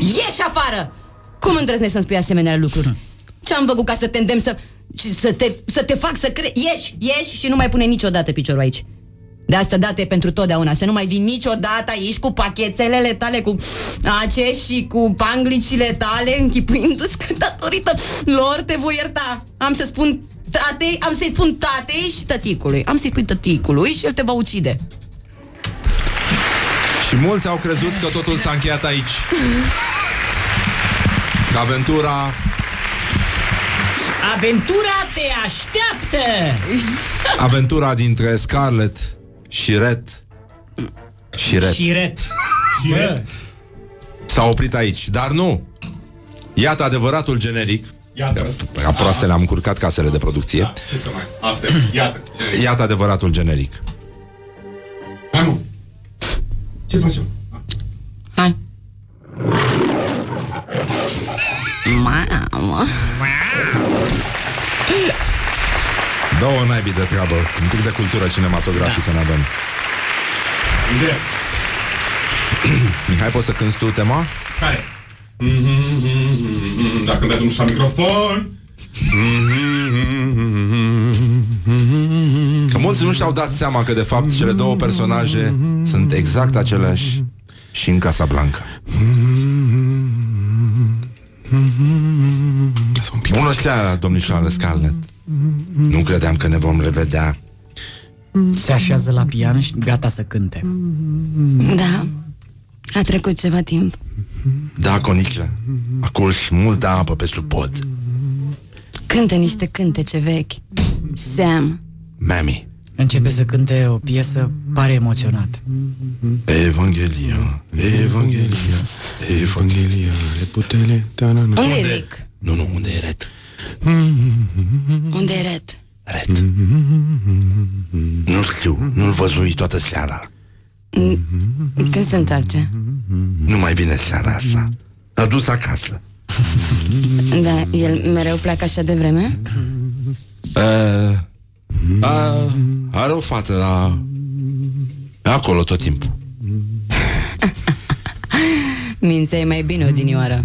Ieși afară! Cum îndrăznești să-mi spui asemenea lucruri? Ce-am făcut ca să te îndemn să, și să, te, să te fac să crezi? Ieși, ieși și nu mai pune niciodată piciorul aici. De asta date pentru totdeauna, să nu mai vii niciodată aici cu pachetelele tale, cu ace și cu panglicile tale, închipuindu-ți că datorită lor te voi ierta. Am să spun tatei, am să-i spun tatei și tăticului. Am să-i spun tăticului și el te va ucide. Și mulți au crezut că totul s-a încheiat aici. Că aventura Aventura te așteaptă! Aventura dintre Scarlett și Red Și Red Și ret. Bă, S-a oprit aici, dar nu Iată adevăratul generic Iată. Ca proastele am încurcat casele de producție Ce să mai... Asta e. Iată. Iată adevăratul generic Hai, mă. Ce facem? Hai. Mamă. Două naibii de treabă Un pic de cultură cinematografică da. n-avem Unde? Mihai, poți să cânti tu tema? Care? Dacă îmi dai drumul și la microfon. Că mulți nu și-au dat seama că de fapt cele două personaje Sunt exact aceleași Și în Casablanca. Bună seara, domnișoară Scarlett. Nu credeam că ne vom revedea. Se așează la pian și gata să cânte. Da. A trecut ceva timp. Da, Conicle A curs multă apă pe sub pod Cântă niște cântece vechi. Sam. Mami Începe să cânte o piesă, pare emoționat. Evanghelia Evanghelia Evanghelia Putele Unde e Rick? Nu, nu, unde e Red? Unde e Red? Red Nu știu, nu-l văzui toată seara Când se întoarce? Nu mai vine seara asta A dus acasă *laughs* Da, el mereu pleacă așa de vreme? Uh, a, are o față la... Acolo tot timpul *laughs* Minței mai bine odinioară.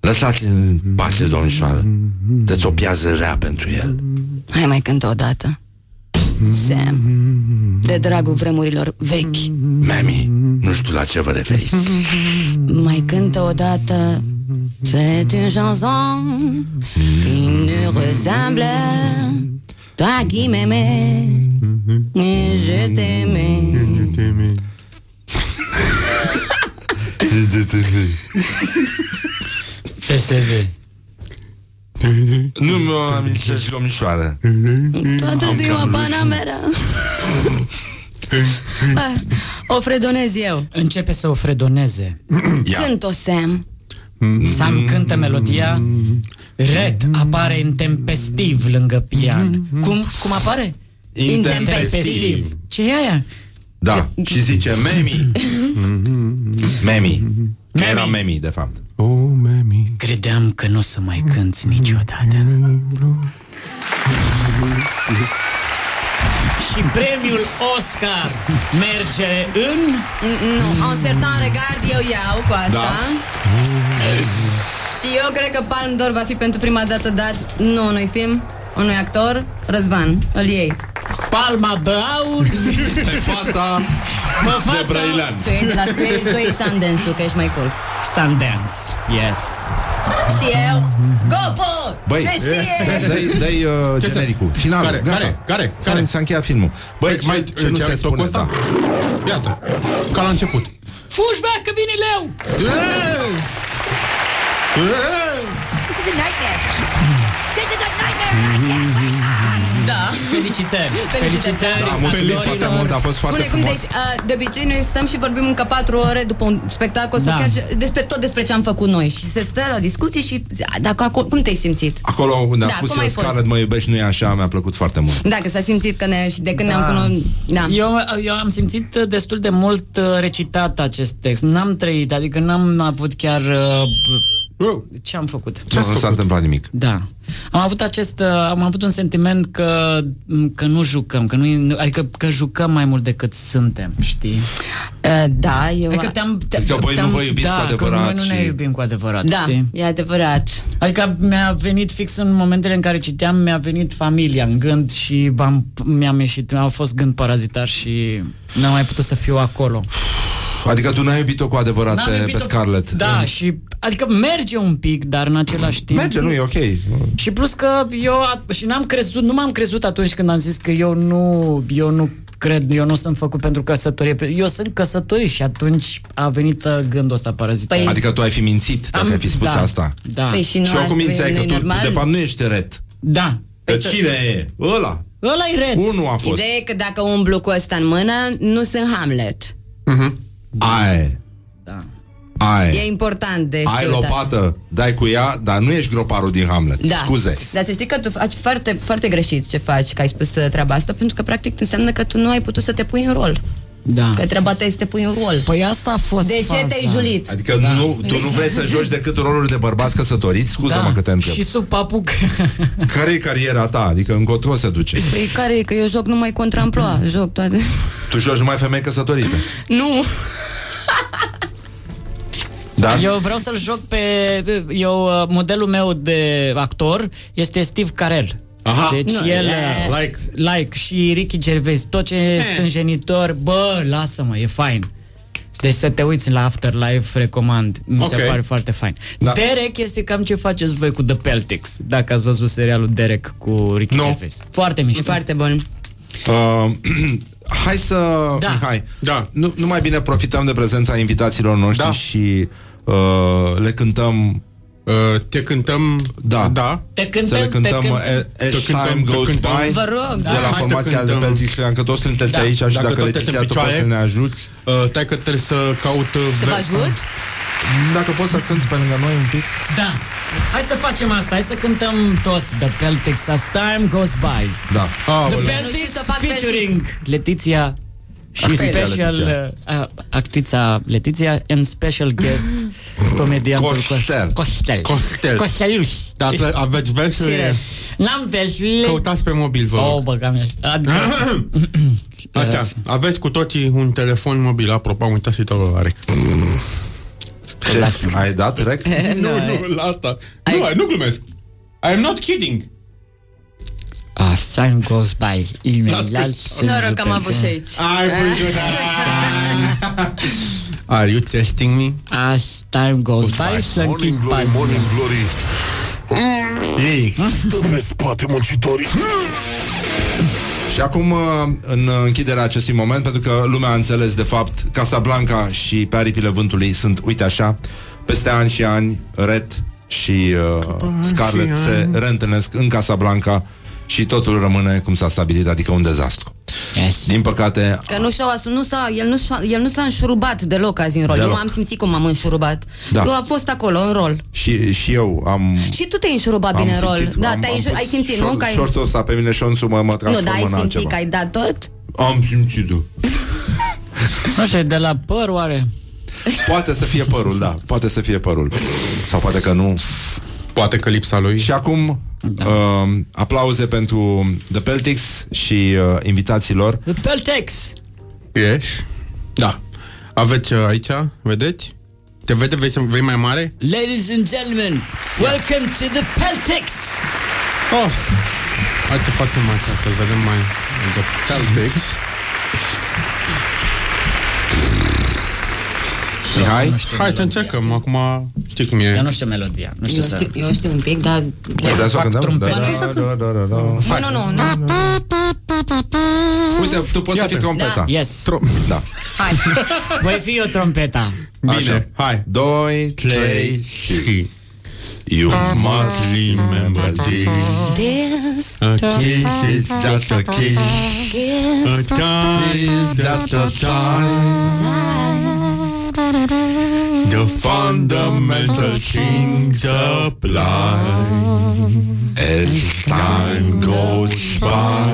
Lăsați-l în pace, domnișoară Dă-ți o piază rea pentru el Hai mai cântă odată. Sam. De dragul vremurilor vechi. Mami, nu știu la ce vă referiți Mai cântă odată C'est une chanson qui nous ressemble Toi qui m'aimais Et je t'aimais PSV. Nu mă amintesc, domnișoară. Toată ziua Panamera Ah, O fredonez eu. Începe să o fredoneze. Ia. Cânt-o, Sam Sam cântă melodia. Red apare intempestiv lângă pian. Cum, cum apare? Intempestiv. Ce e aia? Da, și zice Memi *laughs* Memi Că era Memi, de fapt. Oh, mami Credeam că nu o să mai cânti niciodată Și premiul Oscar merge în... Nu, un certain regard eu iau cu asta. Da. Și eu cred că Palm d'Or va fi pentru prima dată dat nu unui film, unui actor, Răzvan, îl iei. Palma de aur Pe fața Pe de fața Brăilean. Tu ești de la tu ești, tu ești Sundance-ul, că ești mai cool. Sundance Yes Și eu, Gopo! Băi, se știe! dai, dai uh, Ce să- genericul, finalul, Care? gata. Care? Care? S-a, Care? s-a încheiat filmul. Băi, ce, mai, ce nu ce se ai spune, făcut da. ăsta? Iată, ca la început. Fugi, bea, că vine leu This is a nightmare. This is a nightmare and I can't wake up. Da. Felicitări Felicitări Da, mulțumim actorilor. foarte mult, a fost foarte Spune cum frumos. deci, uh, de obicei noi stăm și vorbim încă patru ore după un spectacol sau Da. chiar și despre, tot despre ce am făcut noi și se stă la discuții și a, dacă acolo, cum te-ai simțit? Acolo unde a Da, spus cum el ai fost? Scarlett, mă iubești, nu e așa, mi-a plăcut foarte mult. Dacă s-a simțit că ne, și de când ne-am cunoscut... Da. Eu, eu am simțit uh, destul de mult uh, recitat acest text. N-am trăit, adică n-am avut chiar... Uh, ce am făcut? Nu, nu s-a întâmplat nimic. Da. Am avut acest, uh, am avut un sentiment că, m, că nu jucăm, că nu, adică că jucăm mai mult decât suntem, știi? Uh, da, eu... Adică te-am, te Adică voi nu te-am- vă iubiți da, cu adevărat că noi nu ne și- iubim cu adevărat, da, știi? e adevărat. Adică mi-a venit fix în momentele în care citeam, mi-a venit familia în gând și am, mi-am ieșit, a fost gând parazitar și n-am mai putut să fiu acolo. Adică tu n-ai iubit-o cu adevărat N-am pe, iubit-o- pe Scarlett. Da, și adică merge un pic, dar în același timp... Merge, nu e ok. Și plus că eu at- și n-am crezut, nu m-am crezut atunci când am zis că eu nu, eu nu cred, eu nu sunt făcut pentru căsătorie. Eu sunt căsătorit și atunci a venit uh, gândul ăsta parazitar. Păi- Adică tu ai fi mințit dacă Am- ai fi spus da, asta. Da. Păi și nu și oricum asta mințeai e- că nu-i tu, normal? de fapt, nu ești ret. Da. Că cine e? Ăla. Ăla e red. Unul a fost. Ideea e că dacă umblu cu ăsta în mână, nu sunt Hamlet. Aia e. Da. Aia E e. important de Ai știut asta. lopată, dai cu ea, dar nu ești groparul din Hamlet. Da. Scuze. Dar să știi că tu faci foarte, foarte greșit ce faci, că ai spus uh, treaba asta, pentru că practic înseamnă că tu nu ai putut să te pui în rol. Da. Că treaba ta este să te pui în rol. Păi asta a fost De ce faza. te-ai julit? Adică da. nu, tu nu vrei să joci decât roluri de bărbați căsătoriți? Scuză-mă da. că te întreb. Și sub papuc. *laughs* Care e cariera ta? Adică încotro se duce? Păi care e? Că eu joc numai contra amploa, joc toate. Tu joci numai femei căsătorite. nu! *laughs* Da? Eu vreau să-l joc pe... Eu, uh, modelul meu de actor este Steve Carell. Aha. Deci Nu, el... e- uh, Like. Like și Ricky Gervais, tot ce e stânjenitor, bă, lasă-mă, e fain. Deci să te uiți la Afterlife, recomand. Mi se Ok. pare foarte fain. Da. Derek este cam ce faceți voi cu The Peltics, dacă ați văzut serialul Derek cu Ricky Nu. Gervais. Foarte mișto. E foarte bun. Uh, *clears throat* hai să... Da. Mihai, Da. nu, nu mai bine profităm de prezența invitațiilor noștri Da. și uh, le cântăm... Uh, te cântăm... Da. Da. Te cântăm, Să le cântăm te cântăm. As Te cântăm, Time te Goes cântăm. By Vă rog, de da. la Hai, te formația de cântăm. Peltics Cream, că toți sunteți Da. aici și Dacă dacă, tot te Letiția în tu poți picioare. să ne ajut Uh, tai că trebuie să caut... Uh, Să vă ver- ajut? Dacă poți să cânti pe lângă noi un pic Da. Hai să facem asta, hai să cântăm toți The Peltics as time goes by. Da The Aoleu. Nu știu Peltics să fac featuring Letiția și Actrița special Letiția. uh, actrița Letiția and special guest comediantul Costel. Costel. Costel. Costeluș. Dar tle- aveți versuri... Sire. N-am versurile. Căutați pe mobil, vă Oh, rog. băgam Adică, *clears throat* Așa, aveți cu toții un telefon mobil, apropo, am uitat să-i dau la rec. Ce? Ai dat rec? *laughs* nu, nu, la asta. Nu, nu glumesc. I am not kidding. As time goes by, imediat sunt Noroc că am super avut și bun. aici. Ai văzut Are you testing me? As time goes by, să închid Morning glory, palmele. morning glory. Ei, Stăm pe spate muncitorii. Și acum, uh, în închiderea acestui moment, pentru că lumea a înțeles de fapt Casablanca și pe aripile vântului sunt, uite așa, peste ani și ani, Red și uh, Scarlett și se reîntâlnesc în Casablanca și totul rămâne cum s-a stabilit, adică un dezastru. Yes. Din păcate, Că nu și-au asu- nu s-a, el, nu și-a, el nu s-a înșurubat deloc azi în rol. Deloc. Eu am simțit cum m-am înșurubat. Da. Eu am fost acolo, în rol. și, și eu am... Și tu te-ai înșurubat bine în rol. simțit, Da, am, te-ai, am înșur- pus ai simțit, șor- nu? Că ai... Șorțul ăsta pe mine, șonțul mă, mă Nu, transformă dar ai în simțit altceva. că ai dat tot? Am simțit Nu știu, de la păr oare? Poate să fie părul, da, poate să fie părul. Sau poate că nu. Poate că lipsa lui. Și acum da. uh, aplauze pentru The Peltics și uh, invitațiilor. The Peltex! Yes. Da. Aveți uh, aici, vedeți? Te vede, vei, vei mai mare? Ladies and gentlemen, welcome to the Peltex! Oh! Hai te facem mai ca să vedem mai de Peltex. Mihai? Hai să încercăm, acum știi cum e. Eu nu știu melodia, nu știu Eu să... știu, eu știu un pic, dar... Putem să o fac cântăm? trompeta. Da, da, da, da, da. Nu, nu, nu, nu. Uite, tu poți să Iată. fii trompeta. Yes. Tro- Da. Hai. *laughs* Voi fi eu trompeta. Bine, hai. Doi, trei și... You Must remember this. This A kiss is just a kiss. kiss A time is just a time. The fundamental things apply as time goes by.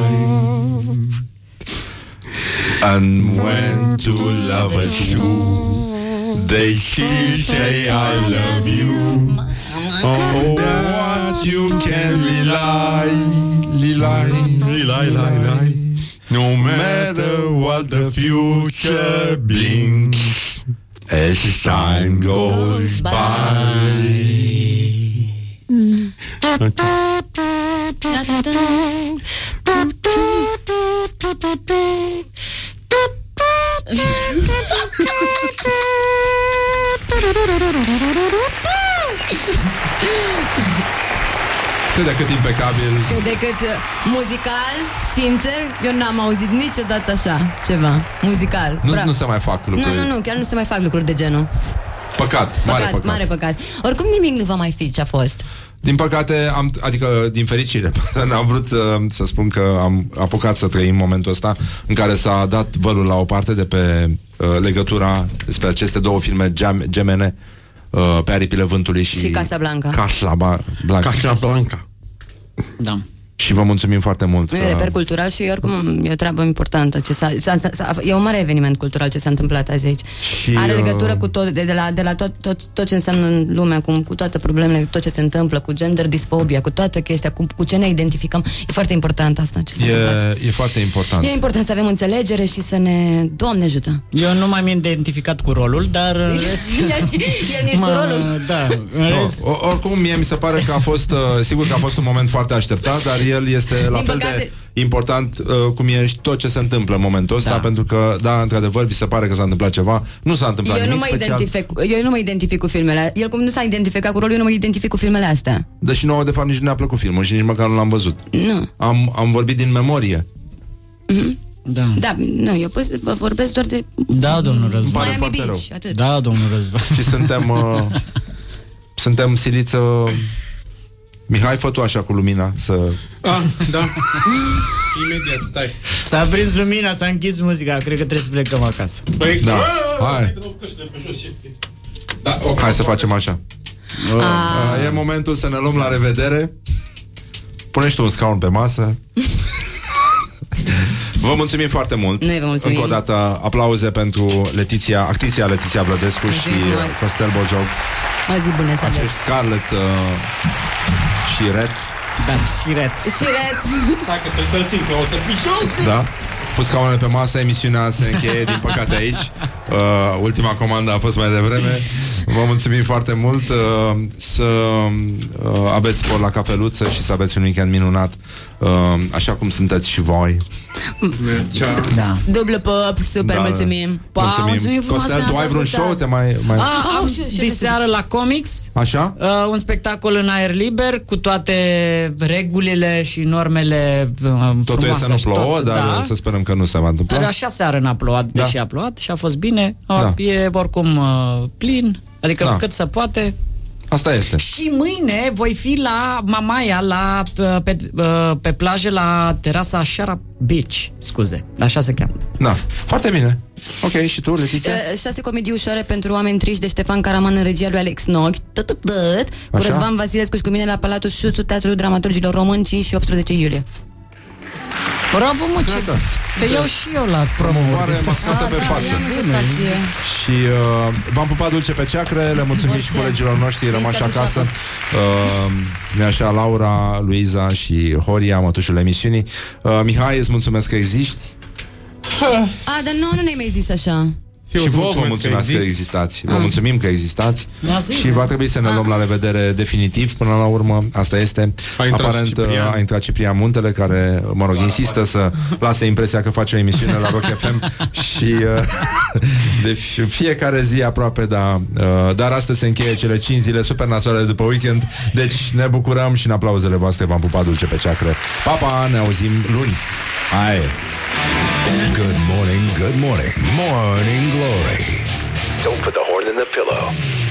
And When two lovers do, they still say I love you. Oh, what you can rely, rely, rely, rely. No matter what the future brings, as time goes by. *laughs* cât de cât impecabil Cât de cât uh, muzical, sincer, eu n-am auzit niciodată așa ceva. Muzical. nu, Bravo. nu se mai fac nu, lucruri nu, nu, chiar nu se mai fac lucruri de genul. Păcat, mare Păcat, păcat mare păcat. Oricum nimic nu va mai fi ce a fost. Din păcate, am, adică din fericire, *laughs* am vrut uh, să spun că am apucat să trăim momentul ăsta în care s-a dat vălul la o parte de pe uh, legătura despre aceste două filme gem- gemene, uh, pe aripile vântului și, Și Casablanca. Casablanca. Casablanca. Da. Și vă mulțumim foarte mult. Nu e că- reper cultural și oricum e o treabă importantă. Ce s-a, s-a, s-a, e un mare eveniment cultural ce s-a întâmplat azi aici. Și, Are uh, legătură cu tot, de, de la, de la tot, tot, tot ce înseamnă în lume acum, cu toate problemele, tot ce se întâmplă, cu gender disfobia, cu toată chestia, cu, cu ce ne identificăm. E foarte important asta ce s-a întâmplat. E, e foarte important. E important să avem înțelegere și să ne... Doamne ajută! Eu nu m-am identificat cu rolul, dar... *laughs* în rest- *laughs* El, el nici cu mă- rolul. Da, în No, rest... o- oricum, mie mi se pare că a fost, uh, sigur că a fost un moment foarte așteptat, dar el este la Din fel păcate- de important uh, cum e și tot ce se întâmplă în momentul ăsta, Da. pentru că, da, într-adevăr, vi se pare că s-a întâmplat ceva, nu s-a întâmplat Eu nu, nimic mă special. identific, eu nu mă identific cu filmele. El cum nu s-a identificat cu rolul, eu nu mă identific cu filmele astea. Deși nouă, de fapt, nici nu ne-a plăcut filmul și nici măcar nu l-am văzut. Nu. Am, am vorbit din memorie. Da. Da, nu, eu pot să vă vorbesc doar de Da, domnul Răzvan. Miami foarte Beach, rău. atât. Da, domnul Răzvan. Și suntem... Uh, *laughs* suntem siliți... Uh, Mihai, fă tu așa cu lumina să... Ah, da. *laughs* Imediat, stai. S-a prins lumina, s-a închis muzica, cred că trebuie să plecăm acasă. Păi, Da, Ah, hai. Da, ok. Hai să facem așa. Uh, e momentul să ne luăm la revedere. Puneți tu un scaun pe masă. *laughs* Vă mulțumim foarte mult. Noi vă mulțumim. Încă o dată aplauze pentru Letiția, actriția Letiția Blădescu și Mulțumim frumos. uh, Costel Bojog, O zi bună să aveți. acești Scarlett uh, și Red, Da, și ret. Și ret. Hai că trebuie să-l țin, că o să pici da? Pus scaunele pe masă, emisiunea se încheie din păcate aici. Uh, ultima comandă a fost mai devreme. Vă mulțumim foarte mult uh, să uh, aveți spor la cafeluță și să aveți un weekend minunat, uh, așa cum sunteți și voi. Da. Dublu pop, super, Da. mulțumim. Pa, mulțumim frumos Costel, că tu ne-ați ai vreun ascultat. show? Te mai, mai... A, Ah, am și- și- diseară la Comics Așa? uh, un spectacol în aer liber cu toate regulile și normele uh, Totul e frumoase să nu și plouă, tot, dar da. să sperăm că nu se va întâmpla. Dar așa seară n-a plouat, Da. deși a plouat și a fost bine. Da. E oricum uh, plin, adică Da. cât se poate. Asta este. Și mâine voi fi la Mamaia, la, uh, pe, uh, pe plajă, la terasa Shara Beach, scuze, așa se cheamă. Da. Foarte bine. Ok, și tu, Letiția? Uh, Șase comedii ușoare pentru oameni triști de Ștefan Caraman în regia lui Alex Nog, tot, tot, tot, cu Așa? Răzvan Vasilescu și cu mine la Palatul Șuțu, Teatrul Dramaturgilor Români, 5 și 18 iulie. Bravo, mă, ce... Gata. Te iau și eu la promovare. Promovare mascată pe față. Și uh, v-am pupat dulce pe ceacre Le mulțumim și colegilor noștri rămași Lisa acasă uh, mi așa Laura, Luiza și Horia Mătușul emisiunii uh, Mihai, îți mulțumesc că existi A, dar nu, nu ne-ai mai zis așa. Și vouă vă mulțumesc că, existați. Vă mulțumim că existați. Mi-a zis, Și mi-a va zis. trebui să ne luăm la revedere definitiv Până la urmă, asta este. A intrat Aparent și Ciprian. uh, a intrat Ciprian Muntele Care, mă rog, insistă să lase impresia Că face o emisiune la Rock FM *laughs* Și uh, *laughs* de fi- fiecare zi aproape da, uh, Dar astăzi se încheie cele 5 zile super nasoale după weekend. Deci ne bucurăm și în aplauzele voastre V-am pupat dulce pe ceacră. Pa, pa, ne auzim luni. Hai Good morning, good morning, morning glory. Don't put the horn in the pillow.